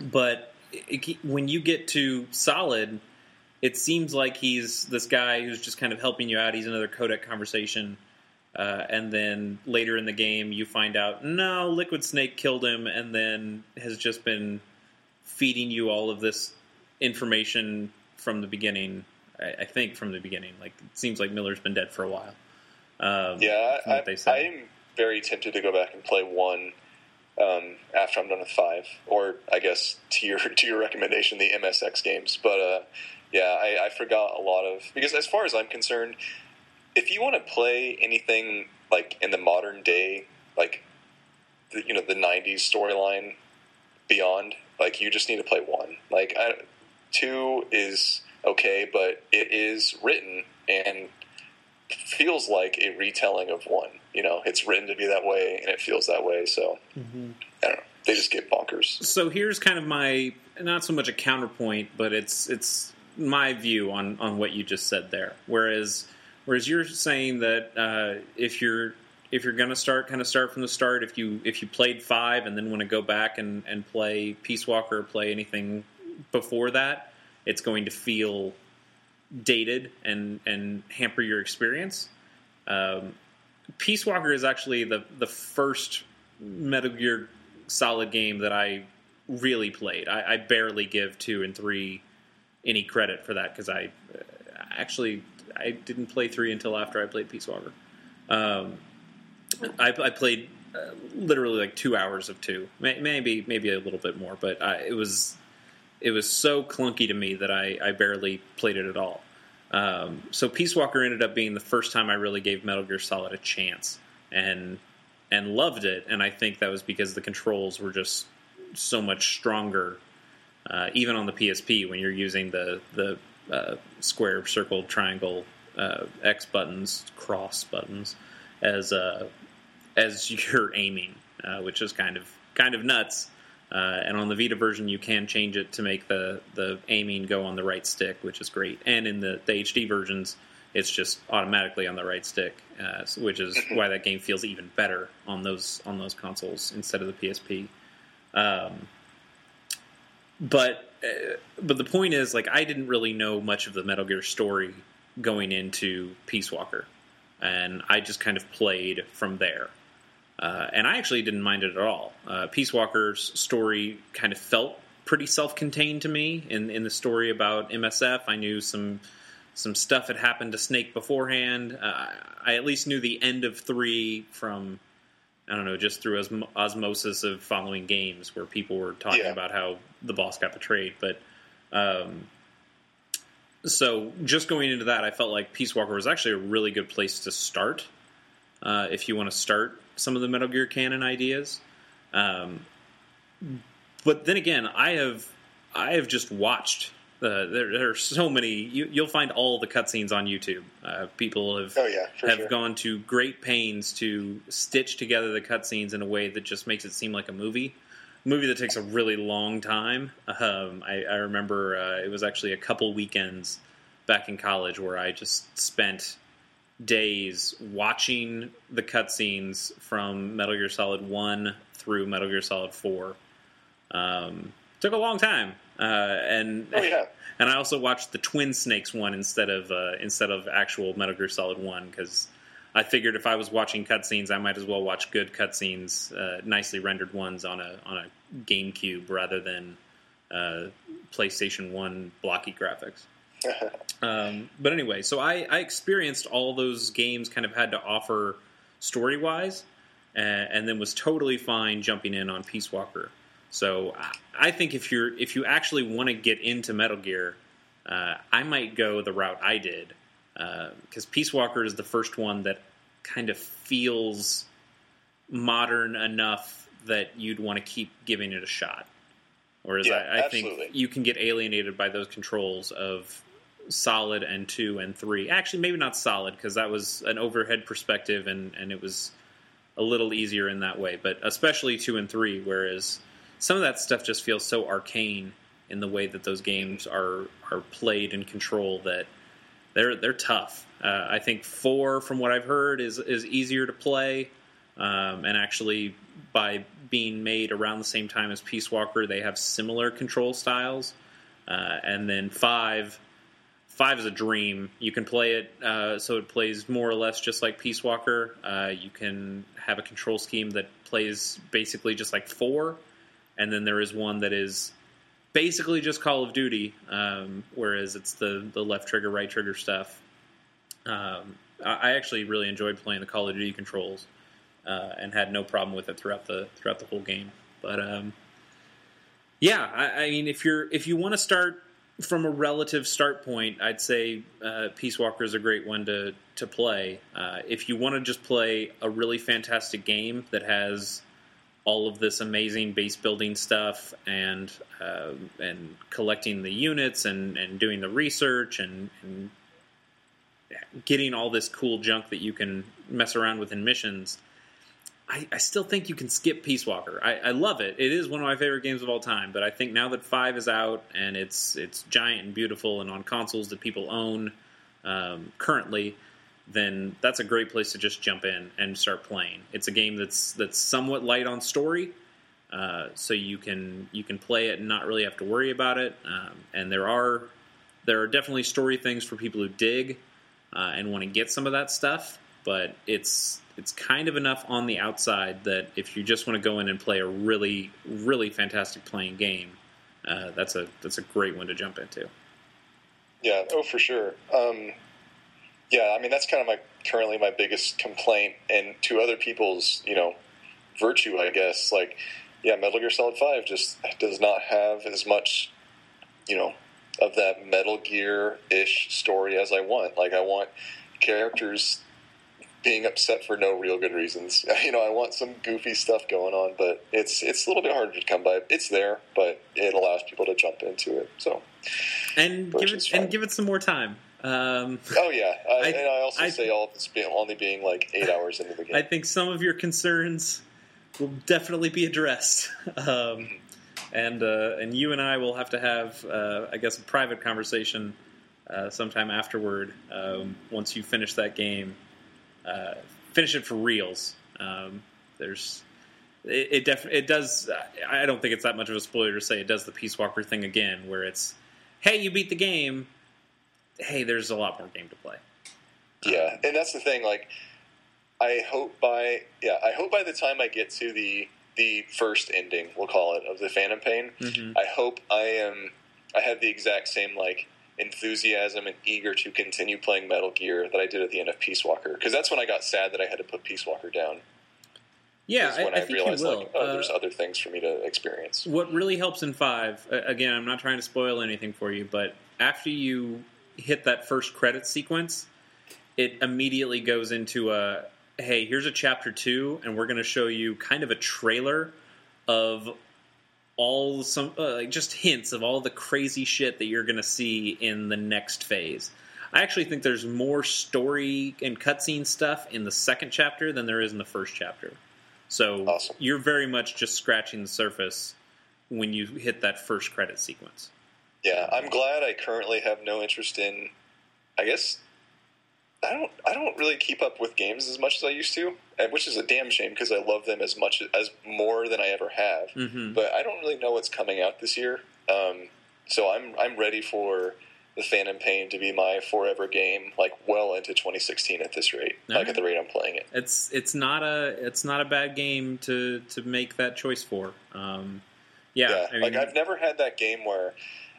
Speaker 1: but it, when you get to Solid, it seems like he's this guy who's just kind of helping you out. He's another codec conversation. Uh, and then later in the game, you find out no, Liquid Snake killed him, and then has just been feeding you all of this information from the beginning. I, I think from the beginning, like it seems like Miller's been dead for a while. Um,
Speaker 2: Yeah, I, I. I'm very tempted to go back and play one um, after I'm done with five, or I guess to your to your recommendation, the MSX games. But uh, yeah, I, I forgot a lot of because as far as I'm concerned, if you want to play anything like in the modern day, like the, you know the '90s storyline beyond, like you just need to play one. Like I, two is okay, but it is written and feels like a retelling of one. You know, it's written to be that way, and it feels that way. So I don't know. They just get bonkers.
Speaker 1: so here's kind of my not so much a counterpoint, but it's it's my view on on what you just said there. Whereas whereas you're saying that uh, if you're if you're going to start kind of start from the start, if you if you played five and then want to go back and and play Peace Walker or play anything before that, it's going to feel dated and and hamper your experience. Um, Peace Walker is actually the the first Metal Gear Solid game that I really played. I, I barely give two and three any credit for that because I uh, actually I didn't play three until after I played Peace Walker. Um, I, I played uh, literally like two hours of two, May- maybe maybe a little bit more, but I, it was it was so clunky to me that I, I barely played it at all. Um, so Peace Walker ended up being the first time I really gave Metal Gear Solid a chance and and loved it. And I think that was because the controls were just so much stronger, uh, even on the PSP when you're using the the uh, square, circle, triangle, uh, X buttons, cross buttons as uh, as you're aiming, uh, which is kind of kind of nuts. Uh, and on the Vita version, you can change it to make the, the aiming go on the right stick, which is great. And in the, the HD versions, it's just automatically on the right stick, uh, which is why that game feels even better on those on those consoles instead of the PSP. Um, but uh, but the point is, like, I didn't really know much of the Metal Gear story going into Peace Walker, and I just kind of played from there. Uh, and I actually didn't mind it at all. Uh, Peace Walker's story kind of felt pretty self-contained to me. In in the story about MSF, I knew some some stuff had happened to Snake beforehand. Uh, I at least knew the end of three from I don't know, just through osm- osmosis of following games where people were talking
Speaker 2: Yeah.
Speaker 1: about how the boss got betrayed. But um, so just going into that, I felt like Peace Walker was actually a really good place to start uh, if you want to start some of the Metal Gear canon ideas. Um, but then again, I have I have just watched. Uh, there, there are so many. You, you'll find all the cutscenes on YouTube. Uh, people have
Speaker 2: Oh yeah,
Speaker 1: have
Speaker 2: sure.
Speaker 1: gone to great pains to stitch together the cutscenes in a way that just makes it seem like a movie. A movie that takes a really long time. Um, I, I remember uh, it was actually a couple weekends back in college where I just spent days watching the cutscenes from Metal Gear Solid One through Metal Gear Solid Four. Um, took a long time, uh, and
Speaker 2: Oh yeah.
Speaker 1: and I also watched the Twin Snakes one instead of uh, instead of actual Metal Gear Solid One because I figured if I was watching cutscenes, I might as well watch good cutscenes, uh, nicely rendered ones on a on a GameCube rather than uh, PlayStation One blocky graphics. Um, but anyway, so I, I experienced all those games kind of had to offer story wise, uh, and then was totally fine jumping in on Peace Walker. So I, I think if you're if you actually want to get into Metal Gear, uh, I might go the route I did because Peace Walker is the first one that kind of feels modern enough that you'd want to keep giving it a shot. Whereas
Speaker 2: Yeah,
Speaker 1: I, I think you can get alienated by those controls of solid and two and three. Actually, maybe not solid because that was an overhead perspective and, and it was a little easier in that way. But especially two and three, whereas some of that stuff just feels so arcane in the way that those games are are played and controlled that they're they're tough. Uh, I think four, from what I've heard, is is easier to play, um, and actually by being made around the same time as Peace Walker, they have similar control styles. Uh, and then five, five is a dream. You can play it uh, so it plays more or less just like Peace Walker. Uh, you can have a control scheme that plays basically just like four, and then there is one that is basically just Call of Duty, um, whereas it's the the left trigger, right trigger stuff. Um, I actually really enjoyed playing the Call of Duty controls uh, and had no problem with it throughout the throughout the whole game. But um, yeah, I, I mean, if you're if you want to start from a relative start point, I'd say uh, Peace Walker is a great one to to play. Uh, if you want to just play a really fantastic game that has all of this amazing base building stuff and uh, and collecting the units and, and doing the research and, and getting all this cool junk that you can mess around with in missions. I, I still think you can skip Peace Walker. I, I love it. It is one of my favorite games of all time. But I think now that five is out and it's it's giant and beautiful and on consoles that people own um, currently, then that's a great place to just jump in and start playing. It's a game that's that's somewhat light on story, uh, so you can you can play it and not really have to worry about it. Um, and there are there are definitely story things for people who dig uh, and want to get some of that stuff. But it's it's kind of enough on the outside that if you just want to go in and play a really really fantastic playing game, uh, that's a that's a great one to jump into.
Speaker 2: Yeah, oh for sure. Um, yeah, I mean that's kind of my currently my biggest complaint, and to other people's you know virtue, I guess. Like, yeah, Metal Gear Solid Five just does not have as much you know of that Metal Gear ish story as I want. Like, I want characters being upset for no real good reasons. You know, I want some goofy stuff going on, but it's it's a little bit harder to come by. It's there, but it allows people to jump into it. So,
Speaker 1: And give it and give it some more time. Um,
Speaker 2: oh yeah, I,
Speaker 1: I-
Speaker 2: and I also
Speaker 1: I-
Speaker 2: say all of this being, only being like eight hours into the game.
Speaker 1: I think some of your concerns will definitely be addressed. Um, and uh, and you and I will have to have, uh, I guess, a private conversation uh, sometime afterward um, once you finish that game. Uh, finish it for reals. Um, there's it, it, def- it does. I don't think it's that much of a spoiler to say it does the Peace Walker thing again, where it's, hey, you beat the game. Hey, there's a lot more game to play.
Speaker 2: Yeah, and that's the thing. Like, I hope by yeah, I hope by the time I get to the the first ending, we'll call it, of the Phantom Pain,
Speaker 1: Mhm.
Speaker 2: I hope I am I have the exact same like enthusiasm and eager to continue playing Metal Gear that I did at the end of Peace Walker because that's when I got sad that I had to put Peace Walker down.
Speaker 1: Yeah, I,
Speaker 2: when
Speaker 1: I
Speaker 2: I,
Speaker 1: think
Speaker 2: realized
Speaker 1: you will.
Speaker 2: like oh,
Speaker 1: Uh,
Speaker 2: there's other things for me to experience.
Speaker 1: What really helps in five, again, I'm not trying to spoil anything for you, but after you hit that first credit sequence, it immediately goes into a hey, here's a chapter two, and we're going to show you kind of a trailer of all some uh, like just hints of all the crazy shit that you're going to see in the next phase. I actually think there's more story and cutscene stuff in the second chapter than there is in the first chapter. So
Speaker 2: Awesome.
Speaker 1: you're very much just scratching the surface when you hit that first credit sequence.
Speaker 2: Yeah, I'm glad I currently have no interest in. I guess I don't. I don't really keep up with games as much as I used to, which is a damn shame because I love them as much as more than I ever have.
Speaker 1: Mm-hmm.
Speaker 2: But I don't really know what's coming out this year, um, so I'm I'm ready for the Phantom Pain to be my forever game, like well into 2016 at this rate, like
Speaker 1: Alright.
Speaker 2: at the rate I'm playing it.
Speaker 1: It's it's not a it's not a bad game to to make that choice for. Um, yeah,
Speaker 2: Yeah,
Speaker 1: I mean,
Speaker 2: like I've never had that game where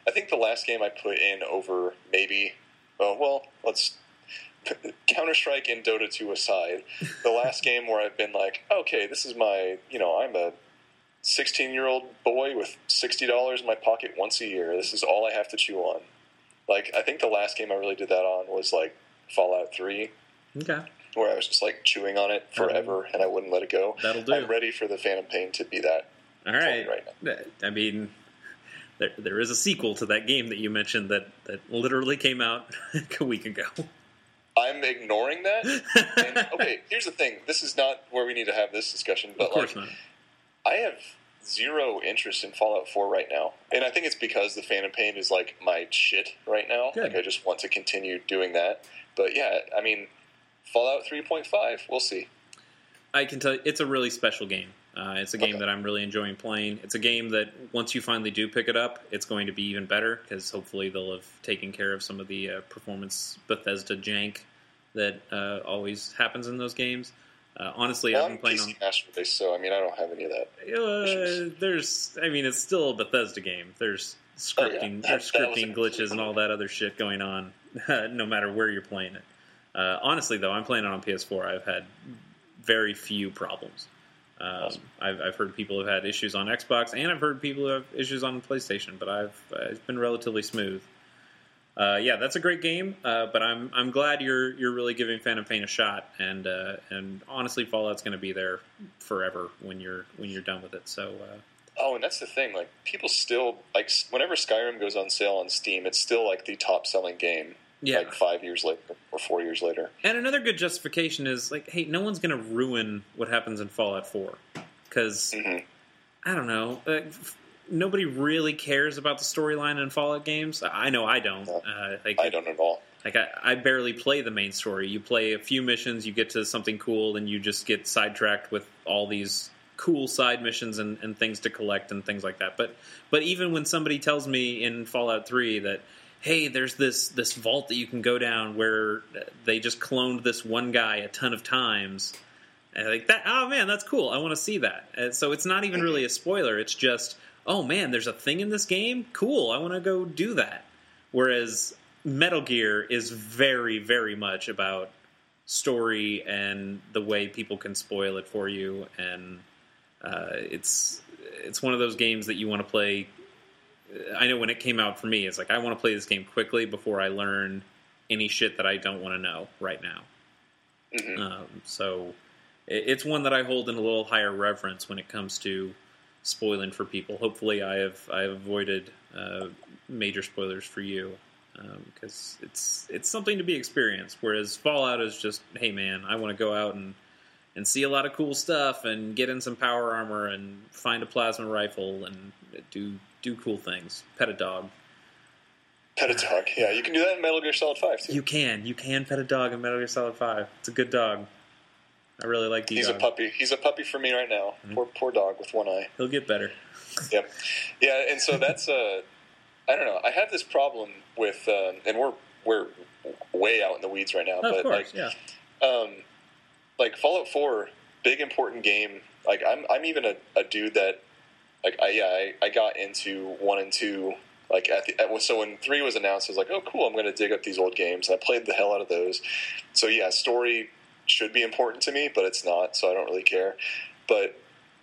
Speaker 2: I think the last game I put in over maybe oh well let's Counter Strike and Dota 2 aside, the last game where I've been like, okay, this is my you know I'm a 16 year old boy with sixty dollars in my pocket once a year. This is all I have to chew on. Like I think the last game I really did that on was like Fallout 3,
Speaker 1: okay,
Speaker 2: where I was just like chewing on it forever and I wouldn't let it go.
Speaker 1: that'll do.
Speaker 2: I'm ready for the Phantom Pain to be that.
Speaker 1: All right,
Speaker 2: right now.
Speaker 1: I mean, there there is a sequel to that game that you mentioned that that literally came out a week ago.
Speaker 2: I'm ignoring that. And, okay, here's the thing. This is not where we need to have this discussion, but
Speaker 1: of course
Speaker 2: like,
Speaker 1: not.
Speaker 2: I have zero interest in Fallout 4 right now, and I think it's because the Phantom Pain is like my shit right now.
Speaker 1: Good.
Speaker 2: Like I just want to continue doing that. But yeah, I mean, Fallout 3.5, we'll see.
Speaker 1: I can tell you, it's a really special game. Uh, it's a game
Speaker 2: Okay.
Speaker 1: that I'm really enjoying playing. It's a game that once you finally do pick it up, it's going to be even better because hopefully they'll have taken care of some of the uh, performance Bethesda jank that uh, always happens in those games. Uh, honestly,
Speaker 2: Well,
Speaker 1: I've been playing
Speaker 2: PC
Speaker 1: on.
Speaker 2: Race, so I mean, I don't have any of that.
Speaker 1: Uh, there's, I mean, it's still a Bethesda game. There's
Speaker 2: Oh, yeah.
Speaker 1: scripting,
Speaker 2: That-
Speaker 1: there's scripting glitches and all that other shit going on, no matter where you're playing it. Uh, honestly, though, I'm playing it on PS4. I've had very few problems. Um. I've, I've heard people have had issues on Xbox, and I've heard people who have issues on PlayStation, but I've uh, it's been relatively smooth. Uh, yeah, that's a great game, uh, but I'm I'm glad you're you're really giving Phantom Pain a shot, and uh, and honestly, Fallout's going to be there forever when you're when you're done with it. So uh,
Speaker 2: Oh, and that's the thing. Like, people still like whenever Skyrim goes on sale on Steam, it's still like the top selling game.
Speaker 1: Yeah,
Speaker 2: Like five years later or four years later.
Speaker 1: and another good justification is like, hey, no one's going to ruin what happens in Fallout Four because
Speaker 2: hmm
Speaker 1: I don't know. Uh, f- nobody really cares about the storyline in Fallout games. I know I don't.
Speaker 2: No.
Speaker 1: Uh, like,
Speaker 2: I don't at all.
Speaker 1: Like I, I barely play the main story. You play a few missions, you get to something cool, and you just get sidetracked with all these cool side missions and, and things to collect and things like that. But but even when somebody tells me in Fallout Three that hey, there's this this vault that you can go down where they just cloned this one guy a ton of times. And like that, oh man, that's cool. I want to see that. And so it's not even really a spoiler. It's just, oh man, there's a thing in this game. Cool. I want to go do that. Whereas Metal Gear is very, very much about story and the way people can spoil it for you, and uh, it's it's one of those games that you want to play. I know when it came out for me, it's like I want to play this game quickly before I learn any shit that I don't want to know right now.
Speaker 2: hmm
Speaker 1: Um, so it, it's one that I hold in a little higher reverence when it comes to spoiling for people. Hopefully, I have I have avoided uh, major spoilers for you because it's it's something to be experienced. Whereas Fallout is just, hey man, I want to go out and and see a lot of cool stuff and get in some power armor and find a plasma rifle and do do cool things. Pet a dog.
Speaker 2: Pet a dog. Yeah, you can do that in Metal Gear Solid Five too.
Speaker 1: You can. You can pet a dog in Metal Gear Solid Five. It's a good dog. I really like the
Speaker 2: He's a puppy. He's a puppy for me right now. Poor poor dog with one eye.
Speaker 1: He'll get better.
Speaker 2: Yep. Yeah, and so that's uh, I don't know. I have this problem with, um, and we're we're way out in the weeds right now,
Speaker 1: of
Speaker 2: but
Speaker 1: course,
Speaker 2: like
Speaker 1: yeah.
Speaker 2: um, like Fallout Four, big important game. Like I'm I'm even a, a dude that like I yeah I, I got into one and two like at the at, so when three was announced, I was like, oh cool, I'm going to dig up these old games. And I played the hell out of those. So yeah, story should be important to me, but it's not, so I don't really care. But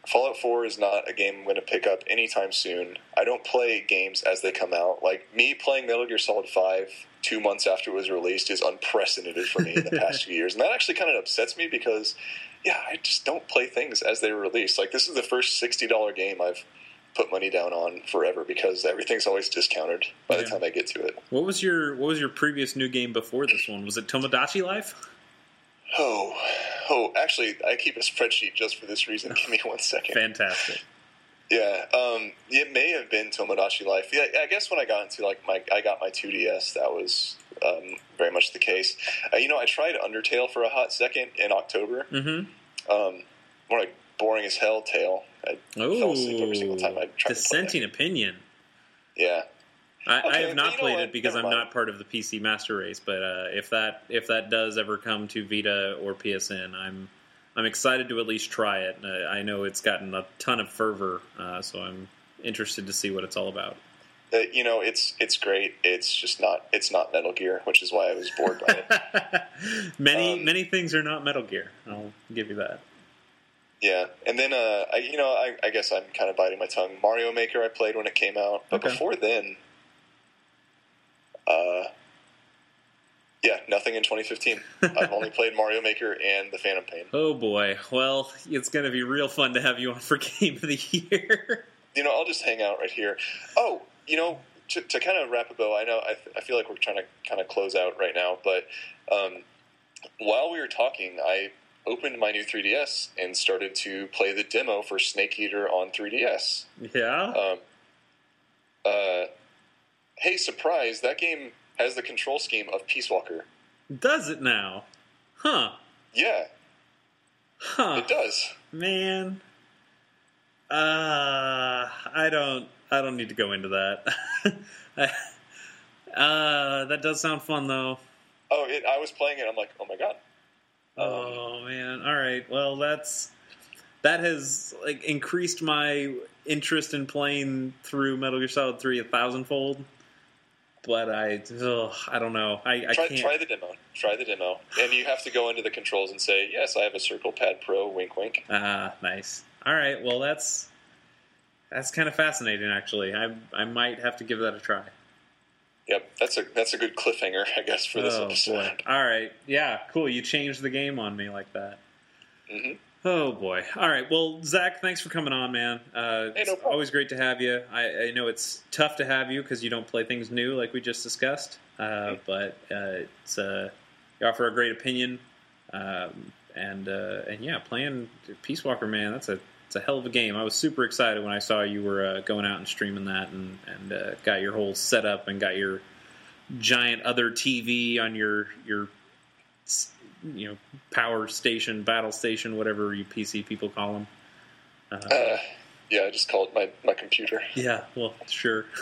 Speaker 2: Fallout 4 is not a game I'm going to pick up anytime soon. I don't play games as they come out. Like me playing Metal Gear Solid 5 two months after it was released is unprecedented for me in the past few years. And that actually kind of upsets me because, yeah, I just don't play things as they release. Like this is the first $60 game I've put money down on forever because everything's always discounted by the time I get to it.
Speaker 1: What was your What was your previous new game before this one? Was it Tomodachi Life?
Speaker 2: Oh, oh, actually, I keep a spreadsheet just for this reason. Give me one second.
Speaker 1: Fantastic.
Speaker 2: Yeah, um, it may have been Tomodachi Life. Yeah, I guess when I got into like my, I got my 2DS. That was um, very much the case. Uh, you know, I tried Undertale for a hot second in October.
Speaker 1: Mm-hmm.
Speaker 2: Um, more like boring as hell tale. I fell asleep every single time I tried.
Speaker 1: dissenting opinion.
Speaker 2: Yeah,
Speaker 1: I, I have not played it because
Speaker 2: Never
Speaker 1: I'm
Speaker 2: mind.
Speaker 1: not part of the PC Master Race. But uh, if that if that does ever come to Vita or PSN, I'm I'm excited to at least try it. Uh, I know it's gotten a ton of fervor, uh, so I'm interested to see what it's all about.
Speaker 2: Uh, you know, it's it's great. It's just not it's not Metal Gear, which is why I was bored by it.
Speaker 1: many
Speaker 2: Um,
Speaker 1: many things are not Metal Gear. I'll give you that.
Speaker 2: Yeah, and then uh, I, you know, I, I guess I'm kind of biting my tongue. Mario Maker I played when it came out, but
Speaker 1: Okay.
Speaker 2: before then, uh, yeah, nothing in 2015. I've only played Mario Maker and the Phantom Pain.
Speaker 1: Oh boy. Well, it's going to be real fun to have you on for Game of the Year.
Speaker 2: You know, I'll just hang out right here. Oh, you know, to, to kind of wrap bow, I know I, I feel like we're trying to kind of close out right now, but um, while we were talking, I opened my new 3DS and started to play the demo for Snake Eater on 3DS.
Speaker 1: yeah.
Speaker 2: Um, uh, hey, surprise! That game has the control scheme of Peace Walker.
Speaker 1: Does it now? Huh.
Speaker 2: Yeah,
Speaker 1: Huh.
Speaker 2: it does.
Speaker 1: Man. Uh, I don't. I don't need to go into that. uh, that does sound fun though.
Speaker 2: Oh, it, I was playing it. I'm like, oh my god. Um,
Speaker 1: oh man. All right. Well, that's that has like increased my interest in playing through Metal Gear Solid Three a thousandfold. But I, ugh, I don't know. I, I
Speaker 2: try,
Speaker 1: can't.
Speaker 2: try the demo. Try the demo, and you have to go into the controls and say, "Yes, I have a Circle Pad Pro." Wink, wink.
Speaker 1: Ah, nice. All right. Well, that's that's kind of fascinating. Actually, I I might have to give that a try.
Speaker 2: Yep, that's a that's a good cliffhanger, I guess, for this
Speaker 1: oh,
Speaker 2: episode.
Speaker 1: boy. All right. Yeah. Cool. You changed the game on me like that.
Speaker 2: hmm
Speaker 1: Oh boy! All right. Well, Zach, thanks for coming on, man. Uh,
Speaker 2: Hey, no problem.
Speaker 1: always great to have you. I, I know it's tough to have you because you don't play things new like we just discussed. Uh,
Speaker 2: Mm-hmm.
Speaker 1: but uh, it's uh, you offer a great opinion, um, and uh, and yeah, playing Peace Walker, man, that's a it's a hell of a game. I was super excited when I saw you were uh, going out and streaming that, and and uh, got your whole setup and got your giant other TV on your your you know power station, battle station, whatever you PC people call them. Uh,
Speaker 2: Uh, yeah, I just called my my computer.
Speaker 1: yeah, well, sure.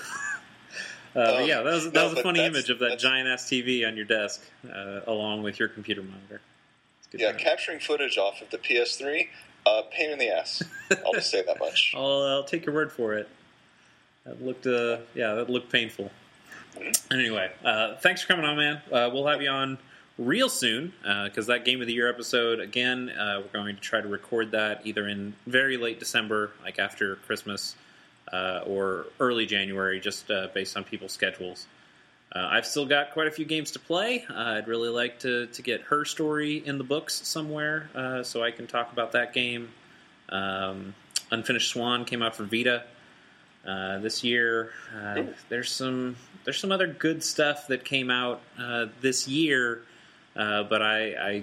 Speaker 1: Uh, but
Speaker 2: Um,
Speaker 1: yeah, that was that
Speaker 2: no,
Speaker 1: was a funny image of that giant ass TV on your desk, uh, along with your computer monitor.
Speaker 2: Yeah, capturing footage off of the PS3, uh, pain in the ass. I'll just say that much.
Speaker 1: I'll, I'll take your word for it. That looked, uh, yeah, that looked painful. Anyway, uh, thanks for coming on, man. Uh, we'll have you on real soon because that Game of the Year episode again. Uh, we're going to try to record that either in very late December, like after Christmas, uh, or early January, just uh, based on people's schedules. Uh, I've still got quite a few games to play. Uh, I'd really like to, to get her story in the books somewhere uh, so I can talk about that game. Um, Unfinished Swan came out for Vita uh, this year. Uh, there's some there's some other good stuff that came out uh, this year, uh, but I, I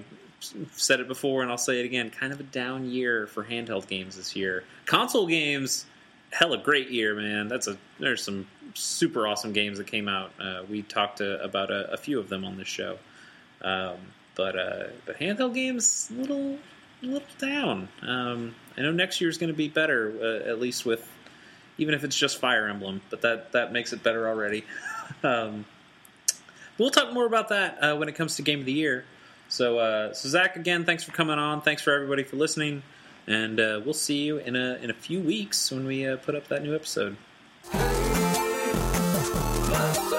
Speaker 1: said it before and I'll say it again. Kind of a down year for handheld games this year. Console games, hella great year, man. That's a there's some super awesome games that came out. Uh, we talked to, about a, a, few of them on this show. Um, but uh, but handheld games little little down. Um, I know next year is going to be better, uh, at least with even if it's just Fire Emblem, but that that makes it better already. um, we'll talk more about that uh, when it comes to Game of the Year. So, uh, so Zach, again, thanks for coming on. Thanks for everybody for listening, and uh, we'll see you in a in a few weeks when we uh, put up that new episode. Bye.